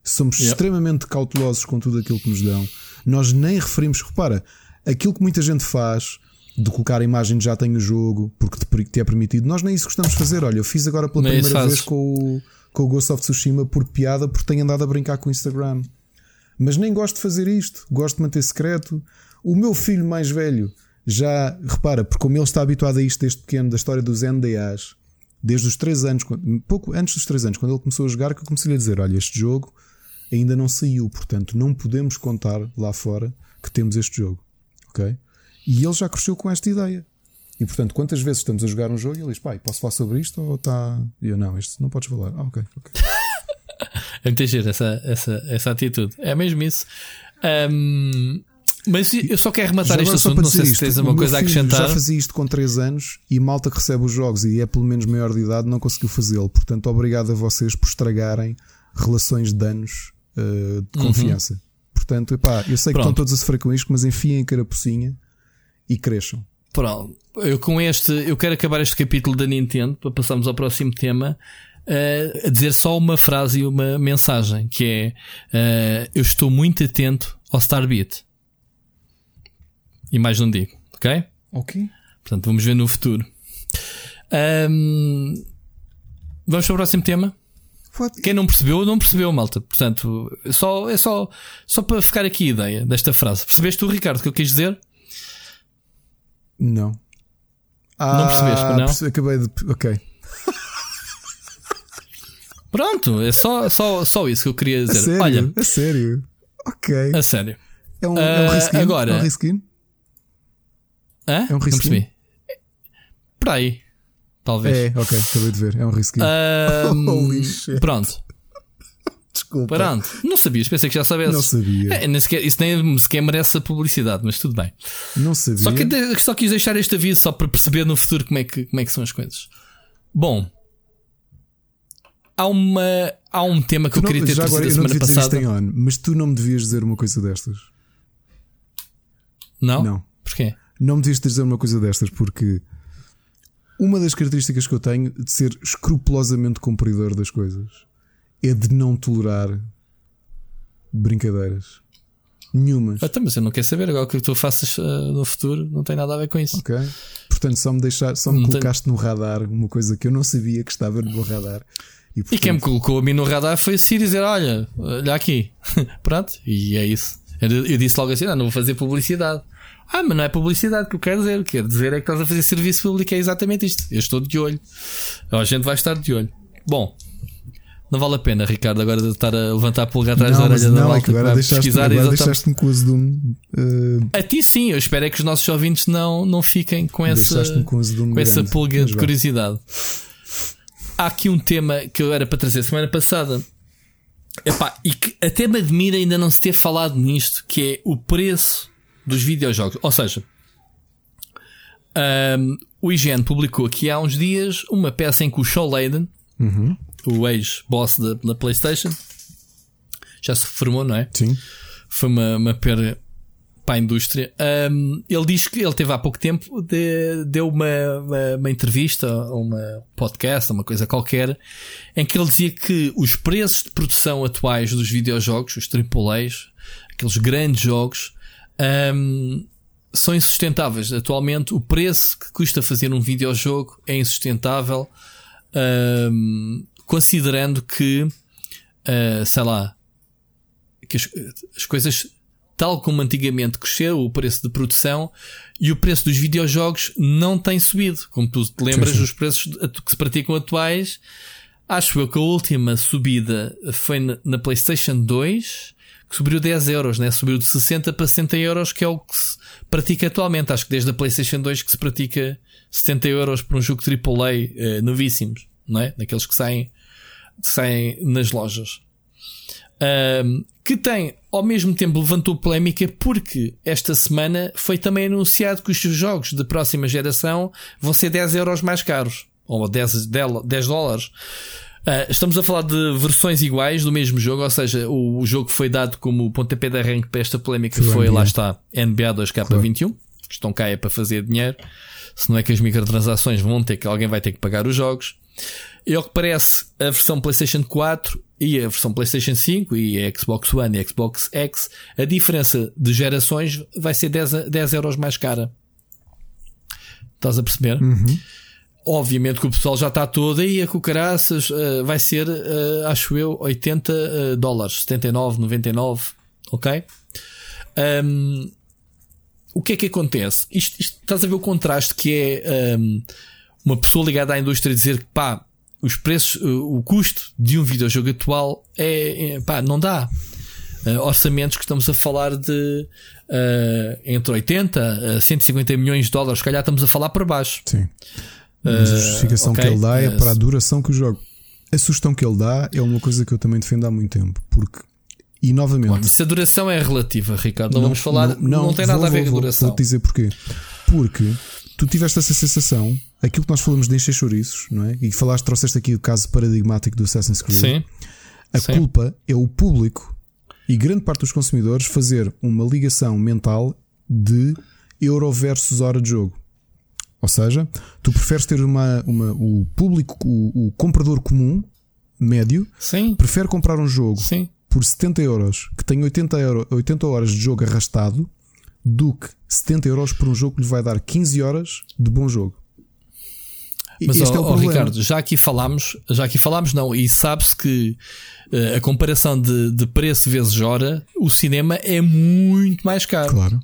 A: somos extremamente cautelosos com tudo aquilo que nos dão. Nós nem referimos, repara, aquilo que muita gente faz de colocar a imagem de já tem o jogo porque te, é permitido, nós nem isso gostamos de fazer. Olha, eu fiz agora pela nem primeira vez com o, com o Ghost of Tsushima por piada, porque tenho andado a brincar com o Instagram. Mas nem gosto de fazer isto, gosto de manter secreto. O meu filho mais velho já repara, porque como ele está habituado a isto desde pequeno, da história dos NDAs, desde os 3 anos, pouco antes dos 3 anos, quando ele começou a jogar, que eu comecei a dizer: Olha, este jogo ainda não saiu, portanto não podemos contar lá fora que temos este jogo. Ok? E ele já cresceu com esta ideia. E portanto, quantas vezes estamos a jogar um jogo e ele diz: Pai, posso falar sobre isto? Ou está. E eu: Não, isto não podes falar. Ah, ok, ok.
B: é muito giro essa, essa, essa atitude. É mesmo isso. Um, mas eu só quero rematar este assunto, não sei se tens uma coisa a acrescentar.
A: Já fazia isto com 3 anos e malta que recebe os jogos e é pelo menos maior de idade não conseguiu fazê-lo. Portanto, obrigado a vocês por estragarem relações de anos uh, de uhum. confiança. Uhum. Portanto, epá, eu sei Pronto. que estão todos a sofrer com isto, mas enfiem a carapucinha e cresçam.
B: Pronto, eu com este, eu quero acabar este capítulo da Nintendo para passarmos ao próximo tema. Uh, a dizer só uma frase e uma mensagem que é uh, eu estou muito atento ao Starbit e mais não digo, ok?
A: Ok.
B: Portanto, vamos ver no futuro. Um, vamos para o próximo tema. What? Quem não percebeu, não percebeu, malta. Portanto, é só, é só, só para ficar aqui a ideia desta frase. Percebeste tu, Ricardo, o que eu quis dizer?
A: Não.
B: Ah, não percebeste, não?
A: Acabei de. Ok.
B: Pronto, é só, só, só isso que eu queria
A: A
B: dizer.
A: sério?
B: Olha,
A: A sério? Ok.
B: a sério.
A: É um, é um
B: Ah,
A: reskin?
B: agora-
A: É um reskin?
B: Hã?
A: É um
B: Não
A: risquinho?
B: percebi. Por aí. Talvez.
A: É, ok, acabei de ver. É um Holy shit.
B: pronto,
A: Desculpa.
B: pronto. Não sabias, pensei que já sabesses.
A: Não sabia.
B: É, nem sequer, isso nem sequer merece a publicidade, mas tudo bem.
A: Não sabia.
B: Só que só quis deixar este aviso só para perceber no futuro como é que, como é que são as coisas. Bom, há, uma, há um tema que
A: Tu
B: eu
A: não-
B: queria ter
A: já agora, eu não
B: semana
A: dizer
B: passada.
A: em on, mas tu não me devias dizer uma coisa destas.
B: Não?
A: Não.
B: Porquê?
A: Não me devias dizer uma coisa destas porque uma das características que eu tenho de ser escrupulosamente cumpridor das coisas é de não tolerar brincadeiras. Nenhumas.
B: Ah, tá, mas eu não quero saber agora o que tu faças ah, no futuro, não tem nada a ver com isso.
A: Ok? Portanto, só me deixar, só me
B: Não tem-
A: colocaste no radar uma coisa que eu não sabia que estava no meu radar. E,
B: E quem me
A: portanto,
B: colocou a mim no radar foi a Siri dizer: Olha, olha aqui. Pronto, e é isso. Eu, eu disse logo assim: Não, não vou fazer publicidade. Ah, mas não é publicidade que eu quero dizer. O que quero dizer é que estás a fazer serviço público, é exatamente isto. Eu estou de olho. A gente vai estar de olho. Bom, não vale a pena, Ricardo, agora de estar a levantar a pulga atrás
A: não,
B: da orelha da
A: não, é
B: malta
A: agora
B: vai
A: deixaste,
B: pesquisar
A: agora
B: exatamente.
A: deixaste-me com o azedume. eh,
B: A ti sim, eu espero é que os nossos ouvintes não, não fiquem com essa,
A: com
B: com essa pulga
A: Mas
B: de
A: vá.
B: curiosidade. Há aqui um tema que eu era para trazer semana passada. Epá, e que até me admira ainda não se ter falado nisto, que é o preço dos videojogos. Ou seja, ahm, o IGN publicou aqui há uns dias uma peça em que o Shaw Layden,
A: Uhum.
B: o ex-boss da, da PlayStation, já se reformou, não é?
A: Sim.
B: foi uma, uma perda para a indústria. Um, ele diz que ele teve há pouco tempo, de- deu uma, uma, uma entrevista, uma podcast, uma coisa qualquer, em que ele dizia que os preços de produção atuais dos videojogos, os AAAs, aqueles grandes jogos, um, são insustentáveis. Atualmente, o preço que custa fazer um videojogo é insustentável, um, considerando que, uh, sei lá, que as, as coisas, tal como antigamente, cresceu o preço de produção e o preço dos videojogos não tem subido. Como tu te lembras,
A: Sim, sim.
B: os preços que se praticam atuais, acho eu que a última subida foi na, na PlayStation 2, que subiu 10 euros, né? subiu de 60 para 60 euros, que é o que se pratica atualmente. Acho que desde a PlayStation 2 que se pratica 70 euros por um jogo AAA eh, novíssimos, não é? Daqueles que saem, saem nas lojas. Um, que tem, ao mesmo tempo, levantou polémica porque esta semana foi também anunciado que os seus jogos de próxima geração vão ser 10 euros mais caros, ou 10, 10 dólares. Uh, estamos a falar de versões iguais do mesmo jogo, ou seja, o, o jogo foi dado como pontapé de arranque para esta polémica
A: Foi
B: foi, lá está, NBA 2K21, que estão cá é para fazer dinheiro. Se não é que as microtransações vão ter que alguém vai ter que pagar os jogos. E ao que parece, a versão PlayStation 4 e a versão PlayStation 5 e a Xbox One e a Xbox X, a diferença de gerações vai ser 10, a- 10 euros mais cara. Estás a perceber? Obviamente que o pessoal já está todo aí a cucaraças, eh, vai ser, eh, acho eu, 80 eh, dólares, 79, 99, ok? Ahm, o que é que acontece? Isto, isto- estás a ver o contraste que é ahm, uma pessoa ligada à indústria dizer que pá, os preços, uh, o custo de um videojogo atual é, é, pá, não dá. Uh, orçamentos que estamos a falar de uh, entre 80 a 150 milhões de dólares, se calhar estamos a falar para baixo.
A: Sim. Mas a justificação
B: ok,
A: que ele dá é para a duração que o jogo. A sugestão que ele dá é uma coisa que eu também defendo há muito tempo. Porque, e novamente,
B: Se a duração é relativa, Ricardo, não, vamos falar, não, tem nada
A: vou-
B: a ver com a duração.
A: Vou-te dizer porquê. Porque tu tiveste essa sensação, aquilo que nós falamos de encher chouriços, não é? E falaste, trouxeste aqui o caso paradigmático do Assassin's Creed.
B: Sim,
A: A
B: sim.
A: culpa é o público e grande parte dos consumidores fazer uma ligação mental de euro versus hora de jogo. Ou seja, tu preferes ter uma, uma o público, o, o comprador comum, médio,
B: sim,
A: prefere comprar um jogo
B: sim.
A: por 70 euros que tem 80, euro, 80 horas de jogo arrastado do que 70 euros por um jogo que lhe vai dar 15 horas de bom jogo.
B: Mas,
A: este
B: ó,
A: é o
B: ó. Ricardo, já aqui falámos, já aqui falámos, não, e sabe-se que eh, a comparação de, de preço vezes hora, o cinema é muito mais caro.
A: Claro.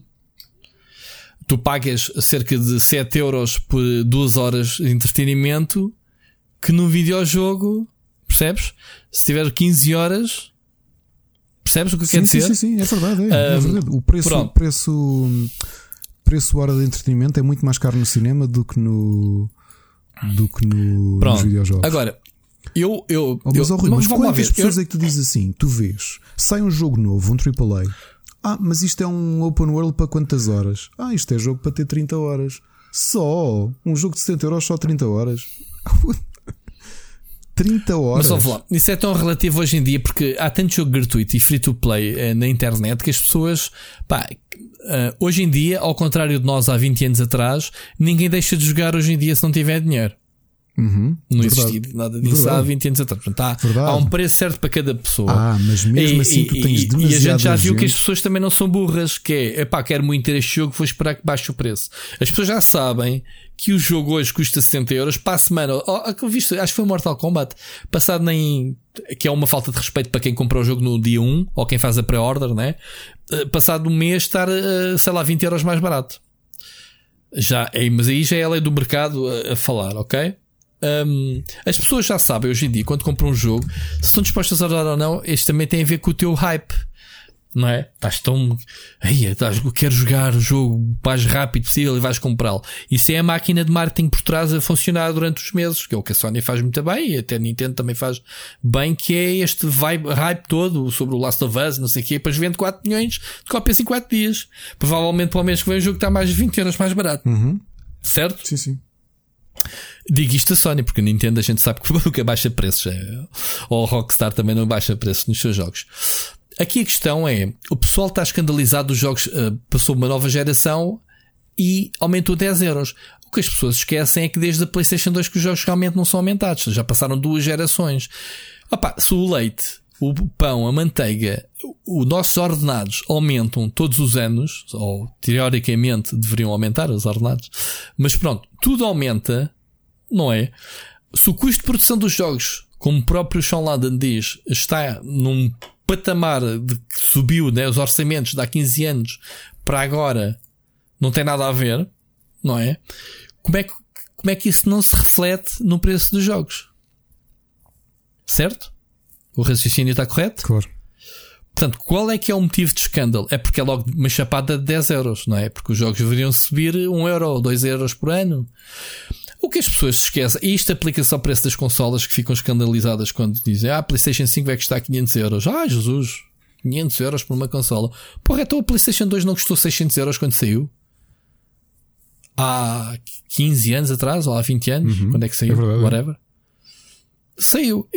B: Tu pagas cerca de 7 euros por duas horas de entretenimento que num videojogo, percebes? Se tiver 15 horas, percebes o que
A: sim,
B: quero
A: sim,
B: dizer?
A: sim, sim, é verdade. É, é
B: Um,
A: verdade. O preço,
B: pronto.
A: o preço, preço hora de entretenimento é muito mais caro no cinema do que no do que no, nos videojogos.
B: Agora, eu. eu,
A: Oh, mas,
B: eu
A: oh, Rui, mas quantas
B: ver.
A: pessoas
B: Eu-
A: é que tu dizes assim? Tu vês, sai um jogo novo, um AAA. Ah, mas isto é um open world para quantas horas? Ah, isto é jogo para ter 30 horas. Só um jogo de 70 euros, só 30 horas. 30 horas.
B: Mas falar, isso é tão relativo hoje em dia porque há tanto jogo gratuito e free to play eh, na internet que as pessoas, pá, eh, hoje em dia, ao contrário de nós há 20 anos atrás, ninguém deixa de jogar hoje em dia se não tiver dinheiro.
A: Uhum,
B: Não
A: verdade.
B: nada disso há
A: Verdade.
B: 20 anos atrás. Portanto, há, há um preço certo para cada pessoa.
A: Ah, mas mesmo assim tu tens
B: e,
A: demasiada
B: e a gente já viu que as pessoas também não são burras, que é, epá, quero muito ter este jogo, vou esperar que baixe o preço. As pessoas já sabem que o jogo hoje custa 60 euros, para a semana, oh, que eu viste, acho que foi Mortal Kombat, passado nem, que é uma falta de respeito para quem comprou o jogo no dia 1, ou quem faz a pré-order, né? Eh, Passado um mês estar, eh, sei lá, 20 euros mais barato. Já, é, mas aí já é a lei do mercado a, a falar, ok? Hum, as pessoas já sabem hoje em dia, quando compram um jogo, se são dispostas a dar ou não, este também tem a ver com o teu hype. Não é? Estás tão. Ai, estás, eu quero jogar o jogo o mais rápido possível e vais comprá-lo. Isso é a máquina de marketing por trás a funcionar durante os meses, que é o que a Sony faz muito bem e até a Nintendo também faz bem, que é este vibe, hype todo sobre o Last of Us, não sei o quê, depois vende 4 milhões de cópias em 4 dias. Provavelmente para o mês que vem o jogo está mais de 20 euros mais barato.
A: Uhum.
B: Certo?
A: Sim, sim.
B: Digo isto a Sony, porque a Nintendo a gente sabe que nunca baixa preços. É. Ou a Rockstar também não baixa preços nos seus jogos. Aqui a questão é: o pessoal está escandalizado dos jogos, eh, passou uma nova geração e aumentou 10 euros. O que as pessoas esquecem é que desde a PlayStation 2 que os jogos realmente não são aumentados. Já passaram duas gerações. Opa, se o leite, o pão, a manteiga, os nossos ordenados aumentam todos os anos, ou teoricamente deveriam aumentar os ordenados, mas pronto, tudo aumenta, não é? Se o custo de produção dos jogos, como o próprio Sean Laden diz, está num patamar de que subiu né, os orçamentos de há 15 anos para agora, não tem nada a ver, não é? Como é que, como é que isso não se reflete no preço dos jogos? Certo? O raciocínio está correto?
A: Claro.
B: Portanto, qual é que é o motivo de escândalo? É porque é logo uma chapada de 10 euros, não é? Porque os jogos deveriam subir 1 euro ou 2 euros por ano. O que as pessoas se esquecem, e isto aplica-se ao preço das consolas que ficam escandalizadas quando dizem ah, a PlayStation 5 vai custar 500 euros. Ah, Jesus, 500 euros por uma consola. Porra, então a PlayStation 2 não custou 600 euros quando saiu? Há 15 anos atrás, ou há 20 anos, quando é que saiu?
A: é verdade, é.
B: Whatever. Saiu.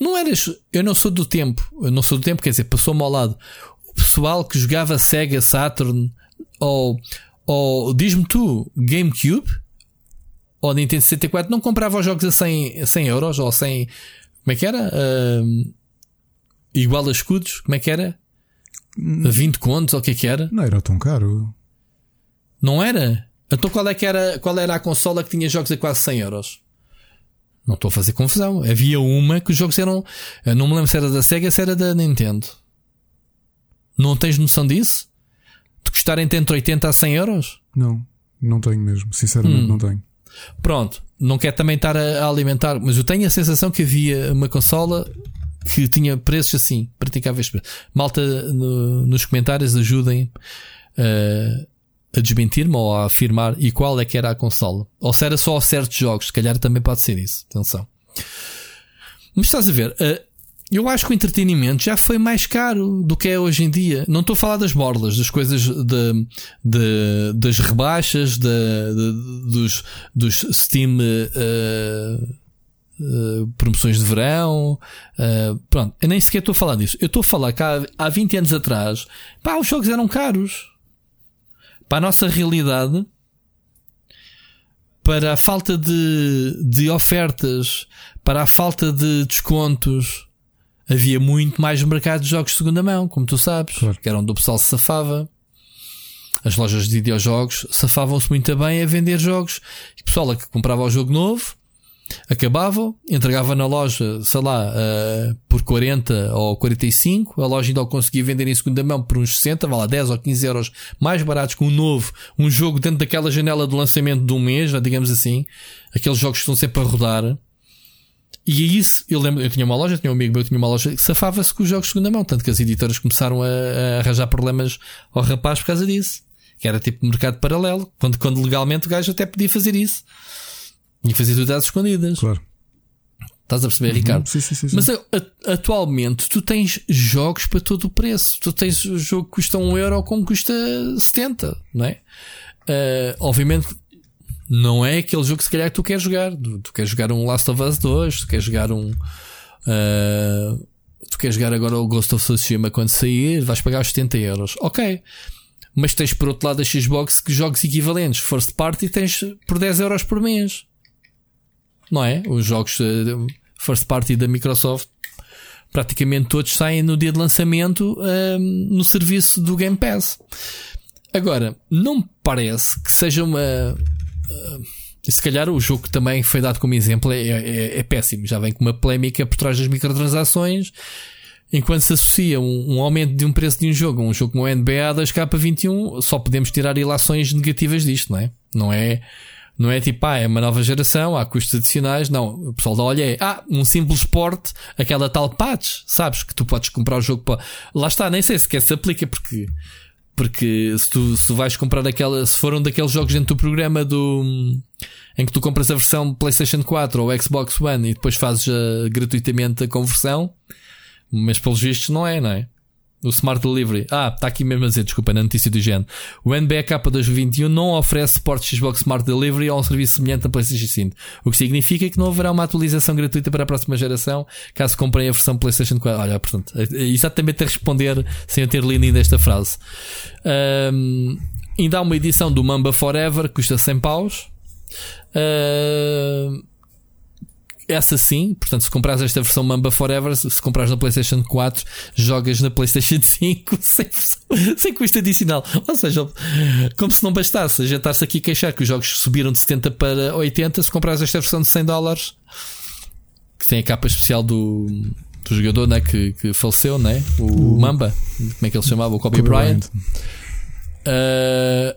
B: Não eras. Eu não sou do tempo. Eu não sou do tempo, quer dizer, passou-me ao lado. O pessoal que jogava Sega, Saturn, ou, ou diz-me tu, GameCube, ou Nintendo 64, não comprava os jogos a 100, a 100 euros, ou 100. Como é que era? Ahm, igual a escudos, como é que era? A 20 contos, ou o que é que era?
A: Não era tão caro.
B: Não era? Então qual, é que era, qual era a consola que tinha jogos a quase 100 euros? Não estou a fazer confusão. Havia uma que os jogos eram. Eu não me lembro se era da Sega, se era da Nintendo. Não tens noção disso? De custarem entre 80 a 100 euros?
A: Não, não tenho mesmo. Sinceramente,
B: Hum.
A: não tenho.
B: Pronto, não quero também estar a, alimentar, mas eu tenho a sensação que havia uma consola que tinha preços assim, praticáveis. Malta no- nos comentários ajudem eh, a desmentir-me ou a afirmar e qual é que era a consola. Ou se era só certos jogos, se calhar também pode ser isso. Atenção. Mas estás a ver, eh, eu acho que o entretenimento já foi mais caro do que é hoje em dia. Não estou a falar das bordas, das coisas de, de- das rebaixas, de- de- dos, dos Steam eh, eh, promoções de verão. eh, pronto, eu nem sequer estou a falar disso. Eu estou a falar que há, há 20 anos atrás, pá, os jogos eram caros. Para a nossa realidade, para a falta de, de ofertas, para a falta de descontos, havia muito mais mercado de jogos de segunda mão, como tu sabes,
A: Claro.
B: que era onde o pessoal se safava. As lojas de videojogos safavam-se muito bem a vender jogos. E o pessoal que comprava o jogo novo, acabava, entregava na loja, sei lá, eh, por 40 ou 45, a loja ainda o conseguia vender em segunda mão por uns 60, vá lá, 10 ou 15 euros mais baratos que um novo, um jogo dentro daquela janela de lançamento de um mês, digamos assim, aqueles jogos que estão sempre a rodar. E é isso, eu lembro, eu tinha uma loja, tinha um amigo meu tinha uma loja que safava-se com os jogos de segunda mão, tanto que as editoras começaram a, a, arranjar problemas ao rapaz por causa disso. Que era tipo mercado paralelo, quando, quando legalmente o gajo até podia fazer isso. E fazer tudo às escondidas.
A: Claro.
B: Estás a perceber, uhum. Ricardo?
A: Sim, sim, sim,
B: Mas a, atualmente tu tens jogos para todo o preço. Tu tens o jogo que custa 1 euro como custa 70, não é? Uh, obviamente não é aquele jogo que se calhar que tu queres jogar. Tu, tu queres jogar um Last of Us 2, tu queres jogar um. Uh, tu queres jogar agora o Ghost of Tsushima quando sair, vais pagar os 70 euros. Ok. Mas tens por outro lado a Xbox que jogos equivalentes first party tens por 10 euros por mês. Não é? Os jogos uh, first party da Microsoft praticamente todos saem no dia de lançamento uh, no serviço do Game Pass. Agora, não me parece que seja uma Uh, se calhar o jogo que também foi dado como exemplo é, é, é, péssimo. Já vem com uma polémica por trás das microtransações. Enquanto se associa um, um, aumento de um preço de um jogo, um jogo como o NBA 2K21, só podemos tirar ilações negativas disto, não é? Não é, não é tipo, ah, é uma nova geração, há custos adicionais. Não, o pessoal dá olha, é, ah, um simples porte, aquela tal patch, sabes? Que tu podes comprar o jogo para. Lá está, nem sei se quer se aplica porque porque se tu, se vais comprar aquela, se for um daqueles jogos dentro do programa do, em que tu compras a versão PlayStation 4 ou Xbox One e depois fazes uh, gratuitamente a conversão, mas pelos vistos não é, não é? O Smart Delivery. Ah, está aqui mesmo a dizer, desculpa, na notícia do género. O NBK 2021 não oferece suporte Xbox Smart Delivery ou um serviço semelhante à PlayStation 5. O que significa que não haverá uma atualização gratuita para a próxima geração caso comprem a versão PlayStation 4. Olha, portanto, é, é exatamente a responder sem eu ter lido ainda esta frase. Um, ainda há uma edição do Mamba Forever, custa 100 paus. Essa sim, portanto, se compras esta versão Mamba Forever, se compras na PlayStation 4, jogas na PlayStation 5 sem, sem custo adicional. Ou seja, como se não bastasse a gente estar-se aqui a queixar que os jogos subiram de 70 para 80, se compras esta versão de 100 dólares, que tem a capa especial do, do jogador né, que, que faleceu, né? o, o Mamba, como é que ele se chamava? O Kobe, Kobe Bryant. Uh,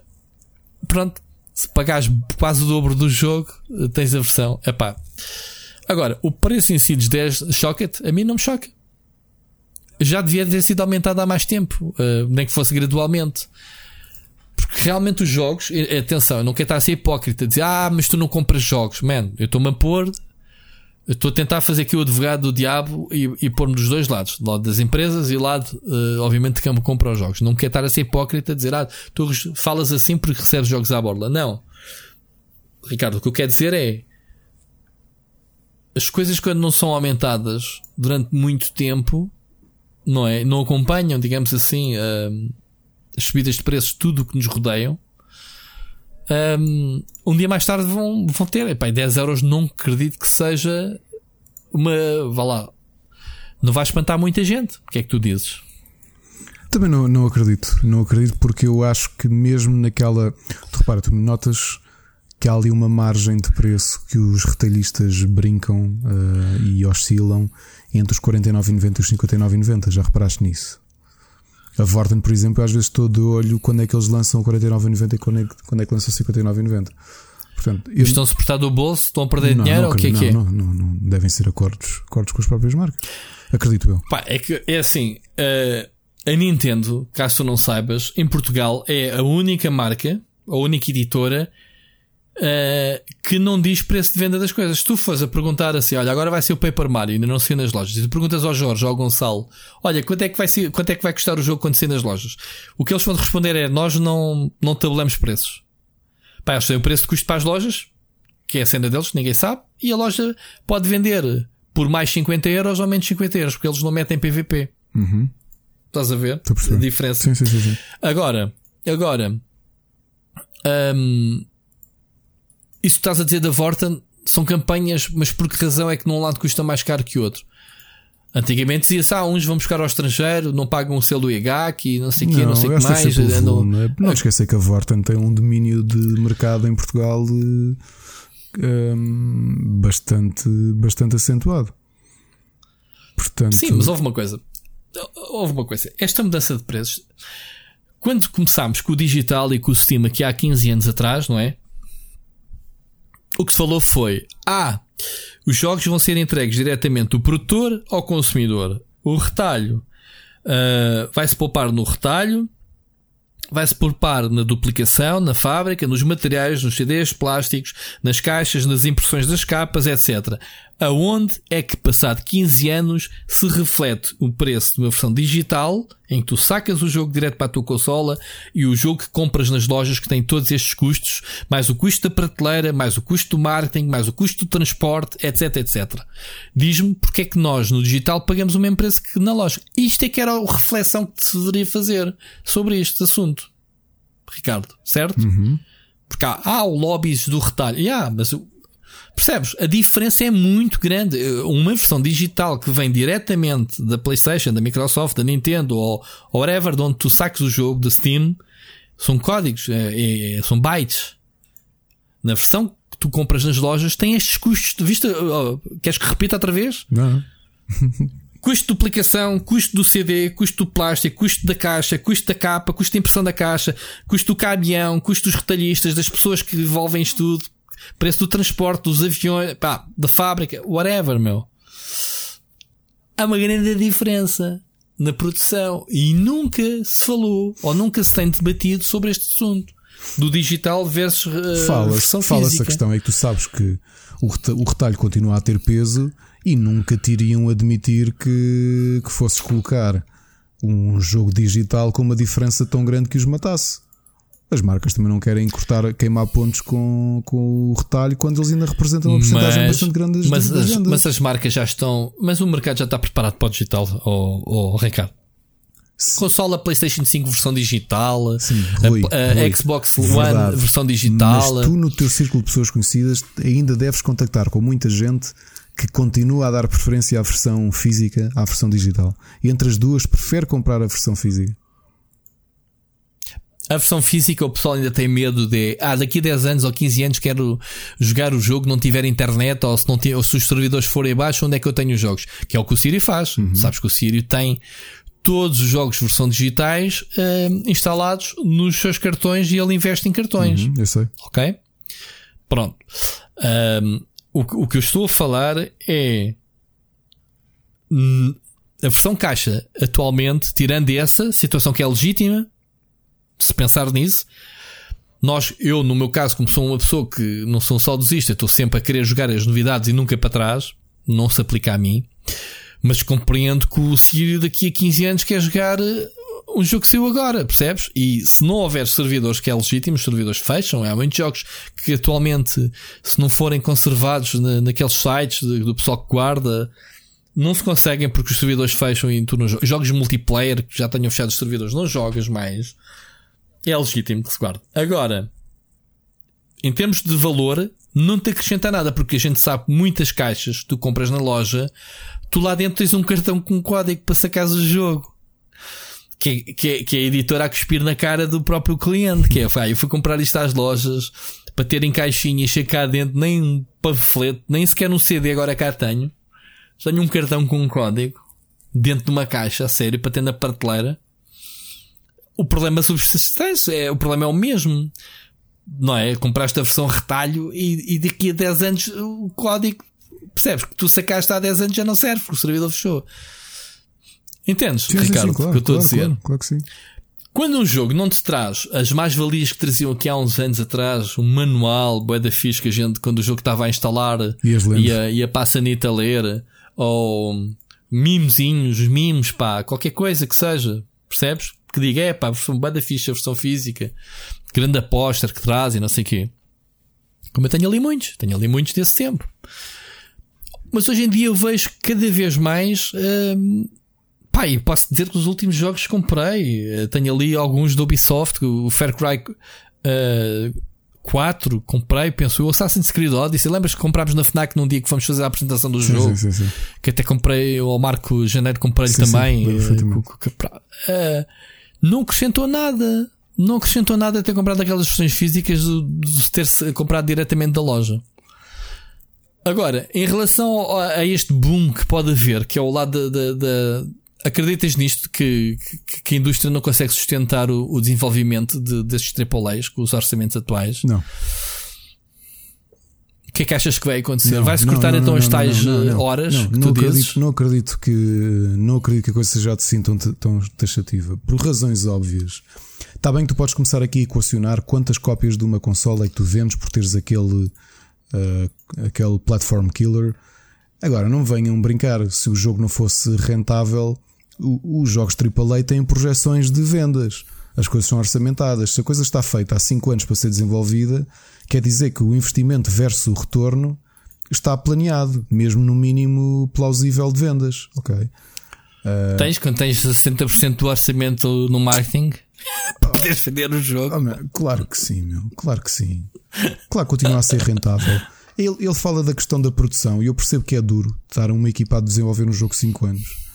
B: pronto, se pagares quase o dobro do jogo, tens a versão. Epá. Agora, o preço em si dos 10 choca-te? A mim não me choca. Já devia ter sido aumentado há mais tempo, uh, nem que fosse gradualmente. Porque realmente os jogos, atenção, eu não quero estar a ser hipócrita, dizer, ah, mas tu não compras jogos. Man, eu estou-me a pôr, estou a tentar fazer aqui o advogado do diabo e, e pôr-me dos dois lados, do lado das empresas e do lado, uh, obviamente, de quem compra os jogos. Não quero estar a ser hipócrita, dizer, ah, tu falas assim porque recebes jogos à borla. Não. Ricardo, o que eu quero dizer é, as coisas quando não são aumentadas durante muito tempo, não é? Não acompanham, digamos assim, uh, as subidas de preços, tudo o que nos rodeiam. Um, um, dia mais tarde vão, vão ter, epá, 10 euros não acredito que seja uma, vá lá, não vai espantar muita gente. O que é que tu dizes?
A: Também não, não acredito, não acredito porque eu acho que mesmo naquela, tu repara, tu notas que há ali uma margem de preço que os retalhistas brincam uh, e oscilam entre os 49,90 e os 59,90. Já reparaste nisso? A Vorten, por exemplo, às vezes estou de olho quando é que eles lançam 49,90 e quando é, quando é que lançam 59,90.
B: Portanto, eu... Estão-se portar do bolso? Estão a perder não, dinheiro? Não, ou o que é
A: não,
B: que é?
A: Não, não, não, devem ser acordos, acordos com as próprias marcas. Acredito eu.
B: Pá, é que é assim. Uh, a Nintendo, caso tu não saibas, em Portugal é a única marca, a única editora Uh, que não diz preço de venda das coisas. Se tu fores a perguntar assim, olha, agora vai ser o Paper Mario, ainda não sei nas lojas, e tu perguntas ao Jorge ou ao Gonçalo, olha, quanto é que vai ser, quanto é que vai custar o jogo quando sair nas lojas? O que eles vão responder é, nós não, não tabulamos preços. Pá, eles têm o preço de custo para as lojas, que é a cena deles, ninguém sabe, e a loja pode vender por mais 50 euros ou menos 50 euros, porque eles não metem PVP.
A: Uhum.
B: Estás a ver? A diferença.
A: Sim, sim, sim.
B: Agora, agora, um, isso que estás a dizer da Vorten são campanhas, mas por que razão é que num lado custa mais caro que outro? Antigamente dizia-se, ah, uns vão buscar ao estrangeiro, não pagam o selo do IHAC e não sei o quê, não sei o que mais.
A: Andam... Não, não esquecer que a Vorten tem um domínio de mercado em Portugal um, bastante, bastante acentuado. Portanto...
B: Sim, mas houve uma coisa. Houve uma coisa. Esta mudança de preços, quando começámos com o digital e com o Steam aqui há 15 anos atrás, não é? O que se falou foi: ah, Os jogos vão ser entregues diretamente do produtor ao consumidor. O retalho uh, vai-se poupar no retalho, vai-se poupar na duplicação, na fábrica, nos materiais, nos CDs, plásticos, nas caixas, nas impressões das capas, etc. Aonde é que, passado 15 anos, se reflete o preço de uma versão digital, em que tu sacas o jogo direto para a tua consola e o jogo que compras nas lojas que tem todos estes custos, mais o custo da prateleira, mais o custo do marketing, mais o custo do transporte, etc, etc. Diz-me porque é que nós, no digital, pagamos o mesmo preço que na loja. Isto é que era a reflexão que se deveria fazer sobre este assunto. Ricardo, certo?
A: Uhum.
B: Porque há, há lobbies do retalho. Yeah, mas Percebes? A diferença é muito grande. Uma versão digital que vem diretamente da PlayStation, da Microsoft, da Nintendo ou, whatever, de onde tu saques o jogo, da Steam, são códigos, é, é, são bytes. Na versão que tu compras nas lojas tem estes custos. Viste? Oh, queres que repita outra vez?
A: Não.
B: custo de duplicação, custo do CD, custo do plástico, custo da caixa, custo da capa, custo de impressão da caixa, custo do caminhão, custo dos retalhistas, das pessoas que envolvem isto tudo preço do transporte, dos aviões, pá, da fábrica, whatever, meu. Há uma grande diferença na produção e nunca se falou ou nunca se tem debatido sobre este assunto do digital versus uh, fala versão
A: Fala-se a questão é que tu sabes que o retalho continua a ter peso e nunca te iriam admitir que, que fosses colocar um jogo digital com uma diferença tão grande que os matasse. As marcas também não querem cortar, queimar pontos com, com o retalho quando eles ainda representam uma porcentagem bastante grande das,
B: mas, as, mas as marcas já estão. Mas o mercado já está preparado para o digital, oh, oh, Ricardo. Consola PlayStation 5 versão digital,
A: Sim, Rui,
B: a, a
A: Rui,
B: Xbox One versão digital.
A: Mas tu, no teu círculo de pessoas conhecidas, ainda deves contactar com muita gente que continua a dar preferência à versão física à versão digital. E entre as duas, prefere comprar a versão física.
B: A versão física, o pessoal ainda tem medo de, ah, daqui a 10 anos ou 15 anos quero jogar o jogo, não tiver internet ou se, não ou se os servidores forem abaixo, onde é que eu tenho os jogos? Que é o que o Sírio faz. Uhum. Sabes que o Sírio tem todos os jogos versão digitais uh, instalados nos seus cartões e ele investe em cartões.
A: Uhum, eu sei.
B: Ok? Pronto. Um, o, o que eu estou a falar é a versão caixa atualmente, tirando essa situação que é legítima, se pensar nisso, nós, eu no meu caso, como sou uma pessoa que não sou saudosista, estou sempre a querer jogar as novidades e nunca para trás, não se aplica a mim, mas compreendo que o Sírio daqui a 15 anos quer jogar eh, um jogo que saiu agora, percebes? E se não houver servidores que é legítimo, os servidores fecham. Há muitos jogos que atualmente, se não forem conservados na, naqueles sites do pessoal que guarda, não se conseguem porque os servidores fecham e tu não. Jogos multiplayer que já tenham fechado os servidores, não jogas mais é legítimo que se guarde. Agora, em termos de valor, não te acrescenta nada, porque a gente sabe que muitas caixas que tu compras na loja, tu lá dentro tens um cartão com código para sacares o jogo. Que, é, que, é, que é a editora a cuspir na cara do próprio cliente, que é, ah, eu fui comprar isto às lojas para ter em caixinha e cá dentro nem um panfleto, nem sequer um CD agora cá tenho. Tenho um cartão com um código dentro de uma caixa, a sério, para ter na prateleira o problema subsistência é o problema é o mesmo. Não é? Compraste a versão retalho e, e daqui a 10 anos o código percebes que tu sacaste há 10 anos já não serve, porque o servidor fechou. Entendes, sim, Ricardo? Sim, claro, o que eu estou
A: claro,
B: a dizer?
A: Claro, claro que sim.
B: Quando um jogo não te traz as mais-valias que traziam aqui há uns anos atrás, um manual, boé da fixe que a gente, quando o jogo estava a instalar, ia, ia para a sanita ler, ou mimezinhos, mimos, pá, qualquer coisa que seja, percebes? Que diga, é pá, versão bada ficha, a versão física, grande aposta que traz e não sei o quê. Como eu tenho ali muitos, tenho ali muitos desse tempo. Mas hoje em dia eu vejo cada vez mais. Hum, pá, e posso dizer que os últimos jogos que comprei, tenho ali alguns do Ubisoft, o Far Cry uh, 4, comprei, penso eu, Assassin's Creed Odyssey. Lembras que comprámos na Fnac num dia que fomos fazer a apresentação do
A: sim,
B: jogo?
A: Sim, sim,
B: que até comprei, ao Marco Janeiro comprei-lhe também. Uh, não acrescentou nada. Não acrescentou nada ter comprado aquelas versões físicas de ter-se comprado diretamente da loja. Agora, em relação a este boom que pode haver, que é o lado da. da acreditas nisto que, que, que, a indústria não consegue sustentar o, o desenvolvimento de, desses AAAs com os orçamentos atuais?
A: Não.
B: O que é que achas que vai acontecer? Vai-se cortar então as tais eh, horas
A: não,
B: que
A: não
B: tu
A: acredito,
B: dizes?
A: não acredito que não acredito que a coisa seja assim tão, tão taxativa. Por razões óbvias. Está bem que tu podes começar aqui a equacionar quantas cópias de uma consola é que tu vendes por teres aquele, uh, aquele platform killer. Agora, não venham brincar. Se o jogo não fosse rentável, o, os jogos AAA têm projeções de vendas. As coisas são orçamentadas. Se a coisa está feita há 5 anos para ser desenvolvida, quer dizer que o investimento versus o retorno está planeado, mesmo no mínimo plausível de vendas. Ok.
B: Uh... Tens, quando tens 60% do orçamento no marketing, para poderes vender o jogo.
A: Oh, meu, claro que sim, meu. Claro que sim. Claro que continua a ser rentável. Ele, ele fala da questão da produção e eu percebo que é duro estar uma equipa a desenvolver um jogo 5 anos.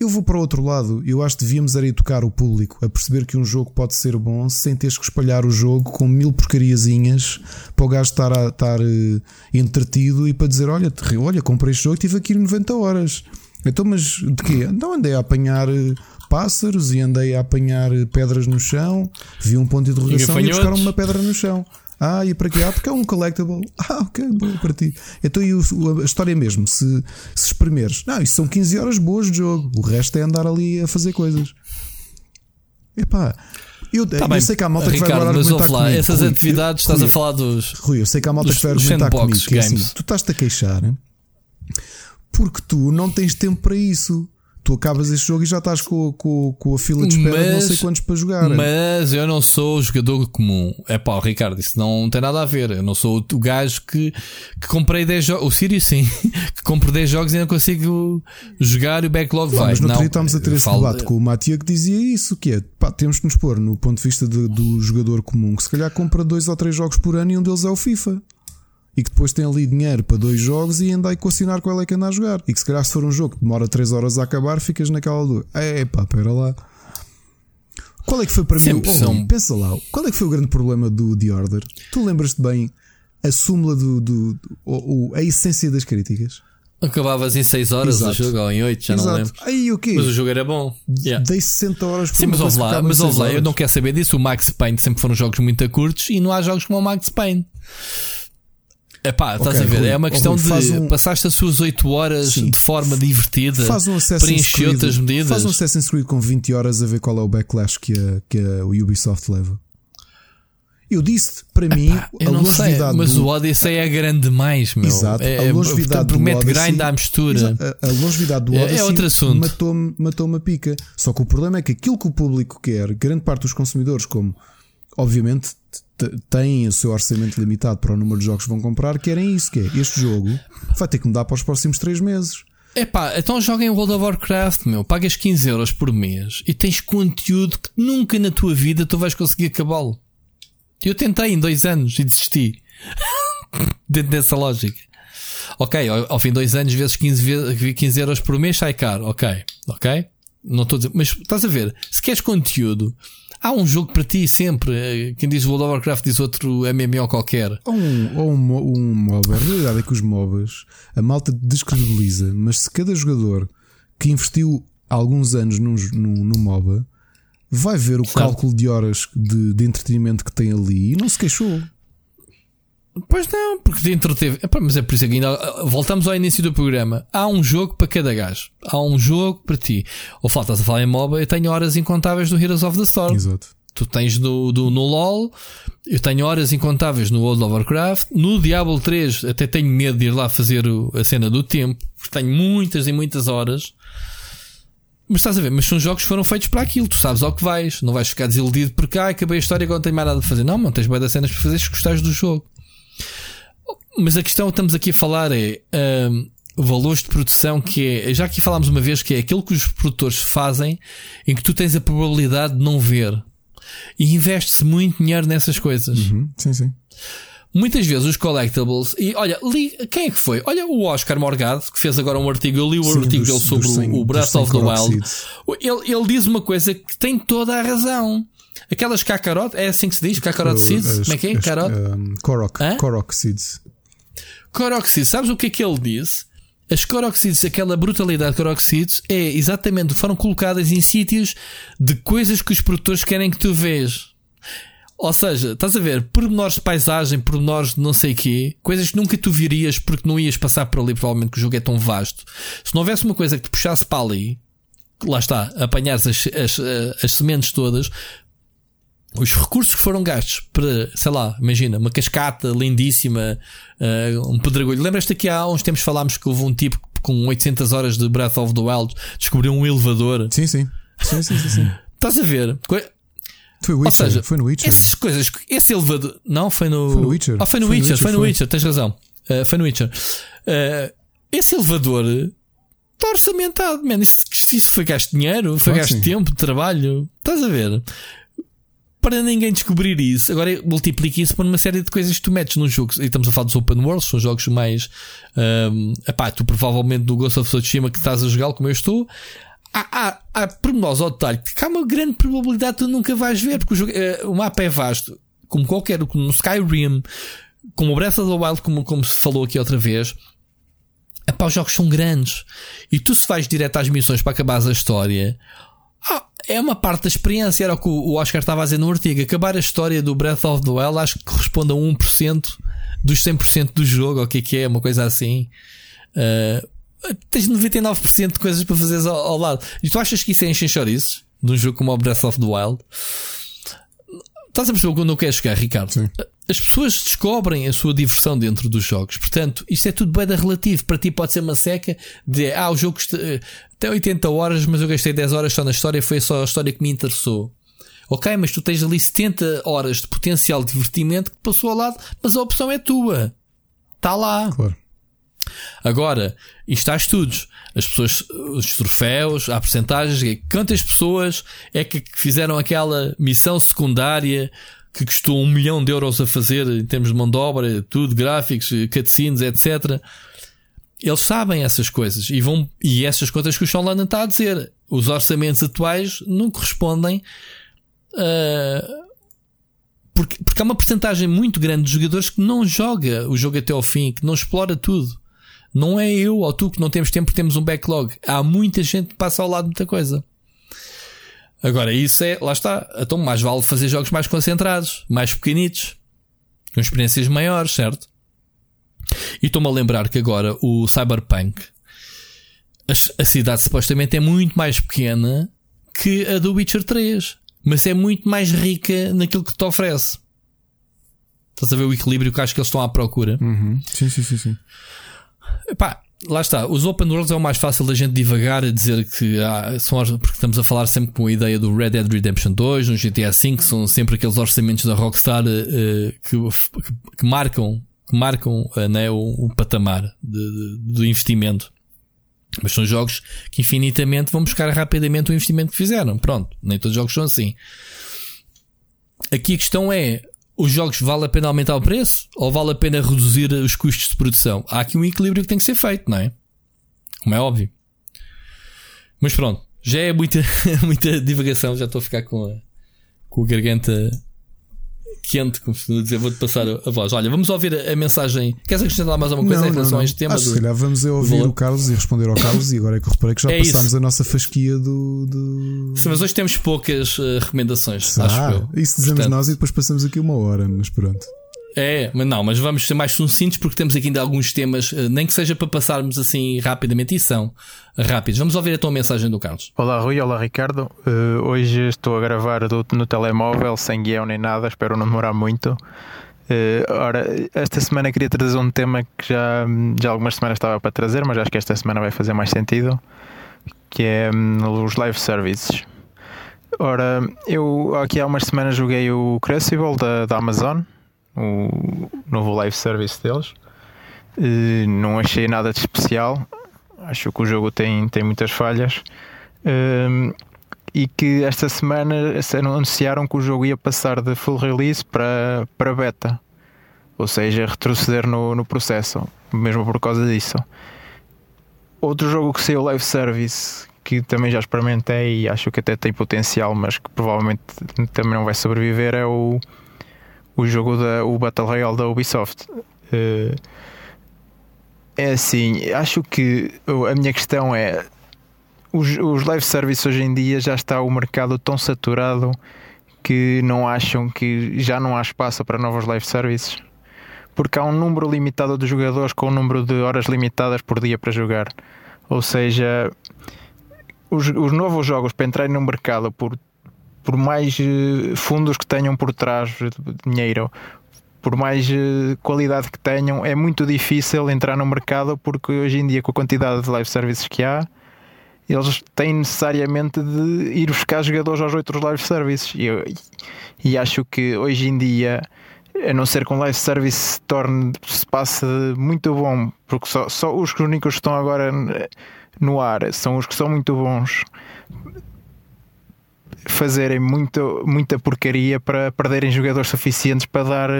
A: Eu vou para o outro lado. Eu acho que devíamos era educar o público a perceber que um jogo pode ser bom sem teres que espalhar o jogo com mil porcariazinhas para o gajo estar, a, estar uh, entretido e para dizer: Olha, olha, comprei este jogo e tive aqui 90 horas. Então, mas de quê? Então andei a apanhar uh, pássaros e andei a apanhar uh, pedras no chão. Vi um ponto de interrogação e, e buscaram uma pedra no chão. Ah, e para quê? Ah, porque é um collectible. Ah, ok, boa para ti. Então e o, a história mesmo, se, se espremeres, não, isso são 15 horas boas de jogo. O resto é andar ali a fazer coisas. Epá. Eu, tá eu bem, sei que há malta
B: Ricardo,
A: que vai agora
B: mas lá,
A: comigo.
B: essas
A: Rui,
B: atividades
A: eu,
B: estás
A: Rui,
B: a falar dos.
A: Rui, eu sei que há malta
B: dos,
A: que vai argumentar comigo. Que é assim, tu estás-te a queixar porque tu não tens tempo para isso. Tu acabas este jogo e já estás com, com, com a fila de espera de não sei quantos para jogar.
B: Mas eu não sou o jogador comum. É pá, Ricardo, isso não tem nada a ver. Eu não sou o gajo que, que comprei 10 jogos. O Sirius sim, que compro 10 jogos e não consigo jogar e o backlog
A: não,
B: vai.
A: Mas no
B: não,
A: estamos a ter esse
B: falo...
A: debate com o Matia que dizia isso: que é pá, temos que nos pôr no ponto de vista de, do jogador comum que se calhar compra dois ou três jogos por ano e um deles é o FIFA e que depois tem ali dinheiro para dois jogos e anda a equacionar qual é que anda a jogar. E que se calhar se for um jogo que demora 3 horas a acabar, ficas naquela do é pá, pera lá. Qual é que foi para mim? Oh, são... Pensa lá, qual é que foi o grande problema do The Order? Tu lembras-te bem a súmula do, do, do o, a essência das críticas?
B: Acabavas em 6 horas Exato. o jogo, ou em 8, já Exato. não lembro.
A: Aí o quê?
B: Mas o jogo era bom.
A: Yeah. Dei 60 horas por
B: Sim, mas ouve lá, mas ouve lá, eu não quero saber disso. O Max Payne sempre foram jogos muito curtos e não há jogos como o Max Payne. É pá, estás okay, a ver? Rui, é uma questão Rui, de um... passaste as suas 8 horas Sim. de forma divertida,
A: faz um preencher
B: outras medidas.
A: Faz um Assassin's Creed com 20 horas a ver qual é o backlash que a, que a Ubisoft leva. Eu disse, para Epá, mim, a longevidade.
B: Sei, mas
A: do...
B: o Odyssey é grande demais, meu.
A: Exato,
B: é,
A: a longevidade do
B: promete
A: Odyssey,
B: grind à mistura.
A: A, a longevidade do Odyssey
B: é, é outro assunto.
A: matou-me matou uma pica. Só que o problema é que aquilo que o público quer, grande parte dos consumidores, como obviamente têm o seu orçamento limitado para o número de jogos que vão comprar, querem isso, que é este jogo vai ter que mudar para os próximos 3 meses.
B: Epá, então joga em World of Warcraft, meu. Pagas 15 euros por mês e tens conteúdo que nunca na tua vida tu vais conseguir acabá-lo. Eu tentei em dois anos e desisti. Dentro dessa lógica. Ok, ao, ao fim de dois anos, vezes 15, 15 euros por mês sai caro. Ok, ok. Não estou a dizer, mas estás a ver, se queres conteúdo, Há um jogo para ti sempre. Quem diz World of Warcraft diz outro MMO qualquer.
A: Ou um, ou um, um MOBA. A realidade é que os MOBAs a malta descredibiliza, mas se cada jogador que investiu alguns anos num, num, num MOBA vai ver o cálculo de horas de, de entretenimento que tem ali e não se queixou.
B: Pois não, porque dentro teve. Mas é por isso que ainda voltamos ao início do programa. Há um jogo para cada gajo. Há um jogo para ti. Ou faltas a falar em MOBA, eu tenho horas incontáveis no Heroes of the Storm.
A: Exato.
B: Tu tens no, do, no LOL, eu tenho horas incontáveis no World of Warcraft. No Diablo 3, até tenho medo de ir lá fazer a cena do tempo, porque tenho muitas e muitas horas. Mas estás a ver, mas são jogos que foram feitos para aquilo, tu sabes ao que vais, não vais ficar desiludido porque ah, acabei a história e agora não tenho mais nada a fazer. Não, não tens boas das cenas para fazer se gostares do jogo. Mas a questão que estamos aqui a falar é um, valores de produção que é, já aqui falámos uma vez que é aquilo que os produtores fazem em que tu tens a probabilidade de não ver. E investe-se muito dinheiro nessas coisas.
A: Uhum, sim, sim.
B: Muitas vezes os collectibles, e olha, li, quem é que foi? Olha o Oscar Morgado, que fez agora um artigo, eu li o Sim, artigo dos, dele sobre dos o Breath of the Wild. Ele, ele diz uma coisa que tem toda a razão. Aquelas cacarote, é assim que se diz? Cacarote seeds? Como é que é? Carote? Um,
A: Korok, Korok seeds.
B: Sabes o que é que ele disse? As Coroxides, aquela brutalidade de Coroxides, é exatamente, foram colocadas em sítios de coisas que os produtores querem que tu vês. Ou seja, estás a ver, pormenores de paisagem, pormenores de não sei quê, coisas que nunca tu virias porque não ias passar por ali, provavelmente que o jogo é tão vasto. Se não houvesse uma coisa que te puxasse para ali, lá está, apanhares as, as, as sementes todas, os recursos que foram gastos para, sei lá, imagina, uma cascata lindíssima, uh, um pedregulho. Lembras-te que há uns tempos falámos que houve um tipo com 800 horas de Breath of the Wild descobriu um elevador?
A: Sim, sim. Sim, sim, sim. sim.
B: Estás a ver?
A: Foi Witcher, Ou seja, foi no Witcher.
B: Essas coisas, esse elevador. Não, foi no.
A: Foi no Witcher.
B: Ah, foi no, foi Witcher, no Witcher, foi no Witcher, tens razão. Uh, foi no Witcher. Uh, esse elevador está orçamentado, man. Isso, isso foi gasto dinheiro, foi claro gasto tempo, tempo, Estás a ver? Para ninguém descobrir isso, agora multiplica isso para uma série de coisas que tu metes nos jogos. E estamos a falar dos open worlds, são jogos mais. Um, epá, tu provavelmente no Ghost of Tsushima que estás a jogar como eu estou há, há, há pormenores ao detalhe que há uma grande probabilidade que tu nunca vais ver, porque o, jogo, uh, o mapa é vasto, como qualquer, como no Skyrim, como o Breath of the Wild, como, como se falou aqui outra vez. Epá, os jogos são grandes. E tu se vais direto às missões para acabar a história, ah, é uma parte da experiência. Era o que o Oscar estava a dizer no artigo. Acabar a história do Breath of the Wild acho que corresponde a 1% dos 100% do jogo, ou o que é que é, uma coisa assim. Uh, tens 99% de coisas para fazeres ao, ao, lado. E tu achas que isso é encher chouriços? De um jogo como o Breath of the Wild? Estás a perceber quando eu quero chegar, Ricardo?
A: Sim.
B: As pessoas descobrem a sua diversão dentro dos jogos. Portanto, isto é tudo bem da relativo. Para ti pode ser uma seca de ah, o jogo tem 80 horas, mas eu gastei 10 horas só na história, foi só a história que me interessou. Ok, mas tu tens ali 70 horas de potencial divertimento que passou ao lado, mas a opção é tua. Está lá.
A: Claro.
B: Agora, isto há estudos. As pessoas, os troféus, há porcentagens. Quantas pessoas é que fizeram aquela missão secundária que custou um milhão de euros a fazer em termos de mão de obra, tudo, gráficos, cutscenes, etc. Eles sabem essas coisas e vão, e essas contas que o Sean Lennon está a dizer. Os orçamentos atuais não correspondem uh, porque, porque há uma porcentagem muito grande de jogadores que não joga o jogo até ao fim, que não explora tudo. Não é eu ou tu que não temos tempo temos um backlog. Há muita gente que passa ao lado de muita coisa. Agora, isso é, lá está. Então, mais vale fazer jogos mais concentrados, mais pequenitos, com experiências maiores, certo? E estou-me a lembrar que agora o Cyberpunk, a, a cidade supostamente é muito mais pequena que a do Witcher 3, mas é muito mais rica naquilo que te oferece. Estás a ver o equilíbrio que acho que eles estão à procura?
A: Uhum. Sim, sim, sim, sim.
B: Epá, lá está. Os open worlds é o mais fácil da gente divagar a dizer que ah, são, porque estamos a falar sempre com a ideia do Red Dead Redemption 2, no GTA V, que são sempre aqueles orçamentos da Rockstar uh, que, que, que, marcam, que marcam uh, né, o, o patamar do investimento. Mas são jogos que infinitamente vão buscar rapidamente o investimento que fizeram. Pronto, nem todos os jogos são assim. Aqui a questão é: os jogos vale a pena aumentar o preço ou vale a pena reduzir os custos de produção? Há aqui um equilíbrio que tem que ser feito, não é? Como é óbvio. Mas pronto, já é muita, muita divagação, já estou a ficar com a, com a garganta quente, como se dizer, vou-te passar a voz. Olha, vamos ouvir a, a mensagem. Queres acrescentar mais alguma coisa
A: não,
B: em relação
A: não, não.
B: a este tema?
A: Acho do... se calhar vamos a ouvir o Carlos e responder ao Carlos, e agora é que eu reparei que já é passámos isso. a nossa fasquia do. do...
B: Sim, mas hoje temos poucas uh, recomendações,
A: ah,
B: acho eu.
A: Isso dizemos Portanto... nós e depois passamos aqui uma hora, mas pronto.
B: É, mas não, mas vamos ser mais sucintos porque temos aqui ainda alguns temas, eh, nem que seja para passarmos assim rapidamente, e são rápidos. Vamos ouvir a tua mensagem do Carlos.
D: Olá Rui, olá Ricardo. Uh, hoje estou a gravar do, no telemóvel, sem guião nem nada, espero não demorar muito. Uh, ora, esta semana queria trazer um tema que já, já algumas semanas estava para trazer, mas acho que esta semana vai fazer mais sentido, que é um, os live services. Ora, eu aqui há umas semanas joguei o Crucible da, da Amazon o novo live service deles. Uh, não achei nada de especial. Acho que o jogo tem, tem muitas falhas. Uh, e que esta semana anunciaram que o jogo ia passar de full release para, para beta, ou seja, retroceder no, no processo, mesmo por causa disso. Outro jogo que saiu live service que também já experimentei e acho que até tem potencial, mas que provavelmente também não vai sobreviver é o o jogo da o Battle Royale da Ubisoft. Uh, é assim, acho que a minha questão é os, os live services hoje em dia já está o mercado tão saturado que não acham que já não há espaço para novos live services? Porque há um número limitado de jogadores com um número de horas limitadas por dia para jogar. Ou seja, os, os novos jogos para entrarem no mercado, por, por mais eh, fundos que tenham por trás dinheiro, por mais eh, qualidade que tenham, é muito difícil entrar no mercado porque hoje em dia, com a quantidade de live services que há, eles têm necessariamente de ir buscar jogadores aos outros live services. E, eu, e acho que hoje em dia, a não ser que um live service se torne, se passe muito bom, porque só, só os únicos que estão agora no ar são os que são muito bons fazerem muita porcaria para perderem jogadores suficientes para dar,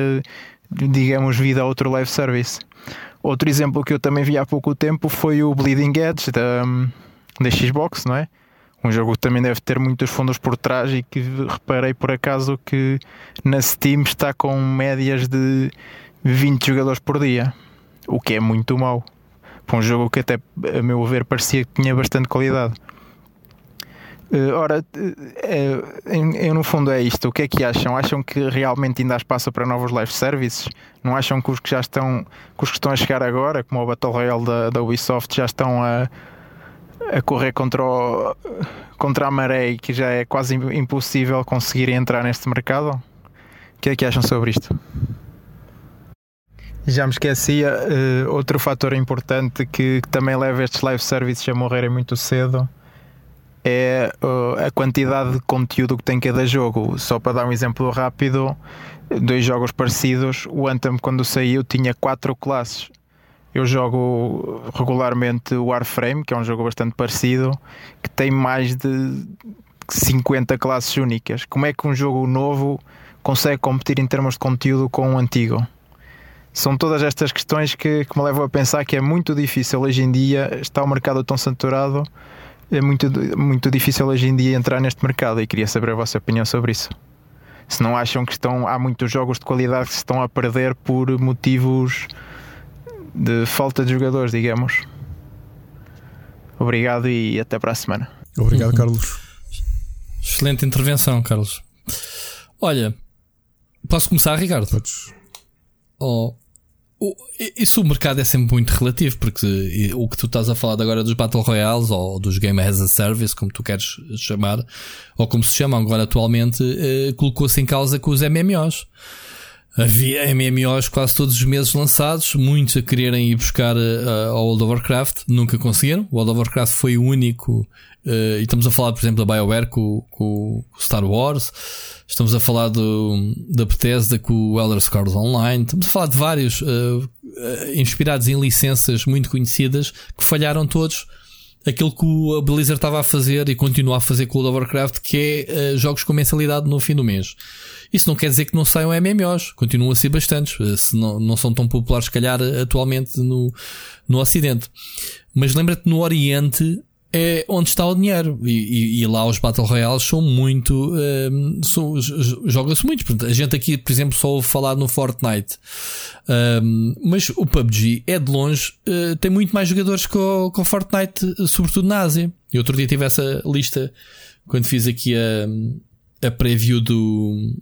D: digamos, vida a outro live service. Outro exemplo que eu também vi há pouco tempo foi o Bleeding Edge da, da Xbox, não é? Um jogo que também deve ter muitos fundos por trás e que reparei por acaso que na Steam está com médias de 20 jogadores por dia, o que é muito mau. Para um jogo que até, a meu ver, parecia que tinha bastante qualidade. Uh, ora, uh, no fundo é isto. O que é que acham? Acham que realmente ainda há espaço para novos live services? Não acham que os que já estão, que os que estão a chegar agora, como o Battle Royale da, da Ubisoft, já estão a, a correr contra, o, contra a maré e que já é quase impossível conseguir entrar neste mercado? O que é que acham sobre isto? Já me esquecia, outro fator importante que, que, também leva estes live services a morrerem muito cedo é uh, a quantidade de conteúdo que tem cada jogo. Só para dar um exemplo rápido, dois jogos parecidos, o Anthem quando saiu tinha quatro classes eu jogo regularmente o Warframe, que é um jogo bastante parecido, que tem mais de 50 classes únicas. Como é que um jogo novo consegue competir em termos de conteúdo com um antigo? São todas estas questões que, que me levam a pensar que é muito difícil hoje em dia, está o mercado tão saturado, é muito, muito difícil hoje em dia entrar neste mercado e queria saber a vossa opinião sobre isso. Se não acham que estão, há muitos jogos de qualidade que se estão a perder por motivos de falta de jogadores, digamos. Obrigado e até para a semana.
A: Obrigado. Carlos.
B: Excelente intervenção, Carlos. Olha, posso começar, Ricardo?
A: Podes.
B: Oh, isso o mercado é sempre muito relativo, porque o que tu estás a falar agora dos Battle Royales ou dos Game as a Service, como tu queres chamar, ou como se chamam agora atualmente, eh, colocou-se em causa com os MMOs. Havia MMOs quase todos os meses lançados, muitos a quererem ir buscar uh, ao World of Warcraft, nunca conseguiram. O World of Warcraft foi o único, uh, e estamos a falar, por exemplo, da BioWare com, com, Star Wars, estamos a falar do, da Bethesda com o Elder Scrolls Online, estamos a falar de vários uh, inspirados em licenças muito conhecidas que falharam todos aquilo que a Blizzard estava a fazer e continua a fazer com o World of Warcraft, que é uh, jogos com mensalidade no fim do mês. Isso não quer dizer que não saiam MMOs, continuam a ser bastantes, uh, se não, não são tão populares, se calhar, atualmente no, no Ocidente. Mas lembra-te, no Oriente é onde está o dinheiro. E, e, e lá os Battle Royales são muito. Um, Joga-se muito. A gente aqui, por exemplo, só ouve falar no Fortnite. Um, mas o PUBG é de longe, uh, tem muito mais jogadores que o, que o Fortnite, sobretudo na Ásia. E outro dia tive essa lista quando fiz aqui a, a preview do.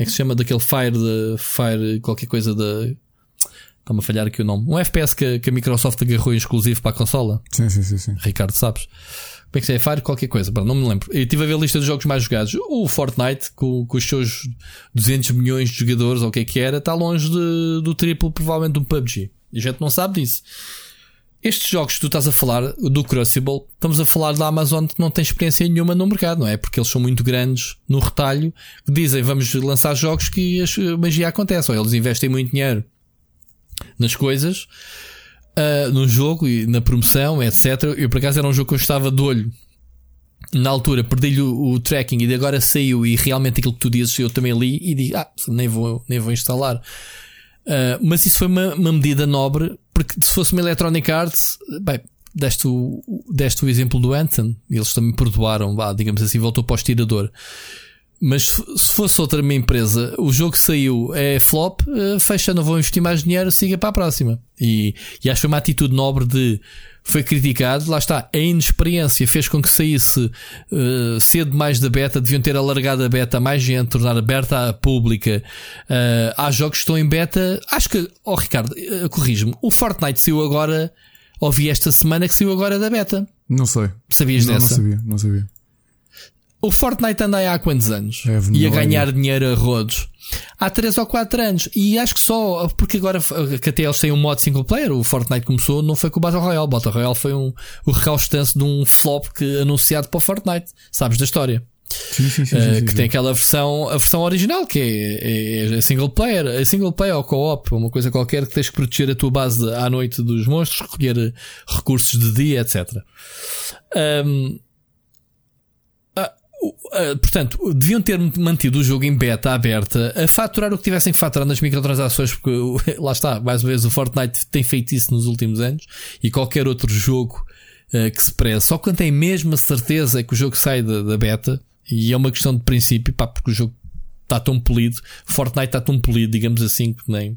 B: É que se chama? Daquele Fire, de, Fire, qualquer coisa da Está-me a falhar aqui o nome. Um FPS que, que a Microsoft agarrou exclusivo para a consola.
A: Sim, sim, sim. sim.
B: Ricardo, sabes? Como é que se é? Fire qualquer coisa, não me lembro. Eu estive a ver a lista de jogos mais jogados. O Fortnite, com, com os seus 200 milhões de jogadores, ou o que é que era, está longe de, do triplo, provavelmente, do PUBG. E a gente não sabe disso. Estes jogos que tu estás a falar, do Crucible, estamos a falar da Amazon que não tem experiência nenhuma no mercado, não é? Porque eles são muito grandes no retalho, que dizem vamos lançar jogos que a magia acontece, ou eles investem muito dinheiro nas coisas, uh, no jogo e na promoção, etc. Eu por acaso era um jogo que eu estava de olho. Na altura perdi-lhe o, o, tracking e agora saiu e realmente aquilo que tu dizes eu também li e digo, ah, nem vou, nem vou instalar. Uh, mas isso foi uma, uma, medida nobre, porque se fosse uma Electronic Arts, bem, deste o, deste o exemplo do Anthem, eles também perdoaram, vá, digamos assim, voltou para o estirador. Mas se fosse outra minha empresa, o jogo saiu, é flop, uh, fecha, não vou investir mais dinheiro, siga para a próxima. E, e acho uma atitude nobre de foi criticado, lá está, a inexperiência fez com que saísse uh, cedo mais da beta, deviam ter alargado a beta a mais gente, tornar aberta à pública. Uh, há jogos que estão em beta. Acho que, oh Ricardo, uh, corrijo-me, o Fortnite saiu agora, ouvi esta semana que saiu agora da beta.
A: Não sei.
B: Sabias
A: não,
B: dessa?
A: Não sabia, não sabia.
B: O Fortnite anda aí há quantos anos?
A: É,
B: e a ganhar dinheiro a rodos. Há 3 ou 4 anos. E acho que só, porque agora que até eles têm um modo single player, o Fortnite começou, não foi com o Battle Royale. O Battle Royale foi um, o recalstance de um flop que, anunciado para o Fortnite. Sabes da história?
A: Sim, sim, sim,
B: Uh,
A: sim,
B: que tem aquela versão, a versão original, que é, é, é single player, é single player ou co-op, uma coisa qualquer que tens que proteger a tua base de- à noite dos monstros, recolher recursos de dia, etc. Um, ah, portanto, deviam ter mantido o jogo em beta aberta a faturar o que tivessem que faturar nas microtransações, porque lá está, mais uma vez, o Fortnite tem feito isso nos últimos anos e qualquer outro jogo ah, que se preze, só quando tem mesmo a certeza que o jogo sai da, da beta, e é uma questão de princípio, pá, porque o jogo está tão polido, Fortnite está tão polido, digamos assim, que nem,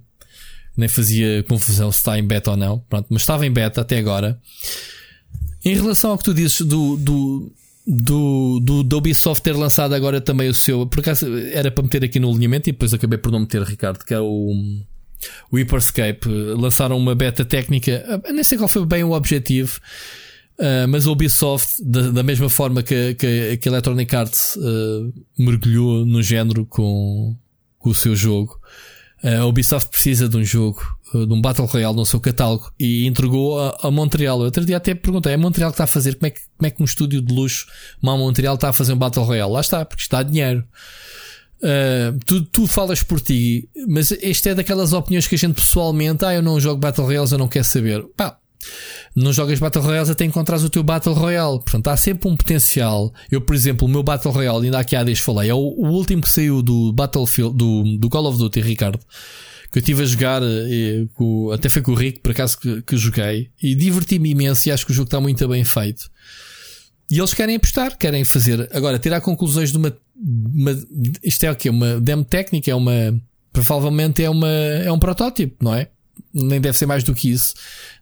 B: nem fazia confusão se está em beta ou não, pronto, mas estava em beta até agora. Em relação ao que tu dizes do, do, do, do, da Ubisoft ter lançado agora também o seu, por acaso era para meter aqui no alinhamento e depois acabei por não meter, Ricardo, que é o, o Hyperscape. Lançaram uma beta técnica, ah, nem sei qual foi bem o objetivo, ah, mas a Ubisoft, da, da mesma forma que, que, que a Electronic Arts ah, mergulhou no género com, com o seu jogo, a Ubisoft precisa de um jogo, uh, de um Battle Royale no seu catálogo e entregou a, a Montreal. Eu outro dia até perguntei, é Montreal que está a fazer? Como é que, como é que um estúdio de luxo, mal Montreal, está a fazer um Battle Royale? Lá está, porque está a dinheiro. Uh, tu, tu falas por ti, mas este é daquelas opiniões que a gente pessoalmente, ah, eu não jogo Battle Royales, eu não quero saber. Pá, não jogas Battle Royales até encontrares o teu Battle Royale. Portanto, há sempre um potencial. Eu, por exemplo, o meu Battle Royale, ainda aqui há dias falei, é o, o último que saiu do Battlefield, do, do Call of Duty, Ricardo. Que eu estive a jogar, eh, com- até foi com o Rick, por acaso, que, que joguei. E diverti-me imenso e acho que o jogo está muito bem feito. E eles querem apostar, querem fazer. Agora, tirar conclusões de uma. uma- isto é o quê? Uma demo técnica? É uma. Provavelmente é, uma, é um protótipo, não é? Nem deve ser mais do que isso.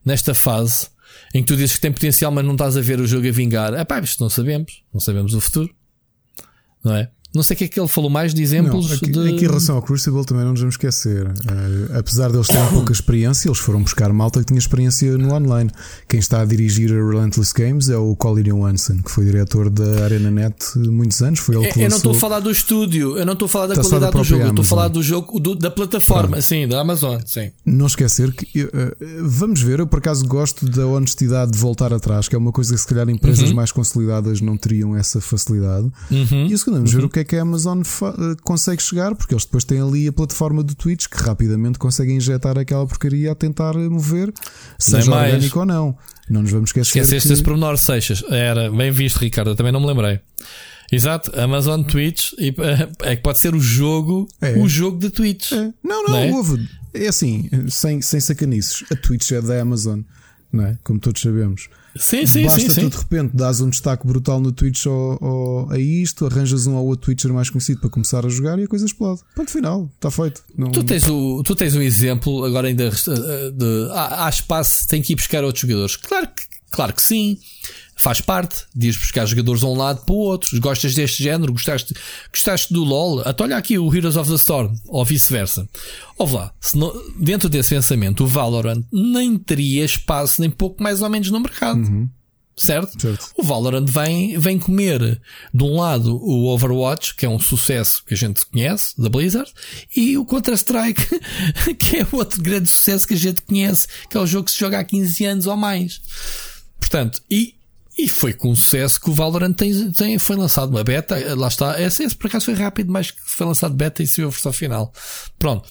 B: Nesta fase em que tu dizes que tem potencial, mas não estás a ver o jogo a vingar. Ah, pá, isto não sabemos. Não sabemos o futuro. Não é? Não sei o que é que ele falou mais de exemplos
A: Não, aqui,
B: de.
A: aqui em relação ao Crucible também não nos vamos esquecer. Eh, apesar deles terem pouca experiência, eles foram buscar malta que tinha experiência no online. Quem está a dirigir a Relentless Games é o Colin Johansson, que foi diretor da ArenaNet muitos anos. Foi ele que
B: Eu não estou a falar do estúdio, eu não estou a falar da
A: Está
B: qualidade do jogo, estou a falar do jogo do- da plataforma, sim, da Amazon, sim.
A: Não esquecer que eh, vamos ver, eu por acaso gosto da honestidade de voltar atrás, que é uma coisa que se calhar empresas
B: Uhum.
A: mais consolidadas não teriam essa facilidade. E a segunda, vamos
B: Uhum.
A: ver o que é que a Amazon eh, consegue chegar, porque eles depois têm ali a plataforma do Twitch que rapidamente conseguem injetar aquela porcaria a tentar mover, seja
B: mais.
A: orgânico ou não. Não nos vamos esquecer.
B: Esqueceste
A: que-
B: esse pormenor, Seixas. Era bem visto, Ricardo. Eu também não me lembrei. Exato, Amazon Twitch e, é que pode ser o jogo,
A: É.
B: o jogo de Twitch.
A: É. Não, não,
B: Não é?
A: houve. É assim, sem, sem sacanices. A Twitch é da Amazon, não é? Como todos sabemos.
B: Sim, sim,
A: Basta
B: sim,
A: tu
B: sim.
A: de repente dás um destaque brutal no Twitch ao, ao- a isto, arranjas um ou outro Twitcher mais conhecido para começar a jogar e a coisa explode. Ponto final, está feito. Não,
B: Tu tens, o, tu tens um exemplo agora ainda eh, de há, há espaço, tem que ir buscar outros jogadores. Claro que, claro que sim. Faz parte de ir buscar jogadores de um lado para o outro. Gostas deste género? Gostaste, gostaste do LOL? Até olha aqui o Heroes of the Storm, ou vice-versa. Ouve lá, se não- dentro desse pensamento, o Valorant nem teria espaço, nem pouco mais ou menos no mercado. Certo?
A: Certo.
B: O Valorant vem, vem comer de um lado o Overwatch, que é um sucesso que a gente conhece, da Blizzard, e o Counter-Strike, que é outro grande sucesso que a gente conhece, que é o jogo que se joga há 15 anos ou mais. Portanto, e, e foi com sucesso que o Valorant tem, tem, foi lançado uma beta, lá está, esse, esse por acaso foi rápido, mas foi lançado beta e saiu a versão final. Pronto.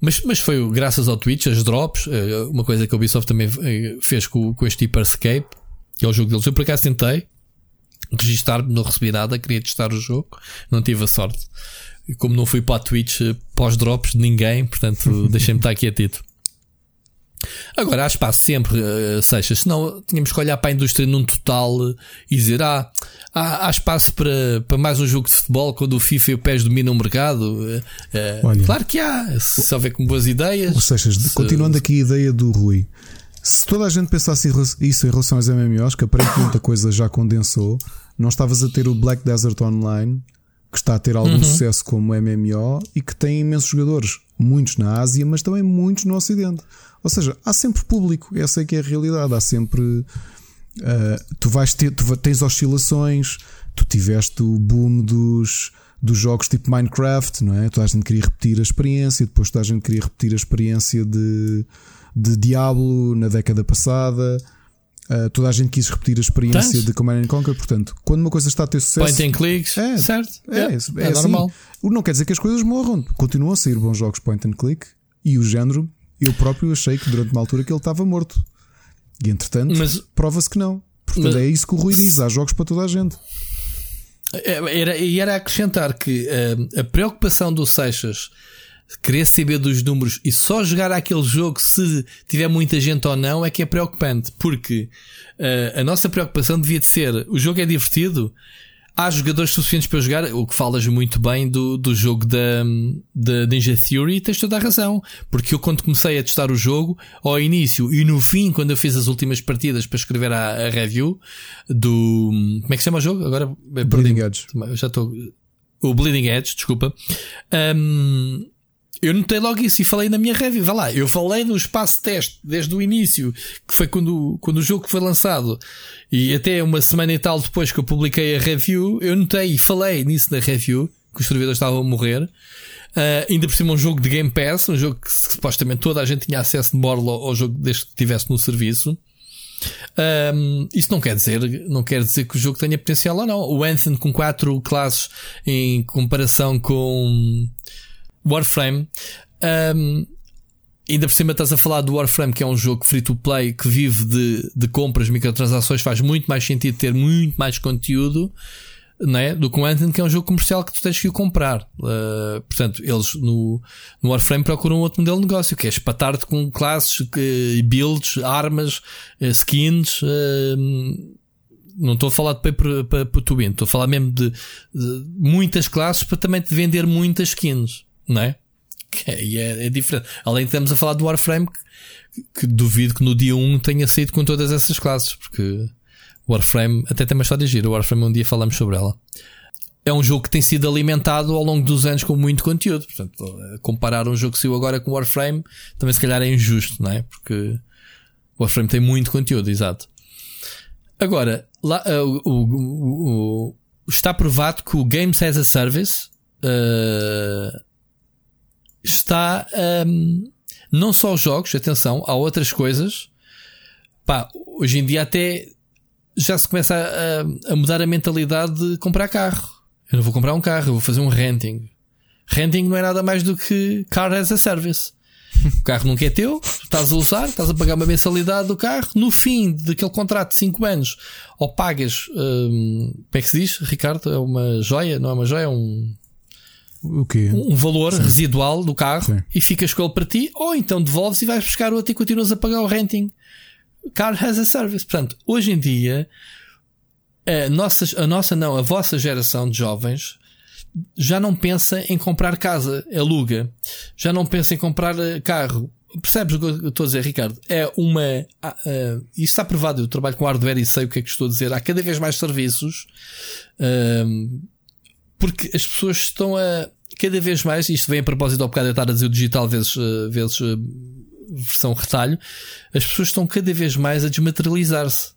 B: Mas, mas foi graças ao Twitch, as drops, eh, uma coisa que a Ubisoft também eh, fez com, com este Hyperscape, que é o jogo deles. Eu por acaso tentei registar-me, não recebi nada, queria testar o jogo, não tive a sorte. Como não fui para a Twitch eh, pós-drops de ninguém, portanto deixei-me estar quietito. Agora há espaço sempre, uh, Seixas, senão tínhamos que olhar para a indústria num total uh, e dizer: ah, há, há espaço para, para mais um jogo de futebol quando o FIFA e o PES dominam o mercado. Uh, Olha, claro que há, se, se houver com boas ideias.
A: Ou seja, se, continuando aqui a ideia do Rui, se toda a gente pensasse isso em relação aos MMOs, que aparentemente a coisa já condensou, não estavas a ter o Black Desert Online, que está a ter algum uhum. sucesso como MMO e que tem imensos jogadores, muitos na Ásia, mas também muitos no Ocidente. Ou seja, há sempre público, essa é que é a realidade. Há sempre. Uh, tu vais ter, tu tens oscilações, tu tiveste o boom dos, dos jogos tipo Minecraft, não é? Toda a gente queria repetir a experiência, depois toda a gente queria repetir a experiência de, de Diablo na década passada. Uh, toda a gente quis repetir a experiência Tens? de Command Conquer, portanto, quando uma coisa está a ter sucesso.
B: Point and clicks,
A: é,
B: certo?
A: É, é, é, é assim. normal. Não quer dizer que as coisas morram, continuam a sair bons jogos point and click e o género eu próprio achei que durante uma altura que ele estava morto. E entretanto, prova-se que não. Portanto, mas, é isso que o Rui diz: há jogos para toda a gente.
B: É, era, e era acrescentar que uh, a preocupação do Seixas querer saber dos números e só jogar aquele jogo se tiver muita gente ou não é que é preocupante. Porque uh, a nossa preocupação devia de ser: o jogo é divertido, há jogadores suficientes para jogar, o que falas muito bem do, do jogo da, da Ninja Theory, tens toda a razão. Porque eu, quando comecei a testar o jogo, ao início e no fim, quando eu fiz as últimas partidas para escrever a, a review do. Como é que se chama o jogo? Agora
A: Bleeding Edge.
B: Já estou. O Bleeding Edge, desculpa. Um, eu notei logo isso e falei na minha review. Vá lá, eu falei no espaço teste desde o início, que foi quando, quando o jogo foi lançado. E até uma semana e tal depois que eu publiquei a review, eu notei e falei nisso na review, que os servidores estavam a morrer. Uh, ainda por cima um jogo de Game Pass, um jogo que, supostamente toda a gente tinha acesso de borla ao jogo desde que estivesse no serviço. Um, isso não quer dizer, não quer dizer que o jogo tenha potencial ou não. O Anthem com quatro classes em comparação com Warframe. Um, ainda por cima estás a falar do Warframe, que é um jogo free to play que vive de, de compras, microtransações, faz muito mais sentido ter muito mais conteúdo né, do que o Anthem, que é um jogo comercial que tu tens que o comprar. Uh, portanto, eles no, no Warframe procuram outro modelo de negócio, que é espatar-te com classes, uh, builds, armas, uh, skins. Não estou a falar de paper para, para tu estou a falar mesmo de, de muitas classes para também te vender muitas skins não é? Que é, é, é diferente. Além de estamos a falar do Warframe, que, que, duvido que no dia 1 tenha saído com todas essas classes, porque o Warframe até tem uma história gira. O Warframe um dia falamos sobre ela. É um jogo que tem sido alimentado ao longo dos anos com muito conteúdo. Portanto, comparar um jogo que saiu agora com o Warframe também se calhar é injusto, não é? Porque o Warframe tem muito conteúdo, exato. Agora, lá, uh, o, o, o, está provado que o Games as a Service uh, está um, não só os jogos, atenção, há outras coisas. Pá, hoje em dia até já se começa a, a, mudar a mentalidade de comprar carro. Eu não vou comprar um carro, eu vou fazer um renting. Renting não é nada mais do que car as a service. O carro nunca é teu, estás a usar, estás a pagar uma mensalidade do carro. No fim daquele contrato de 5 anos, ou pagas, um, como é que se diz, Ricardo? É uma joia, não é uma joia, é um
A: o quê?
B: um valor Sim. residual do carro Sim. e ficas com ele para ti, ou então devolves e vais buscar outro e continuas a pagar o renting. Car has a service. Portanto, hoje em dia, a nossa, a nossa não, a vossa geração de jovens já não pensa em comprar casa, aluga, já não pensa em comprar eh, carro. Percebes o que eu estou a dizer, Ricardo? É uma. Uh, isto está provado. Eu trabalho com hardware e sei o que é que estou a dizer. Há cada vez mais serviços. Uh, porque as pessoas estão a cada vez mais, isto vem a propósito ao bocado de estar a dizer o digital vezes, eh, vezes eh, versão retalho, as pessoas estão cada vez mais a desmaterializar-se.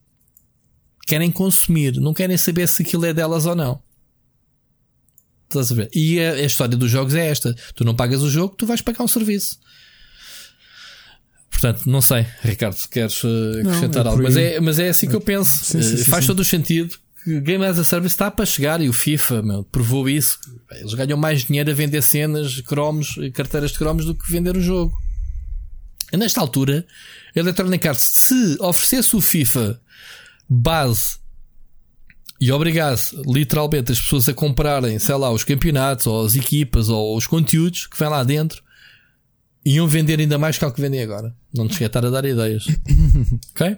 B: Querem consumir, não querem saber se aquilo é delas ou não. Estás a ver? E a, a história dos jogos é esta: tu não pagas o jogo, tu vais pagar um serviço. Portanto, não sei, Ricardo, se queres uh, acrescentar não, é algo, mas é, mas é assim que eu penso. Sim, sim, sim, Faz todo o sentido que Game as a Service está para chegar e o FIFA meu, provou isso. Eles ganham mais dinheiro a vender cenas, cromos, carteiras de cromos do que vender o jogo. E nesta altura, a Electronic Arts, se oferecesse o FIFA base e obrigasse literalmente as pessoas a comprarem, sei lá, os campeonatos ou as equipas ou os conteúdos que vêm lá dentro, iam vender ainda mais que o que vendem agora. Não cheguei a estar a dar ideias. ok?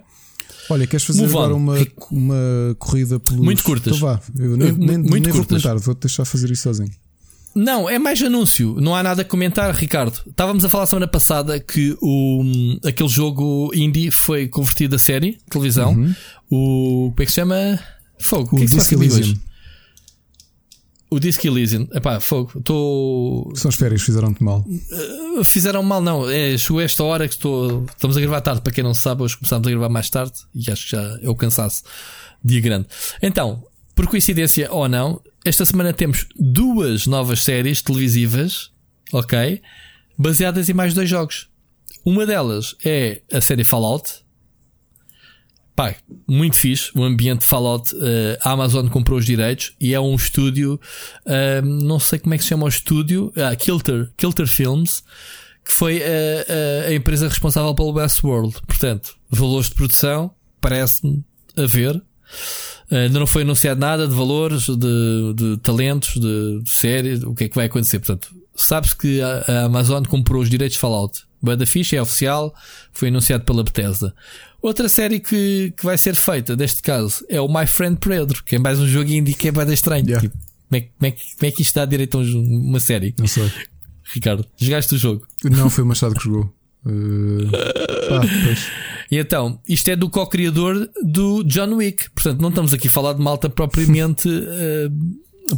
A: Olha, queres fazer
B: Move on.
A: agora uma, uma corrida pelos.
B: Muito curtas.
A: Então vá, eu nem,
B: Muito-
A: nem,
B: muito
A: nem vou
B: curtas.
A: comentar, vou-te deixar fazer isso sozinho.
B: Não, é mais anúncio. Não há nada a comentar, Ricardo. Estávamos a falar semana passada que o, aquele jogo indie foi convertido a série, televisão. O. Como é que se chama? Fogo. O, que é que se passa hoje? O Disco Elysium. Epá, fogo. Estou.
A: São as férias, fizeram-te mal.
B: Fizeram mal, não. É, chegou esta hora que estou. Estamos a gravar tarde, para quem não sabe, hoje começámos a gravar mais tarde e acho que já é o cansaço. Dia grande. Então, por coincidência ou não, esta semana temos duas novas séries televisivas, ok? Baseadas em mais dois jogos. Uma delas é a série Fallout. Pá, muito fixe. O ambiente de Fallout, eh, a Amazon comprou os direitos e é um estúdio, eh, não sei como é que se chama o estúdio, ah, Kilter, Kilter Films, que foi eh, eh, a empresa responsável pelo Westworld. Portanto, valores de produção, parece-me haver. Ainda não foi anunciado nada de valores, de, de talentos, de, de o que é que vai acontecer. Portanto, sabe-se que a, a Amazon comprou os direitos de Fallout. Banda ficha é oficial, foi anunciado pela Bethesda. Outra série que, que vai ser feita, neste caso, é o My Friend Pedro, que é mais um jogo indie que é bem estranho.
A: Yeah.
B: Tipo, como, é, que- como, é, como é que isto dá direito a um- uma série?
A: Não sei.
B: Ricardo, jogaste o jogo.
A: Não foi o Machado que jogou. Uh.
B: E então, isto é do co-criador do John Wick. Portanto, não estamos aqui a falar de malta propriamente, eh,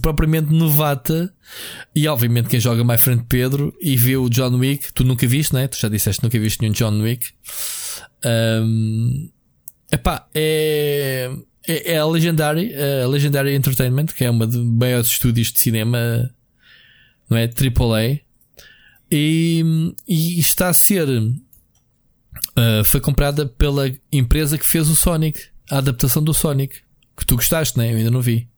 B: propriamente novata. E obviamente quem joga My Friend Pedro e vê o John Wick, tu nunca viste, né? Tu já disseste que nunca viste nenhum John Wick. Um, epá, é, é, é a Legendary, a Legendary Entertainment, que é uma dos maiores estúdios de cinema, não é? AAA. E, e está a ser Uh, foi comprada pela empresa que fez o Sonic, a adaptação do Sonic. Que tu gostaste, né? Eu ainda não vi.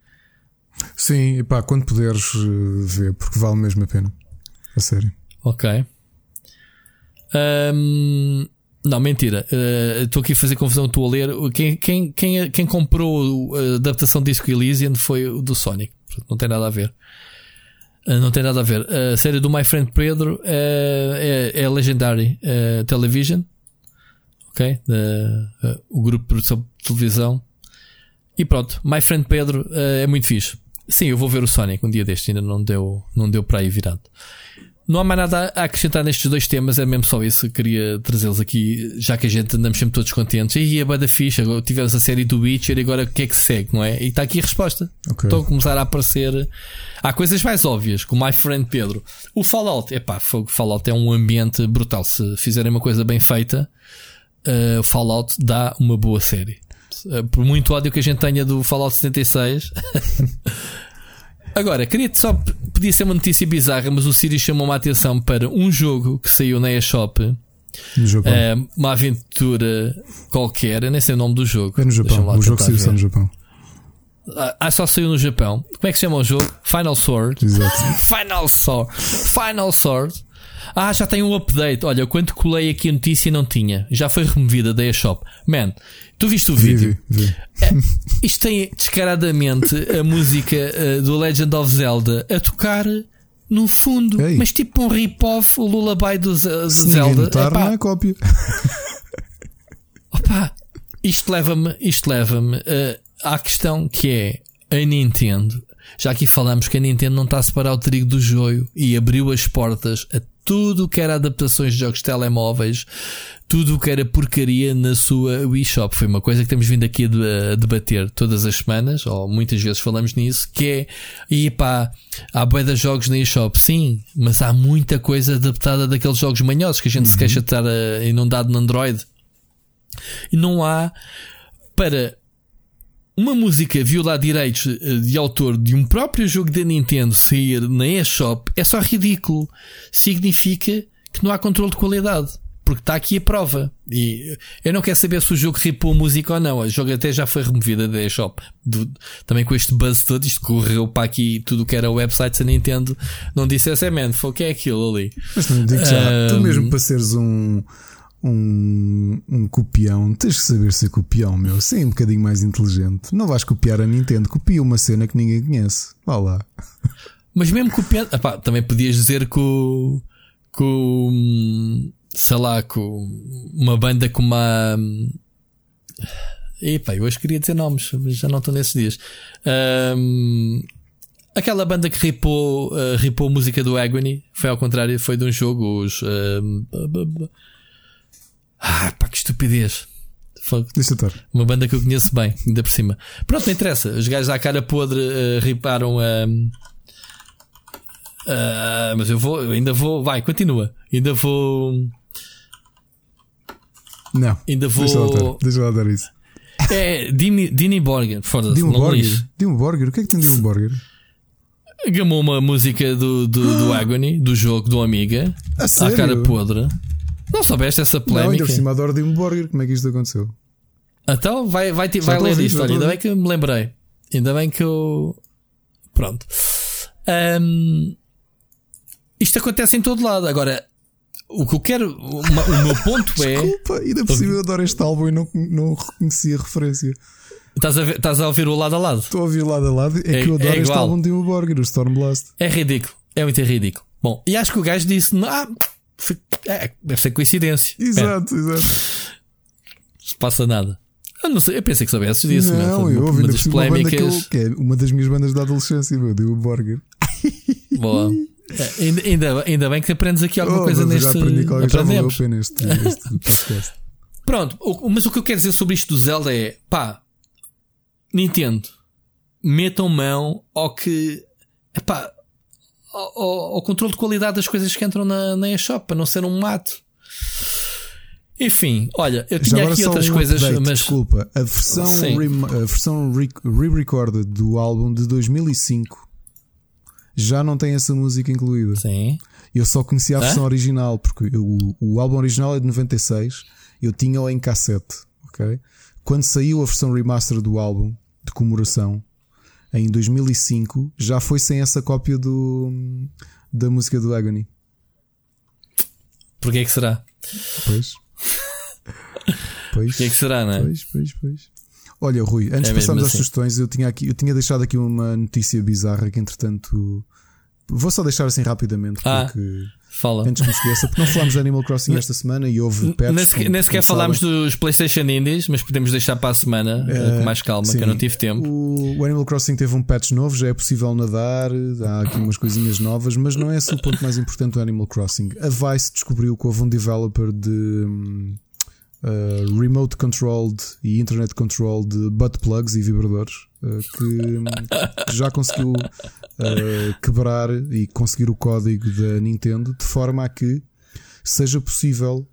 A: Sim, pá, quando puderes uh, ver, porque vale mesmo a pena. A sério.
B: Ok. Ahm, não, mentira. Uh, Estou aqui a fazer confusão. Estou a ler. Quem, quem, quem, quem comprou a adaptação de Disco Elysium foi o do Sonic. Não tem nada a ver. Uh, não tem nada a ver. A série do My Friend Pedro uh, é, é Legendary uh, Television. Ok? Uh, o grupo de produção de televisão. E pronto. My Friend Pedro uh, é muito fixe. Sim, eu vou ver o Sonic um dia deste. Ainda não deu, não deu para aí virado. Não há mais nada a acrescentar nestes dois temas, é mesmo só isso. Eu queria trazê-los aqui, já que a gente andamos sempre todos contentes. E a bada ficha, tivemos a série do Witcher e agora o que é que se segue, não é? E está aqui a resposta.
A: Ok.
B: Estão a começar a aparecer. Há coisas mais óbvias, como My Friend Pedro. O Fallout, epá, fogo, Fallout é um ambiente brutal. Se fizerem uma coisa bem feita, eh, o Fallout dá uma boa série. Eh, por muito ódio que a gente tenha do Fallout 76. Agora, queria só. Podia ser uma notícia bizarra, mas o Siri chamou-me a atenção para um jogo que saiu na eShop.
A: No Japão.
B: eh, uma aventura qualquer. Eu nem sei o nome do jogo.
A: É no Japão. O jogo saiu só no Japão.
B: Ah, Ah, só saiu no Japão. Como é que se chama o jogo? Final Sword.
A: Exato.
B: Final Sword. Final Sword. Ah, já tem um update. Olha, quando colei aqui a notícia não tinha. Já foi removida da eShop. Man, tu viste o vídeo?
A: vi, vi.
B: Isto tem descaradamente a música eh, do Legend of Zelda a tocar no fundo,
A: Ei.
B: mas tipo um rip-off, o lullaby do do
A: Se
B: Zelda.
A: notar,
B: Epá,
A: não é cópia.
B: Opa, isto leva-me, isto leva-me eh, à questão que é a Nintendo. Já aqui falamos que a Nintendo não está a separar o trigo do joio e abriu as portas a tudo o que era adaptações de jogos de telemóveis, tudo o que era porcaria na sua Wii Shop. Foi uma coisa que temos vindo aqui a de- a debater todas as semanas, ou muitas vezes falamos nisso, que é, e pá, há bué de jogos na eShop, sim, mas há muita coisa adaptada daqueles jogos manhosos que a gente se queixa de estar eh, inundado no Android. E não há para uma música violar direitos eh, de autor de um próprio jogo da Nintendo sair na eShop é só ridículo. Significa que não há controle de qualidade. Porque está aqui a prova. E eu não quero saber se o jogo ripou música ou não. O jogo até já foi removido da eShop. Também com este buzz todo, isto correu para aqui tudo o que era websites da Nintendo. Não dissesse, é man, foi o que é aquilo ali.
A: Mas não digo já, tu
B: Ahm.
A: mesmo para seres um, um, um copião, tens que saber ser copião, meu. Sim, um bocadinho mais inteligente. Não vais copiar a Nintendo, copia uma cena que ninguém conhece. Vá lá.
B: Mas mesmo copiando. Epá, também podias dizer que o, com. Sei lá, com uma banda com uma. Epá, eu hoje queria dizer nomes, mas já não estou nesses dias. Um, aquela banda que ripou, uh, ripou a música do Agony foi ao contrário, foi de um jogo. Os. Um, ah, pá, que estupidez. Uma banda que eu conheço bem, ainda por cima. Pronto, não interessa. Os gajos à cara podre uh, riparam a. Uh, uh, mas eu vou, eu ainda vou. Vai, continua. Ainda vou.
A: Não.
B: Ainda vou.
A: Deixa lá, deixa lá dar isso.
B: É Dini, Dini Borger. Foda-se.
A: Dimo Borger. Dimo Borger. O que é que tem Dimo Borger?
B: Gamou uma música do, do, do Agony, do jogo do Amiga.
A: A
B: à
A: sério?
B: cara podre. Não soubeste essa
A: Não, ainda
B: polémica?
A: por cima adoro Dimo Borger. Como é que isto aconteceu?
B: Então vai, vai, vai
A: a
B: ler isto. Olha, ainda bem que me lembrei. Ainda bem que eu. Pronto. Ahm, isto acontece em todo lado. Agora, o que eu quero. uma- o meu ponto é.
A: Desculpa, ainda por cima eu adoro este álbum e não, não reconheci a referência.
B: Estás a, ver, estás a ouvir o lado a lado?
A: Estou a ouvir lado a lado. É,
B: É-
A: que eu adoro
B: é
A: este álbum de Dimo Borger, o Stormblast.
B: É ridículo. É muito ridículo. Bom, e acho que o gajo disse: Ah, é, deve ser coincidência.
A: Exato, exato.
B: não se passa nada. Eu sei, eu pensei que soubesses disso.
A: não,
B: Foi
A: eu ouvi
B: uma das
A: banda que, eu,
B: polémicas.
A: que é uma das minhas bandas da adolescência, meu, Dimo Borger.
B: Boa. É, ainda, ainda, ainda bem que aprendes aqui alguma
A: Oh,
B: coisa neste.
A: Já aprendi já a
B: Aprendemos.
A: este podcast.
B: Pronto, mas o que eu quero dizer sobre isto do Zelda é pá, Nintendo, metam mão ao que epá, ao, ao- ao controle de qualidade das coisas que entram na, na eShop para não ser um mato. Enfim, olha, eu
A: Já
B: tinha aqui outras
A: um
B: coisas,
A: update,
B: mas
A: Desculpa, a versão, rem- a versão re- re-recorded do álbum de 2005 já não tem essa música incluída.
B: sim,
A: Eu só conhecia a versão original, porque eu- o, o álbum original é de 96, eu tinha-o em cassete, ok? Quando saiu a versão remaster do álbum, de comemoração, em 2005, já foi sem essa cópia do, da música do Agony.
B: porque é que será?
A: Pois. Pois.
B: Porque é que será, não é?
A: Pois, pois, pois. Olha, Rui, antes
B: É
A: de passarmos às
B: assim.
A: sugestões, eu tinha, aqui, eu tinha deixado aqui uma notícia bizarra que, entretanto, vou só deixar assim rapidamente,
B: Ah.
A: porque
B: Fala.
A: antes que me esqueça, porque não falámos de Animal Crossing esta semana e houve patches.
B: Nem sequer, nem falámos dos PlayStation Indies, mas podemos deixar para a semana eh, com mais calma,
A: Sim,
B: que eu não tive tempo.
A: O, o Animal Crossing teve um patch novo, já é possível nadar, há aqui umas coisinhas novas, mas não é esse o ponto mais importante do Animal Crossing. A Vice descobriu que houve um developer de hum, uh, remote controlled e internet controlled butt plugs e vibradores uh, que, que já conseguiu uh, quebrar e conseguir o código da Nintendo de forma a que seja possível,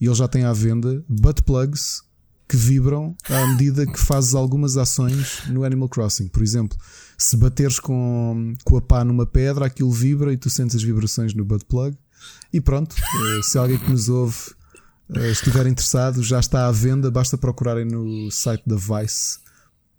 A: e ele já tem à venda, butt plugs que vibram à medida que fazes algumas ações no Animal Crossing. Por exemplo, se bateres com, com a pá numa pedra, aquilo vibra e tu sentes as vibrações no butt plug. E pronto, se alguém que nos ouve estiver interessado, já está à venda, basta procurarem no site da Vice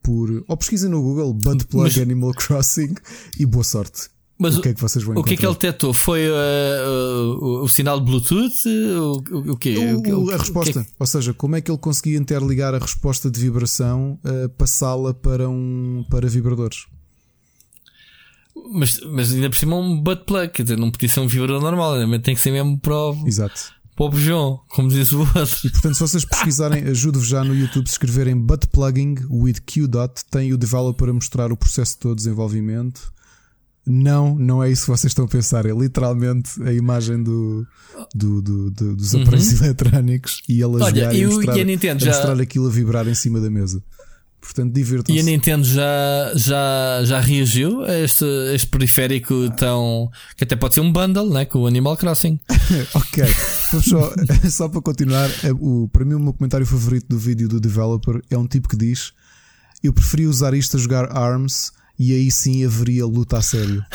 A: por, ou pesquisem no Google Butt Plug
B: Mas-
A: Animal Crossing e boa sorte.
B: Mas
A: o que é que vocês vão
B: O que é que ele
A: encontrar?
B: detectou? Foi uh, uh, o, o sinal de Bluetooth? O, o, quê?
A: O-
B: O
A: a
B: o
A: resposta,
B: que-
A: ou seja, como é que ele conseguia interligar a resposta de vibração, eh, passá-la para um para vibradores?
B: mas, mas ainda por cima um butt plug, quer dizer, não podia ser um vibrador normal, tem que ser mesmo para o,
A: Exato.
B: Para o bujão, como diz o outro.
A: E portanto, se vocês pesquisarem, ajudo-vos já no YouTube, se escreverem butt plugging with QDOT, tem o developer a mostrar o processo todo de desenvolvimento. Não, não é isso que vocês estão a pensar, é literalmente a imagem do, do- do- do- dos aparelhos eletrónicos e ele a
B: Uhum. Olha,
A: jogar
B: e
A: a
B: o-
A: mostrar,
B: e a já-
A: mostrar aquilo a vibrar em cima da mesa. Portanto,
B: E a
A: divirtam-se.
B: Nintendo já, já, já reagiu a este, este periférico tão. que até pode ser um bundle né, com o Animal Crossing.
A: Ok, só, só para continuar, é o, para mim o meu comentário favorito do vídeo do developer é um tipo que diz: Eu preferia usar isto a jogar ARMS e aí sim haveria luta a sério.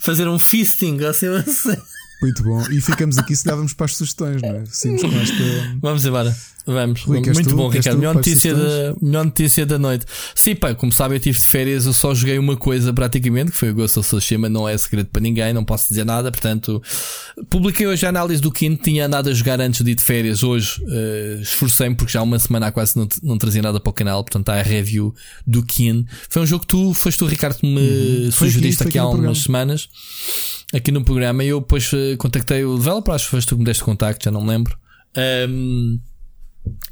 B: Fazer um fisting, assim, assim.
A: Muito bom. E ficamos aqui se dávamos para as sugestões, não é? Com esta.
B: Vamos embora. Vamos, muito
A: tu?
B: bom, Ricardo.
A: tu?
B: Melhor notícia, da, melhor notícia da noite. Sim, pá, como sabem, eu tive de férias, eu só joguei uma coisa praticamente, que foi o Ghost of Tsushima, não é segredo para ninguém, não posso dizer nada, portanto, publiquei hoje a análise do Kin, tinha andado a jogar antes de ir de férias, hoje eh, esforcei-me porque já há uma semana há quase não, não trazia nada para o canal, portanto há a review do Kin. Foi um jogo que tu, foste tu, Ricardo, que me
A: Uhum. Aqui,
B: sugeriste aqui,
A: aqui
B: há
A: no
B: umas semanas, aqui no programa, e eu depois eh, contactei o developer, acho que foste tu que me deste contacto, já não me lembro. Ahm,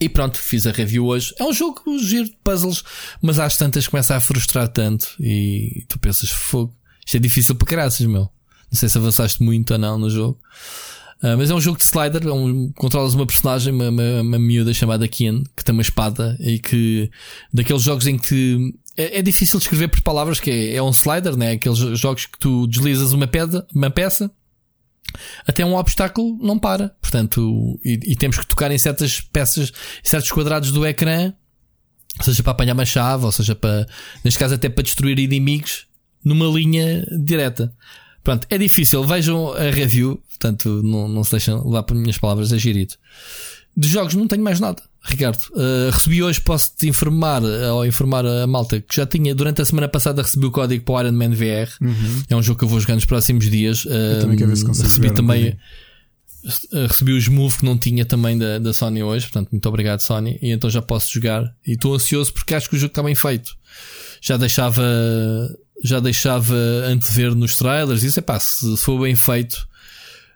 B: e pronto, fiz a review hoje. É um jogo giro de puzzles, mas às tantas começa a frustrar tanto e tu pensas, fogo, isto é difícil para caraças, meu. Não sei se avançaste muito ou não no jogo. Ah, mas é um jogo de slider, é um, controlas uma personagem, uma, uma, uma miúda chamada Kian, que tem uma espada e que daqueles jogos em que é, é difícil descrever por palavras que é, é um slider, né? Aqueles jogos que tu deslizas uma, pedra, uma peça até um obstáculo não para. Portanto, e, e temos que tocar em certas peças, em certos quadrados do ecrã, seja para apanhar uma chave, ou seja para, neste caso, até para destruir inimigos numa linha direta. Pronto, é difícil. Vejam a review, portanto, não, não se deixem levar por minhas palavras, é girito. De jogos não tenho mais nada. Ricardo, uh, recebi hoje, posso-te informar, uh, ou informar a malta, que já tinha, durante a semana passada, recebi o código para o Iron Man VR. É um jogo que eu vou jogar nos próximos dias. Uh,
A: Uhum. também quero ver se consigo
B: recebi
A: um
B: também,
A: bocadinho.
B: uh, recebi os Move que não tinha também da, da Sony hoje, portanto, muito obrigado, Sony. E então já posso jogar. E estou ansioso porque acho que o jogo está bem feito. Já deixava, já deixava antever nos trailers. Isso é pá, se for bem feito.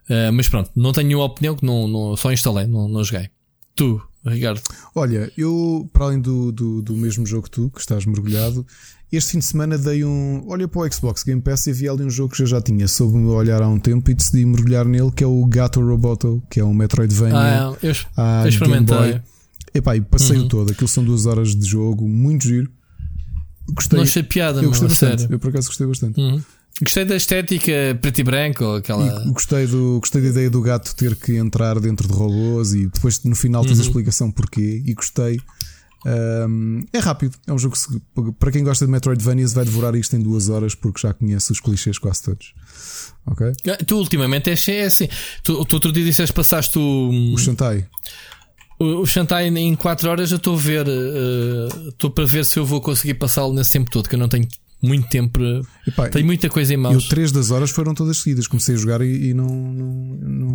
B: Uh, mas pronto, não tenho nenhuma opinião que não, não só instalei, não, não joguei. Tu, Ricardo.
A: Olha, eu, para além do, do, do mesmo jogo que tu, que estás mergulhado, este fim de semana dei um. Olha para o Xbox Game Pass e vi ali um jogo que eu já tinha sob o meu olhar há um tempo e decidi mergulhar nele, que é o Gato Roboto, que é um Metroidvania.
B: Ah, eu,
A: à
B: eu experimentei.
A: Game Boy. Epá, e passei
B: Uhum.
A: o todo, aquilo são duas horas de jogo, muito giro. Gostei,
B: Não achei piada,
A: eu gostei
B: a
A: bastante.
B: sério.
A: Eu por acaso gostei bastante.
B: Uhum. Gostei da estética preto e branco, aquela.
A: E gostei, do, gostei da ideia do gato ter que entrar dentro de robôs e depois no final tens a
B: Uhum.
A: explicação porquê. E gostei. Um, é rápido, é um jogo que para quem gosta de Metroidvanias vai devorar isto em duas horas porque já conhece os clichês quase todos. Ok?
B: Ah, Tu ultimamente és é assim. Tu, tu outro dia disseste passaste o,
A: O Shantai.
B: o, o Shantai em 4 horas. Eu estou a ver, eh, estou para ver se eu vou conseguir passá-lo nesse tempo todo, que eu não tenho muito tempo.
A: Epá,
B: Tenho muita coisa em
A: eu
B: mãos.
A: três das horas foram todas seguidas. Comecei a jogar e, e não. não, não,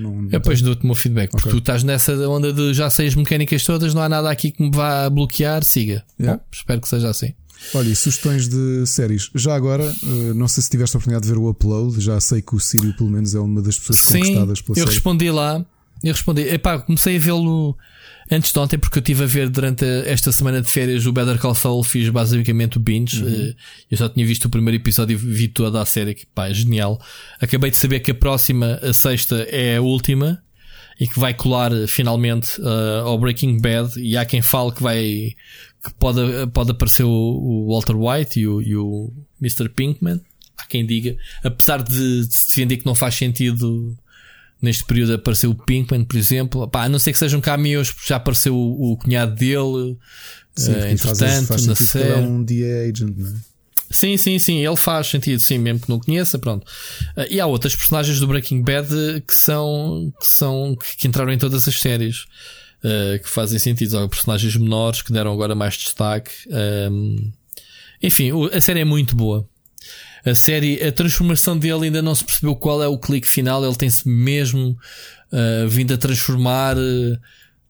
A: não,
B: Eu depois dou-te o meu feedback, porque
A: Ok.
B: tu estás nessa onda de já sei as mecânicas todas, não há nada aqui que me vá bloquear, siga.
A: Yeah.
B: Bom, espero que seja assim.
A: Olha, e sugestões de séries. Já agora, eh, não sei se tiveste a oportunidade de ver o upload, já sei que o Sírio, pelo menos, é uma das pessoas
B: Sim,
A: conquistadas pela
B: eu
A: série.
B: respondi lá. Eu respondi. Epá, comecei a vê-lo antes de ontem, porque eu estive a ver durante esta semana de férias o Better Call Saul. Fiz basicamente o binge. Eh, Eu só tinha visto o primeiro episódio e vi toda a série, que pá, é genial. Acabei de saber que a próxima, a sexta, é a última e que vai colar eh, finalmente eh, ao Breaking Bad. E há quem fale que vai que pode, pode aparecer o, o Walter White e o, e o Mr. Pinkman. Há quem diga, apesar de, de se defender que não faz sentido neste período aparecer o Pinkman, por exemplo. Pá, a não ser que sejam porque já apareceu o, o cunhado dele.
A: Sim, faz,
B: entretanto,
A: faz
B: na
A: ele
B: série.
A: é um DA agent, não é?
B: Sim, sim, sim, ele faz sentido, sim, mesmo que não conheça, pronto. Ah, e há outras personagens do Breaking Bad que são, que são, que entraram em todas as séries, eh, que fazem sentido. Há personagens menores que deram agora mais destaque. Ahm, enfim, a série é muito boa. A série, a transformação dele ainda não se percebeu qual é o clique final, ele tem-se mesmo ah, vindo a transformar, eh,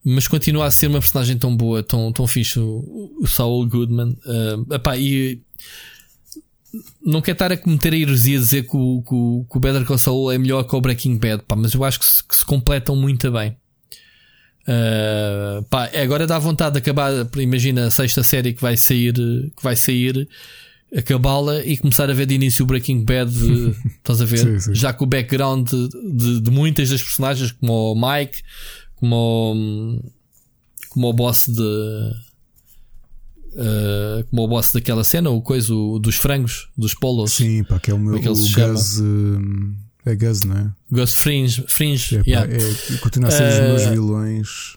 B: mas continua a ser uma personagem tão boa, tão, tão fixe, o, o Saul Goodman. Ah, epá, e não quero estar a cometer a heresia dizer que o, que o, que o Better Call Saul é melhor que o Breaking Bad, pá, mas eu acho que se, que se completam muito bem. Uh, pá, agora dá vontade de acabar, imagina a sexta série que vai sair, que vai sair, acabá-la e começar a ver de início o Breaking Bad, eh, estás a ver?
A: Sim, sim.
B: Já com o background de, de- de muitas das personagens, como o Mike, como o, como o boss de uh, como o boss daquela cena, o coisa o, dos frangos, dos polos,
A: Sim, pá, que é o meu
B: é
A: o? Gus. hum, é Gus, não é?
B: Ghost Fringe, Fringe,
A: É, pá,
B: yeah.
A: é- continua a ser os
B: Eh,
A: meus vilões.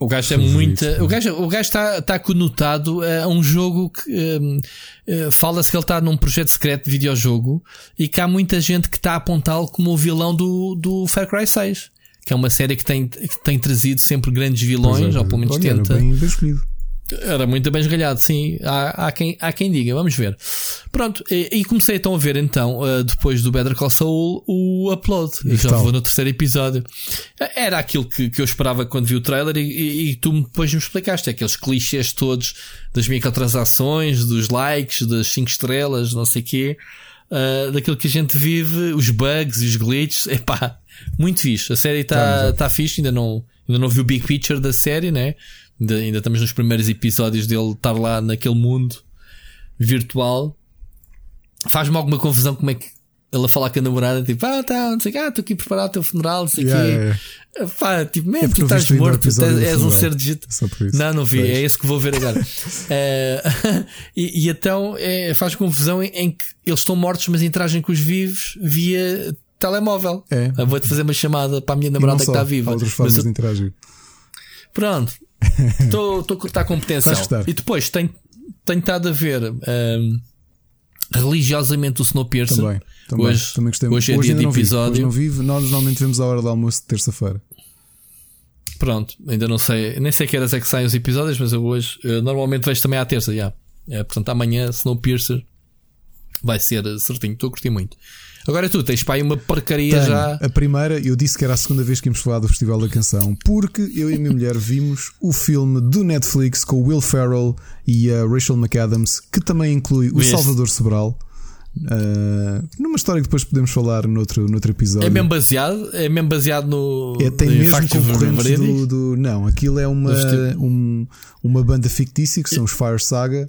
B: O gajo é
A: pá.
B: O gajo, o gajo está, está conotado a um jogo que hum, eh, fala-se que ele está num projeto secreto de videojogo e que há muita gente que está a apontá-lo como o vilão do, do Far Cry 6. que é uma série que tem, que tem trazido sempre grandes vilões,
A: é,
B: ou pelo menos
A: olha,
B: tenta.
A: Bem, bem escolhido.
B: Era muito bem esgalhado, sim. Há, há, quem, há quem diga, vamos ver. Pronto, e, e comecei então a ver então, uh, depois do Better Call Saul, o upload. E já vou no terceiro episódio. Era aquilo que, que eu esperava quando vi o trailer e, e, e tu depois me explicaste. Aqueles clichês todos das microtransações, dos likes, das 5 estrelas, não sei o quê. Uh, daquilo que a gente vive, os bugs e os glitches. Epá, muito fixe. A série está tá, tá fixe, ainda não, ainda não vi o big picture da série, né? Ainda, ainda estamos nos primeiros episódios dele estar lá naquele mundo virtual. Faz-me alguma confusão como é que ela fala com a namorada, tipo, ah, tá, não sei o que, ah, estou aqui a preparar o teu funeral, não sei o yeah, quê. Yeah. Pá, tipo, mesmo, é tu estás morto, tu és um ser digital. Não, não vi, é esse que vou ver agora. é, e, e, então é, faz confusão em, em, que eles estão mortos, mas interagem com os vivos via telemóvel. É. Vou-te fazer uma chamada para a minha namorada que está viva.
A: Há outras formas eu... de.
B: Pronto, Estou a cortar com potencial. E depois tenho, tenho estado a ver um, religiosamente o Snowpiercer.
A: Também, também,
B: hoje,
A: também gostei
B: hoje é dia de episódio.
A: Hoje não vivo, nós normalmente vemos a hora do almoço de terça-feira.
B: Pronto, ainda não sei, nem sei que horas é que saem os episódios, mas eu hoje eu normalmente vejo também à terça, já. É, portanto, amanhã Snowpiercer vai ser certinho. Estou a curtir muito. Agora tu tens para aí uma porcaria Tenho. já.
A: A primeira, eu disse que era a segunda vez que íamos falar do Festival da Canção, porque eu e a minha mulher vimos o filme do Netflix com o Will Ferrell e a Rachel McAdams, que também inclui o Salvador Sobral. Uh, numa história que depois podemos falar noutro, noutro episódio.
B: É mesmo baseado? É mesmo baseado no.
A: É, tem mesmo concorrentes do, do, Não, aquilo é uma, um, uma banda fictícia que são os Fire Saga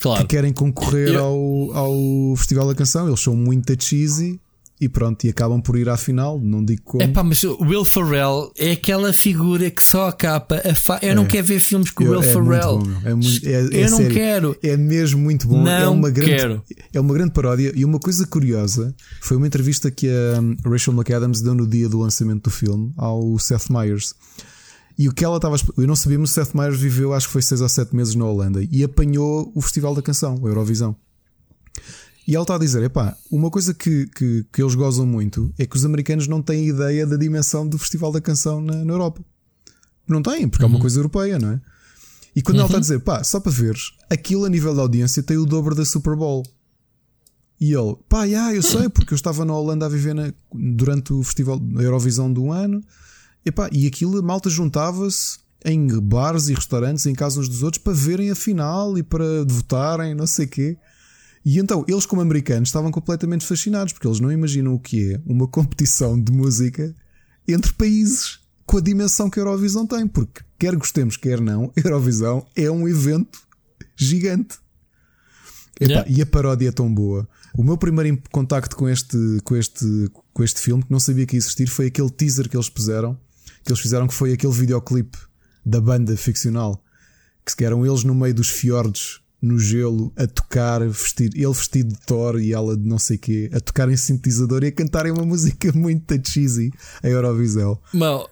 A: claro. que querem concorrer eu... ao, ao Festival da Canção. Eles são muito cheesy e pronto, e acabam por ir à final. Não digo como.
B: É pá, mas o Will Ferrell é aquela figura que só a capa. A fa... Eu é. não quero ver filmes com o Will é Ferrell.
A: Muito bom, é muito, é,
B: eu é não sério, quero.
A: É mesmo muito bom.
B: Não
A: é uma grande,
B: quero.
A: É uma grande paródia. E uma coisa curiosa foi uma entrevista que a Rachel McAdams deu no dia do lançamento do filme ao Seth Meyers. E o que ela estava. Eu não sabia, mas o Seth Meyers viveu acho que foi 6 ou 7 meses na Holanda e apanhou o Festival da Canção, o Eurovisão. E ela está a dizer: epá, uma coisa que, que, que, eles gozam muito é que os americanos não têm ideia da dimensão do Festival da Canção na, na Europa. Não têm, porque uhum. é uma uhum. coisa europeia, não é? E quando uhum. ela está a dizer, pá, só para veres, aquilo a nível da audiência tem o dobro da Super Bowl. E ele, pá, yeah, eu sei, porque eu estava na Holanda a viver na, durante o Festival da Eurovisão do ano Epá, e aquilo, a malta juntava-se em bares e restaurantes em casa uns dos outros para verem a final e para votarem, não sei quê. E então, eles, como americanos, estavam completamente fascinados porque eles não imaginam o que é uma competição de música entre países com a dimensão que a Eurovisão tem. Porque, quer gostemos, quer não, a Eurovisão é um evento gigante. Yeah. E a paródia é tão boa. O meu primeiro contacto com este, com, este, com este filme, que não sabia que ia existir, foi aquele teaser que eles puseram que eles fizeram, que foi aquele videoclipe da banda ficcional, que eram eles no meio dos fiordes, no gelo, a tocar, vestir, ele vestido de Thor e ela de não sei quê, a tocar em sintetizador e a cantarem uma música muito cheesy, a Eurovisão.
B: Mal,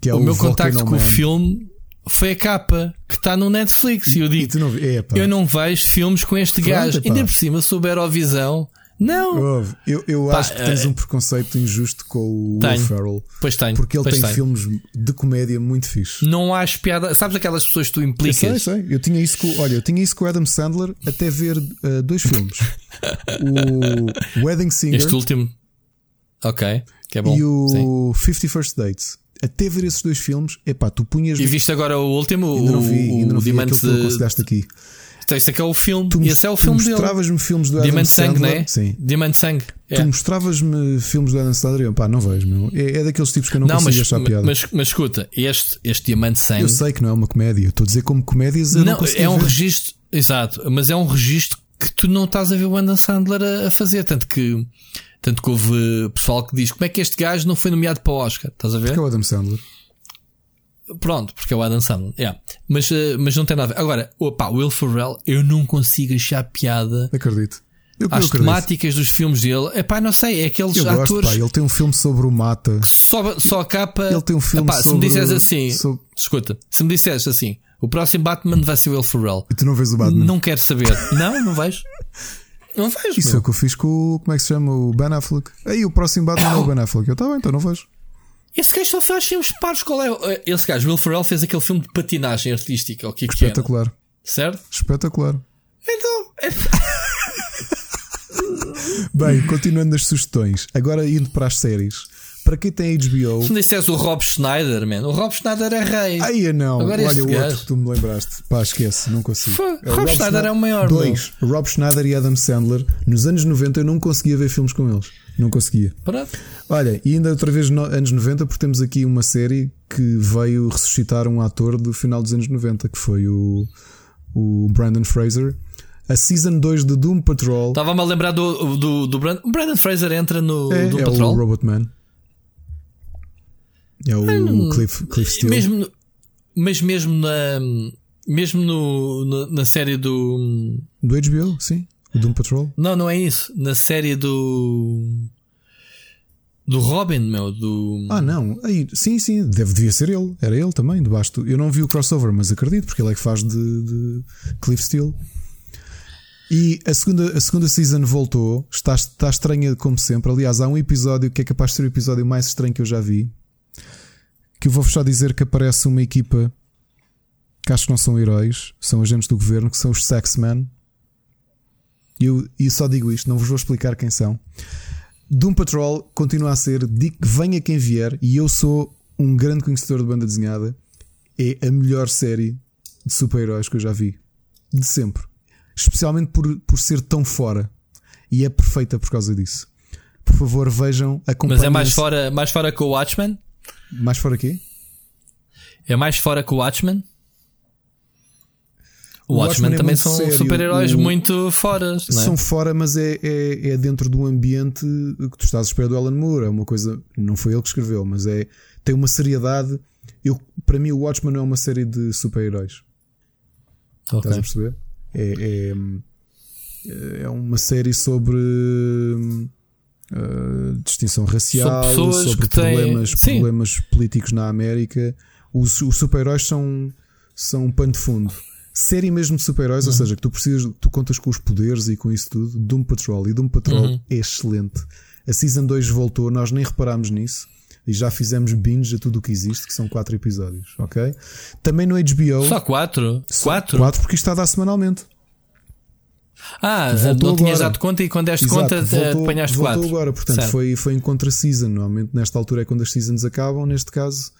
B: que é o, o meu contacto com o filme foi a capa que está no Netflix. E eu digo: não, eu não vejo filmes com este Pronto, gajo. Ainda por cima, sobre a Eurovisão. Não!
A: Eu, eu Pá, acho que tens um preconceito injusto com o tenho. Will Ferrell.
B: Pois tenho.
A: Porque ele
B: pois
A: tem
B: tenho.
A: filmes de comédia muito fixe.
B: Não acho piada. Sabes aquelas pessoas que tu implicas?
A: Eu sei, sei. Eu tinha isso com, olha, eu tinha isso com o Adam Sandler até ver uh, dois filmes: o Wedding Singer.
B: Este último. Ok, que é bom.
A: E o Sim. 50 First Dates. Até ver esses dois filmes, epá, tu punhas.
B: E viste agora o último?
A: Ainda não vi, não vi.
B: Diamante
A: de... que aqui.
B: Esse aqui é o filme. Tu, esse é o filme
A: dele. mostravas-me filmes do Adam
B: Diamante
A: Sandler.
B: Sangue, não é?
A: Sim.
B: Diamante Sangue.
A: É. Tu mostravas-me filmes do Adam Sandler e eu, pá, não vejo, meu. É, é daqueles tipos que eu não, não consigo
B: mas,
A: achar piada.
B: Mas, mas escuta, este, este Diamante Sangue.
A: Eu sei que não é uma comédia. Estou a dizer como comédias. Não, não
B: é um
A: ver.
B: registro. Exato, mas é um registro que tu não estás a ver o Adam Sandler a, a fazer. Tanto que. Tanto que houve pessoal que diz como é que este gajo não foi nomeado para o Oscar. Estás a ver?
A: Porque é o Adam Sandler.
B: Pronto, porque é o Adam Sandler. Yeah. Mas, uh, mas não tem nada a ver. Agora, opa, Will Ferrell, eu não consigo achar piada.
A: Acredito.
B: Eu, As eu temáticas dos filmes dele, é pá, não sei, é aqueles eu atores. Gosto,
A: pá, ele tem um filme sobre o mata.
B: Só, só a capa.
A: Ele tem um filme
B: epá,
A: sobre.
B: Se me disseres assim, sobre... escuta, se me disseres assim, o próximo Batman vai ser o Will Ferrell.
A: E tu não vês o Batman?
B: Não quero saber. não, não vejo. Não vejo.
A: Isso
B: meu.
A: é o que eu fiz com o. Como é que se chama? O Ben Affleck. Aí o próximo Batman é o Ben Affleck. Eu tá bem, então não vejo.
B: Esse gajo só faz sempre pares. Qual é? Esse gajo, Will Ferrell, fez aquele filme de patinagem artística. O que é que
A: Espetacular.
B: Era, certo?
A: Espetacular.
B: Então.
A: Bem, continuando nas sugestões, agora indo para as séries. Para quem tem HBO.
B: Se me dissesse o Rob Schneider, man. O Rob Schneider é rei.
A: Ai, não.
B: Agora
A: Olha o
B: gajo.
A: outro que tu me lembraste. Pá, esquece, não consigo.
B: Foi.
A: É o
B: Rob Schneider é o maior,
A: Dois. Rob Schneider e Adam Sandler. Nos anos 90 eu não conseguia ver filmes com eles. Não conseguia.
B: Pronto.
A: Olha, e ainda outra vez no, anos 90, porque temos aqui uma série que veio ressuscitar um ator do final dos anos 90, que foi o, o Brandon Fraser. A Season 2 de Doom Patrol.
B: Estava-me a lembrar do, do, do Brandon. Brandon Fraser entra no
A: é,
B: Doom
A: é
B: Patrol.
A: o Robot Man. É o Cliff, Cliff Steele.
B: Mesmo, mas mesmo na. Mesmo no, na, na série do.
A: Do HBO, sim. O Doom Patrol.
B: Não, não é isso. Na série do. Do Robin, meu. Do.
A: Ah, não. Aí, sim, sim. Deve, devia ser ele. Era ele também, debaixo do... Eu não vi o crossover, mas acredito, porque ele é que faz de, de Cliff Steele. E a segunda, a segunda season voltou. Está, está estranha como sempre. Aliás, há um episódio que é capaz de ser o episódio mais estranho que eu já vi. Que eu vou só dizer que aparece uma equipa que acho que não são heróis, são agentes do governo, que são os Sexmen. E eu e só digo isto, não vos vou explicar quem são. Doom Patrol continua a ser, digo venha quem vier, e eu sou um grande conhecedor de banda desenhada. É a melhor série de super-heróis que eu já vi. De sempre. Especialmente por, por ser tão fora. E é perfeita por causa disso. Por favor, vejam, acompanhem.
B: Mas é mais fora, mais fora que o Watchmen?
A: Mais fora aqui?
B: É mais fora que o Watchmen? O Watchmen,
A: Watchmen é
B: também são super-heróis muito fora. É?
A: São fora, mas é, é, é dentro do ambiente que tu estás à espera do Alan Moore. É uma coisa. Não foi ele que escreveu, mas é tem uma seriedade. Eu, para mim, o Watchmen é uma série de super-heróis.
B: Ok.
A: Estás a perceber? É, é, é uma série sobre uh, distinção racial,
B: Sobre
A: sobre
B: têm-
A: problemas,
B: Sim.
A: problemas políticos na América. Os, os super-heróis são, são um pano de fundo. Série mesmo de super-heróis,
B: Uhum.
A: ou seja, que tu precisas, tu contas com os poderes e com isso tudo. Doom Patrol. E Doom Patrol
B: Uhum.
A: é excelente. A Season 2 voltou, nós nem reparámos nisso. E já fizemos binge a tudo o que existe, que são quatro episódios, ok? Também no HBO.
B: Só quatro? Quatro?
A: Quatro, porque isto está a dar semanalmente.
B: Ah,
A: Voltou
B: não tinhas
A: agora.
B: dado conta e quando deste
A: Exato,
B: conta
A: voltou,
B: apanhaste
A: voltou
B: quatro.
A: agora, portanto
B: Certo.
A: foi, foi em contra-season. Normalmente nesta altura é quando as seasons acabam. Neste caso,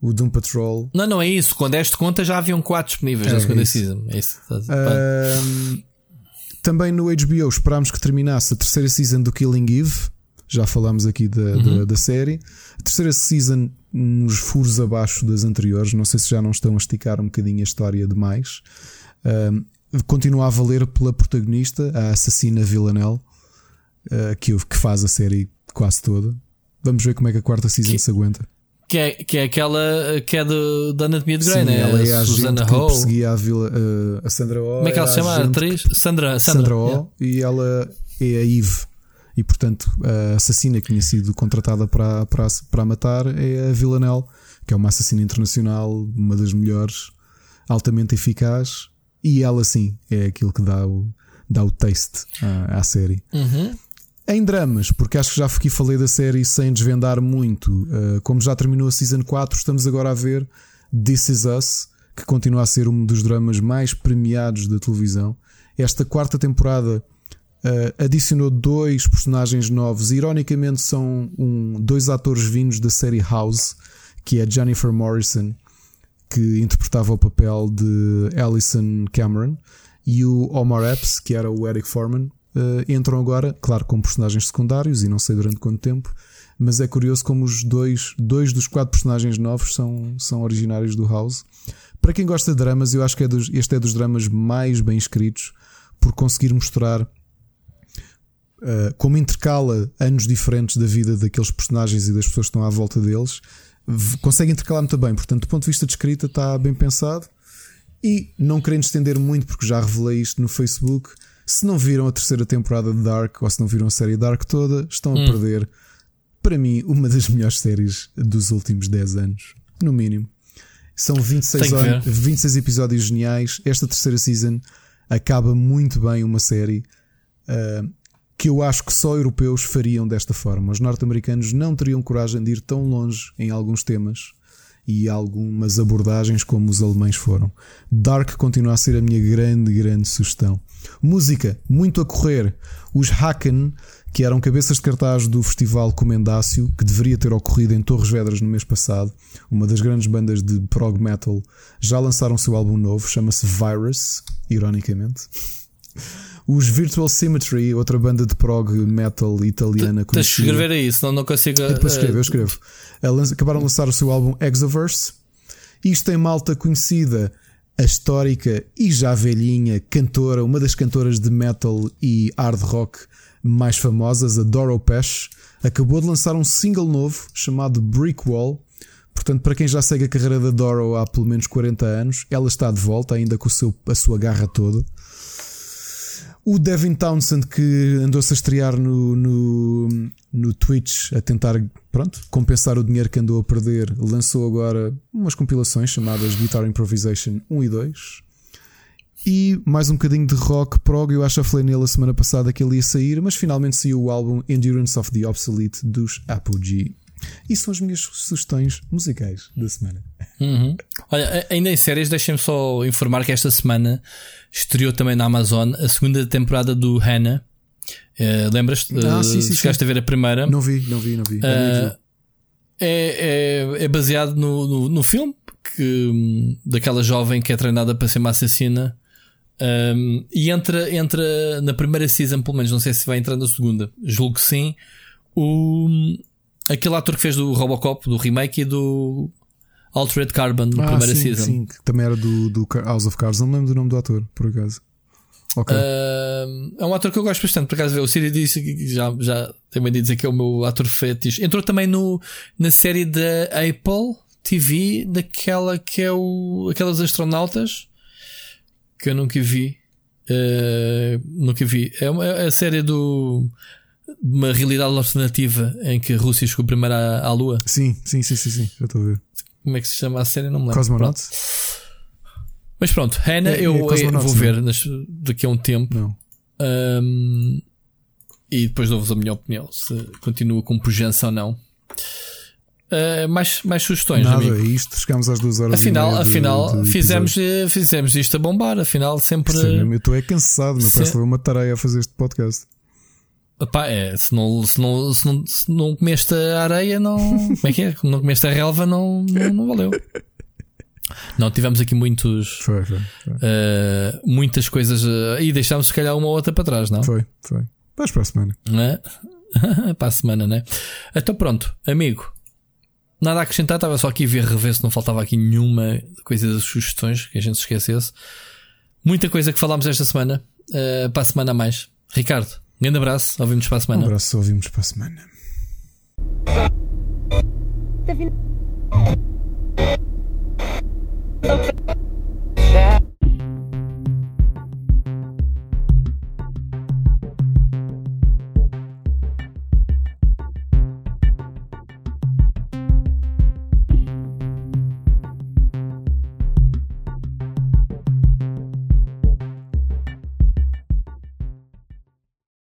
A: o Doom Patrol.
B: Não, não é isso. Quando deste conta já haviam quatro disponíveis
A: É,
B: na segunda season. É isso.
A: Ahm, também no HBO esperámos que terminasse a terceira season do Killing Eve. Já falámos aqui da,
B: Uhum.
A: da, da série. A terceira season, uns furos abaixo das anteriores. Não sei se já não estão a esticar um bocadinho a história demais. Ahm, continua a valer pela protagonista, a assassina Villanelle, ah, que, que faz a série quase toda. Vamos ver como é que a quarta season
B: Que-
A: se aguenta.
B: Que, é, que é aquela que é do, da Anatomia de Grey,
A: Sim,
B: né?
A: ela é a
B: Susana
A: agente que
B: Ho.
A: perseguia a, Vila, ah, a Sandra Oh.
B: Como é que ela se chama? A atriz? Sandra. Sandra,
A: Sandra Oh
B: yeah.
A: e ela é a Eve. E portanto, a assassina que tinha sido contratada para, para, para matar é a Villanelle, que é uma assassina internacional, uma das melhores, altamente eficaz. E ela, sim, é aquilo que dá o, dá o taste à, à série.
B: Uhum.
A: Em dramas, porque acho que já aqui falei da série sem desvendar muito. Uh, como já terminou a Season 4, estamos agora a ver This Is Us, que continua a ser um dos dramas mais premiados da televisão. Esta quarta temporada uh, adicionou dois personagens novos. Ironicamente, são um, dois atores vindos da série House, que é Jennifer Morrison, que interpretava o papel de Alison Cameron, e o Omar Epps, que era o Eric Foreman, uh, entram agora, claro, como personagens secundários e não sei durante quanto tempo, mas é curioso como os dois, dois dos quatro personagens novos são, são originários do House. Para quem gosta de dramas, eu acho que é dos, este é dos dramas mais bem escritos por conseguir mostrar uh, como intercala anos diferentes da vida daqueles personagens e das pessoas que estão à volta deles. Consegue intercalar muito bem, portanto, do ponto de vista de escrita, está bem pensado. E não querendo estender muito, porque já revelei isto no Facebook, se não viram a terceira temporada de Dark ou se não viram a série Dark toda, estão a perder, para mim, uma das melhores séries dos últimos 10 anos, no mínimo. São 26,
B: Tenho que
A: an-
B: ver.
A: 26 episódios geniais. Esta terceira season acaba muito bem uma série. Ah, que eu acho que só europeus fariam desta forma. Os norte-americanos não teriam coragem de ir tão longe em alguns temas e algumas abordagens como os alemães foram. Dark continua a ser a minha grande, grande sugestão. Música, muito a correr. Os Haken, que eram cabeças de cartaz do Festival Comendácio, que deveria ter ocorrido em Torres Vedras no mês passado, uma das grandes bandas de prog metal, já lançaram seu álbum novo, chama-se Virus, ironicamente. Os Virtual Symmetry, outra banda de prog metal italiana
B: Tens de escrever aí, senão não consigo.
A: Eu depois escrevo, eu escrevo. Acabaram de lançar o seu álbum Exoverse. Isto tem malta conhecida, a histórica e já velhinha cantora, uma das cantoras de metal e hard rock mais famosas, a Doro Pesh, acabou de lançar um single novo chamado Brick Wall. Portanto, para quem já segue a carreira da Doro há pelo menos 40 anos, ela está de volta, ainda com seu, a sua garra toda. O Devin Townsend, que andou-se a estrear no, no, no Twitch a tentar pronto, compensar o dinheiro que andou a perder, lançou agora umas compilações chamadas Guitar Improvisation 1 e 2. E mais um bocadinho de rock prog. Eu acho que falei nele a semana passada que ele ia sair, mas finalmente saiu o álbum Endurance of the Obsolete dos Apogee. E são as minhas sugestões musicais da semana.
B: Uhum. Olha, ainda em séries, deixem-me só informar que esta semana estreou também na Amazon a segunda temporada do Hannah. Uh, Lembras-te? Ah, sim, sim, Chegaste a ver a primeira?
A: Não vi, não vi, não vi. Uh,
B: é, é, é, baseado no, no, no, filme que, hum, daquela jovem que é treinada para ser uma assassina. Um, e entra, entra na primeira season, pelo menos, não sei se vai entrar na segunda, julgo que sim. O, aquele ator que fez do Robocop, do remake e do Altered Carbon na ah, primeira
A: sim,
B: season.
A: Sim, que também era do, do House of Cards, não lembro do nome do ator, por acaso.
B: Okay. Uh, é um ator que eu gosto bastante, por acaso o Siri disse que já, já também de dizer que é o meu ator fetiche. Entrou também no, na série da Apple TV, daquela que é o. aquelas astronautas que eu nunca vi. Uh, nunca vi. É, uma, é a série do uma realidade alternativa em que a Rússia chegou primeiro à, à Lua.
A: Sim, sim, sim, sim, sim, já estou a ver.
B: Como é que se chama a série? Não me lembro.
A: Cosmonauts.
B: Mas pronto, Hannah é, eu, é vou ver nas, daqui a um tempo. Não. Um, e depois dou-vos a minha opinião se continua com pujança ou não. Uh, mais, mais sugestões,
A: Nada,
B: amigo.
A: é isto, chegamos às duas horas
B: Afinal, afinal de, de fizemos, eh, fizemos isto a bombar. Afinal, sempre.
A: Sim, eu estou é cansado, não parece uma tarefa a fazer este podcast.
B: Epá, é, se não, se, não, se, não, se não comeste a areia, não. Como é que é? Não comeste a relva, não, não, não valeu. Não, tivemos aqui muitos.
A: Foi, foi. foi.
B: Uh, muitas coisas. Uh, e deixámos se calhar uma ou outra para trás, não?
A: Foi, foi. Vais para a semana.
B: É? para a semana, né? Então pronto, amigo. Nada a acrescentar, estava só aqui a ver rever se não faltava aqui nenhuma coisa das sugestões que a gente se esquecesse. Muita coisa que falámos esta semana. Uh, para a semana a mais. Ricardo, um grande abraço, ouvimos para a semana.
A: Um abraço, ouvimos para a semana. Tá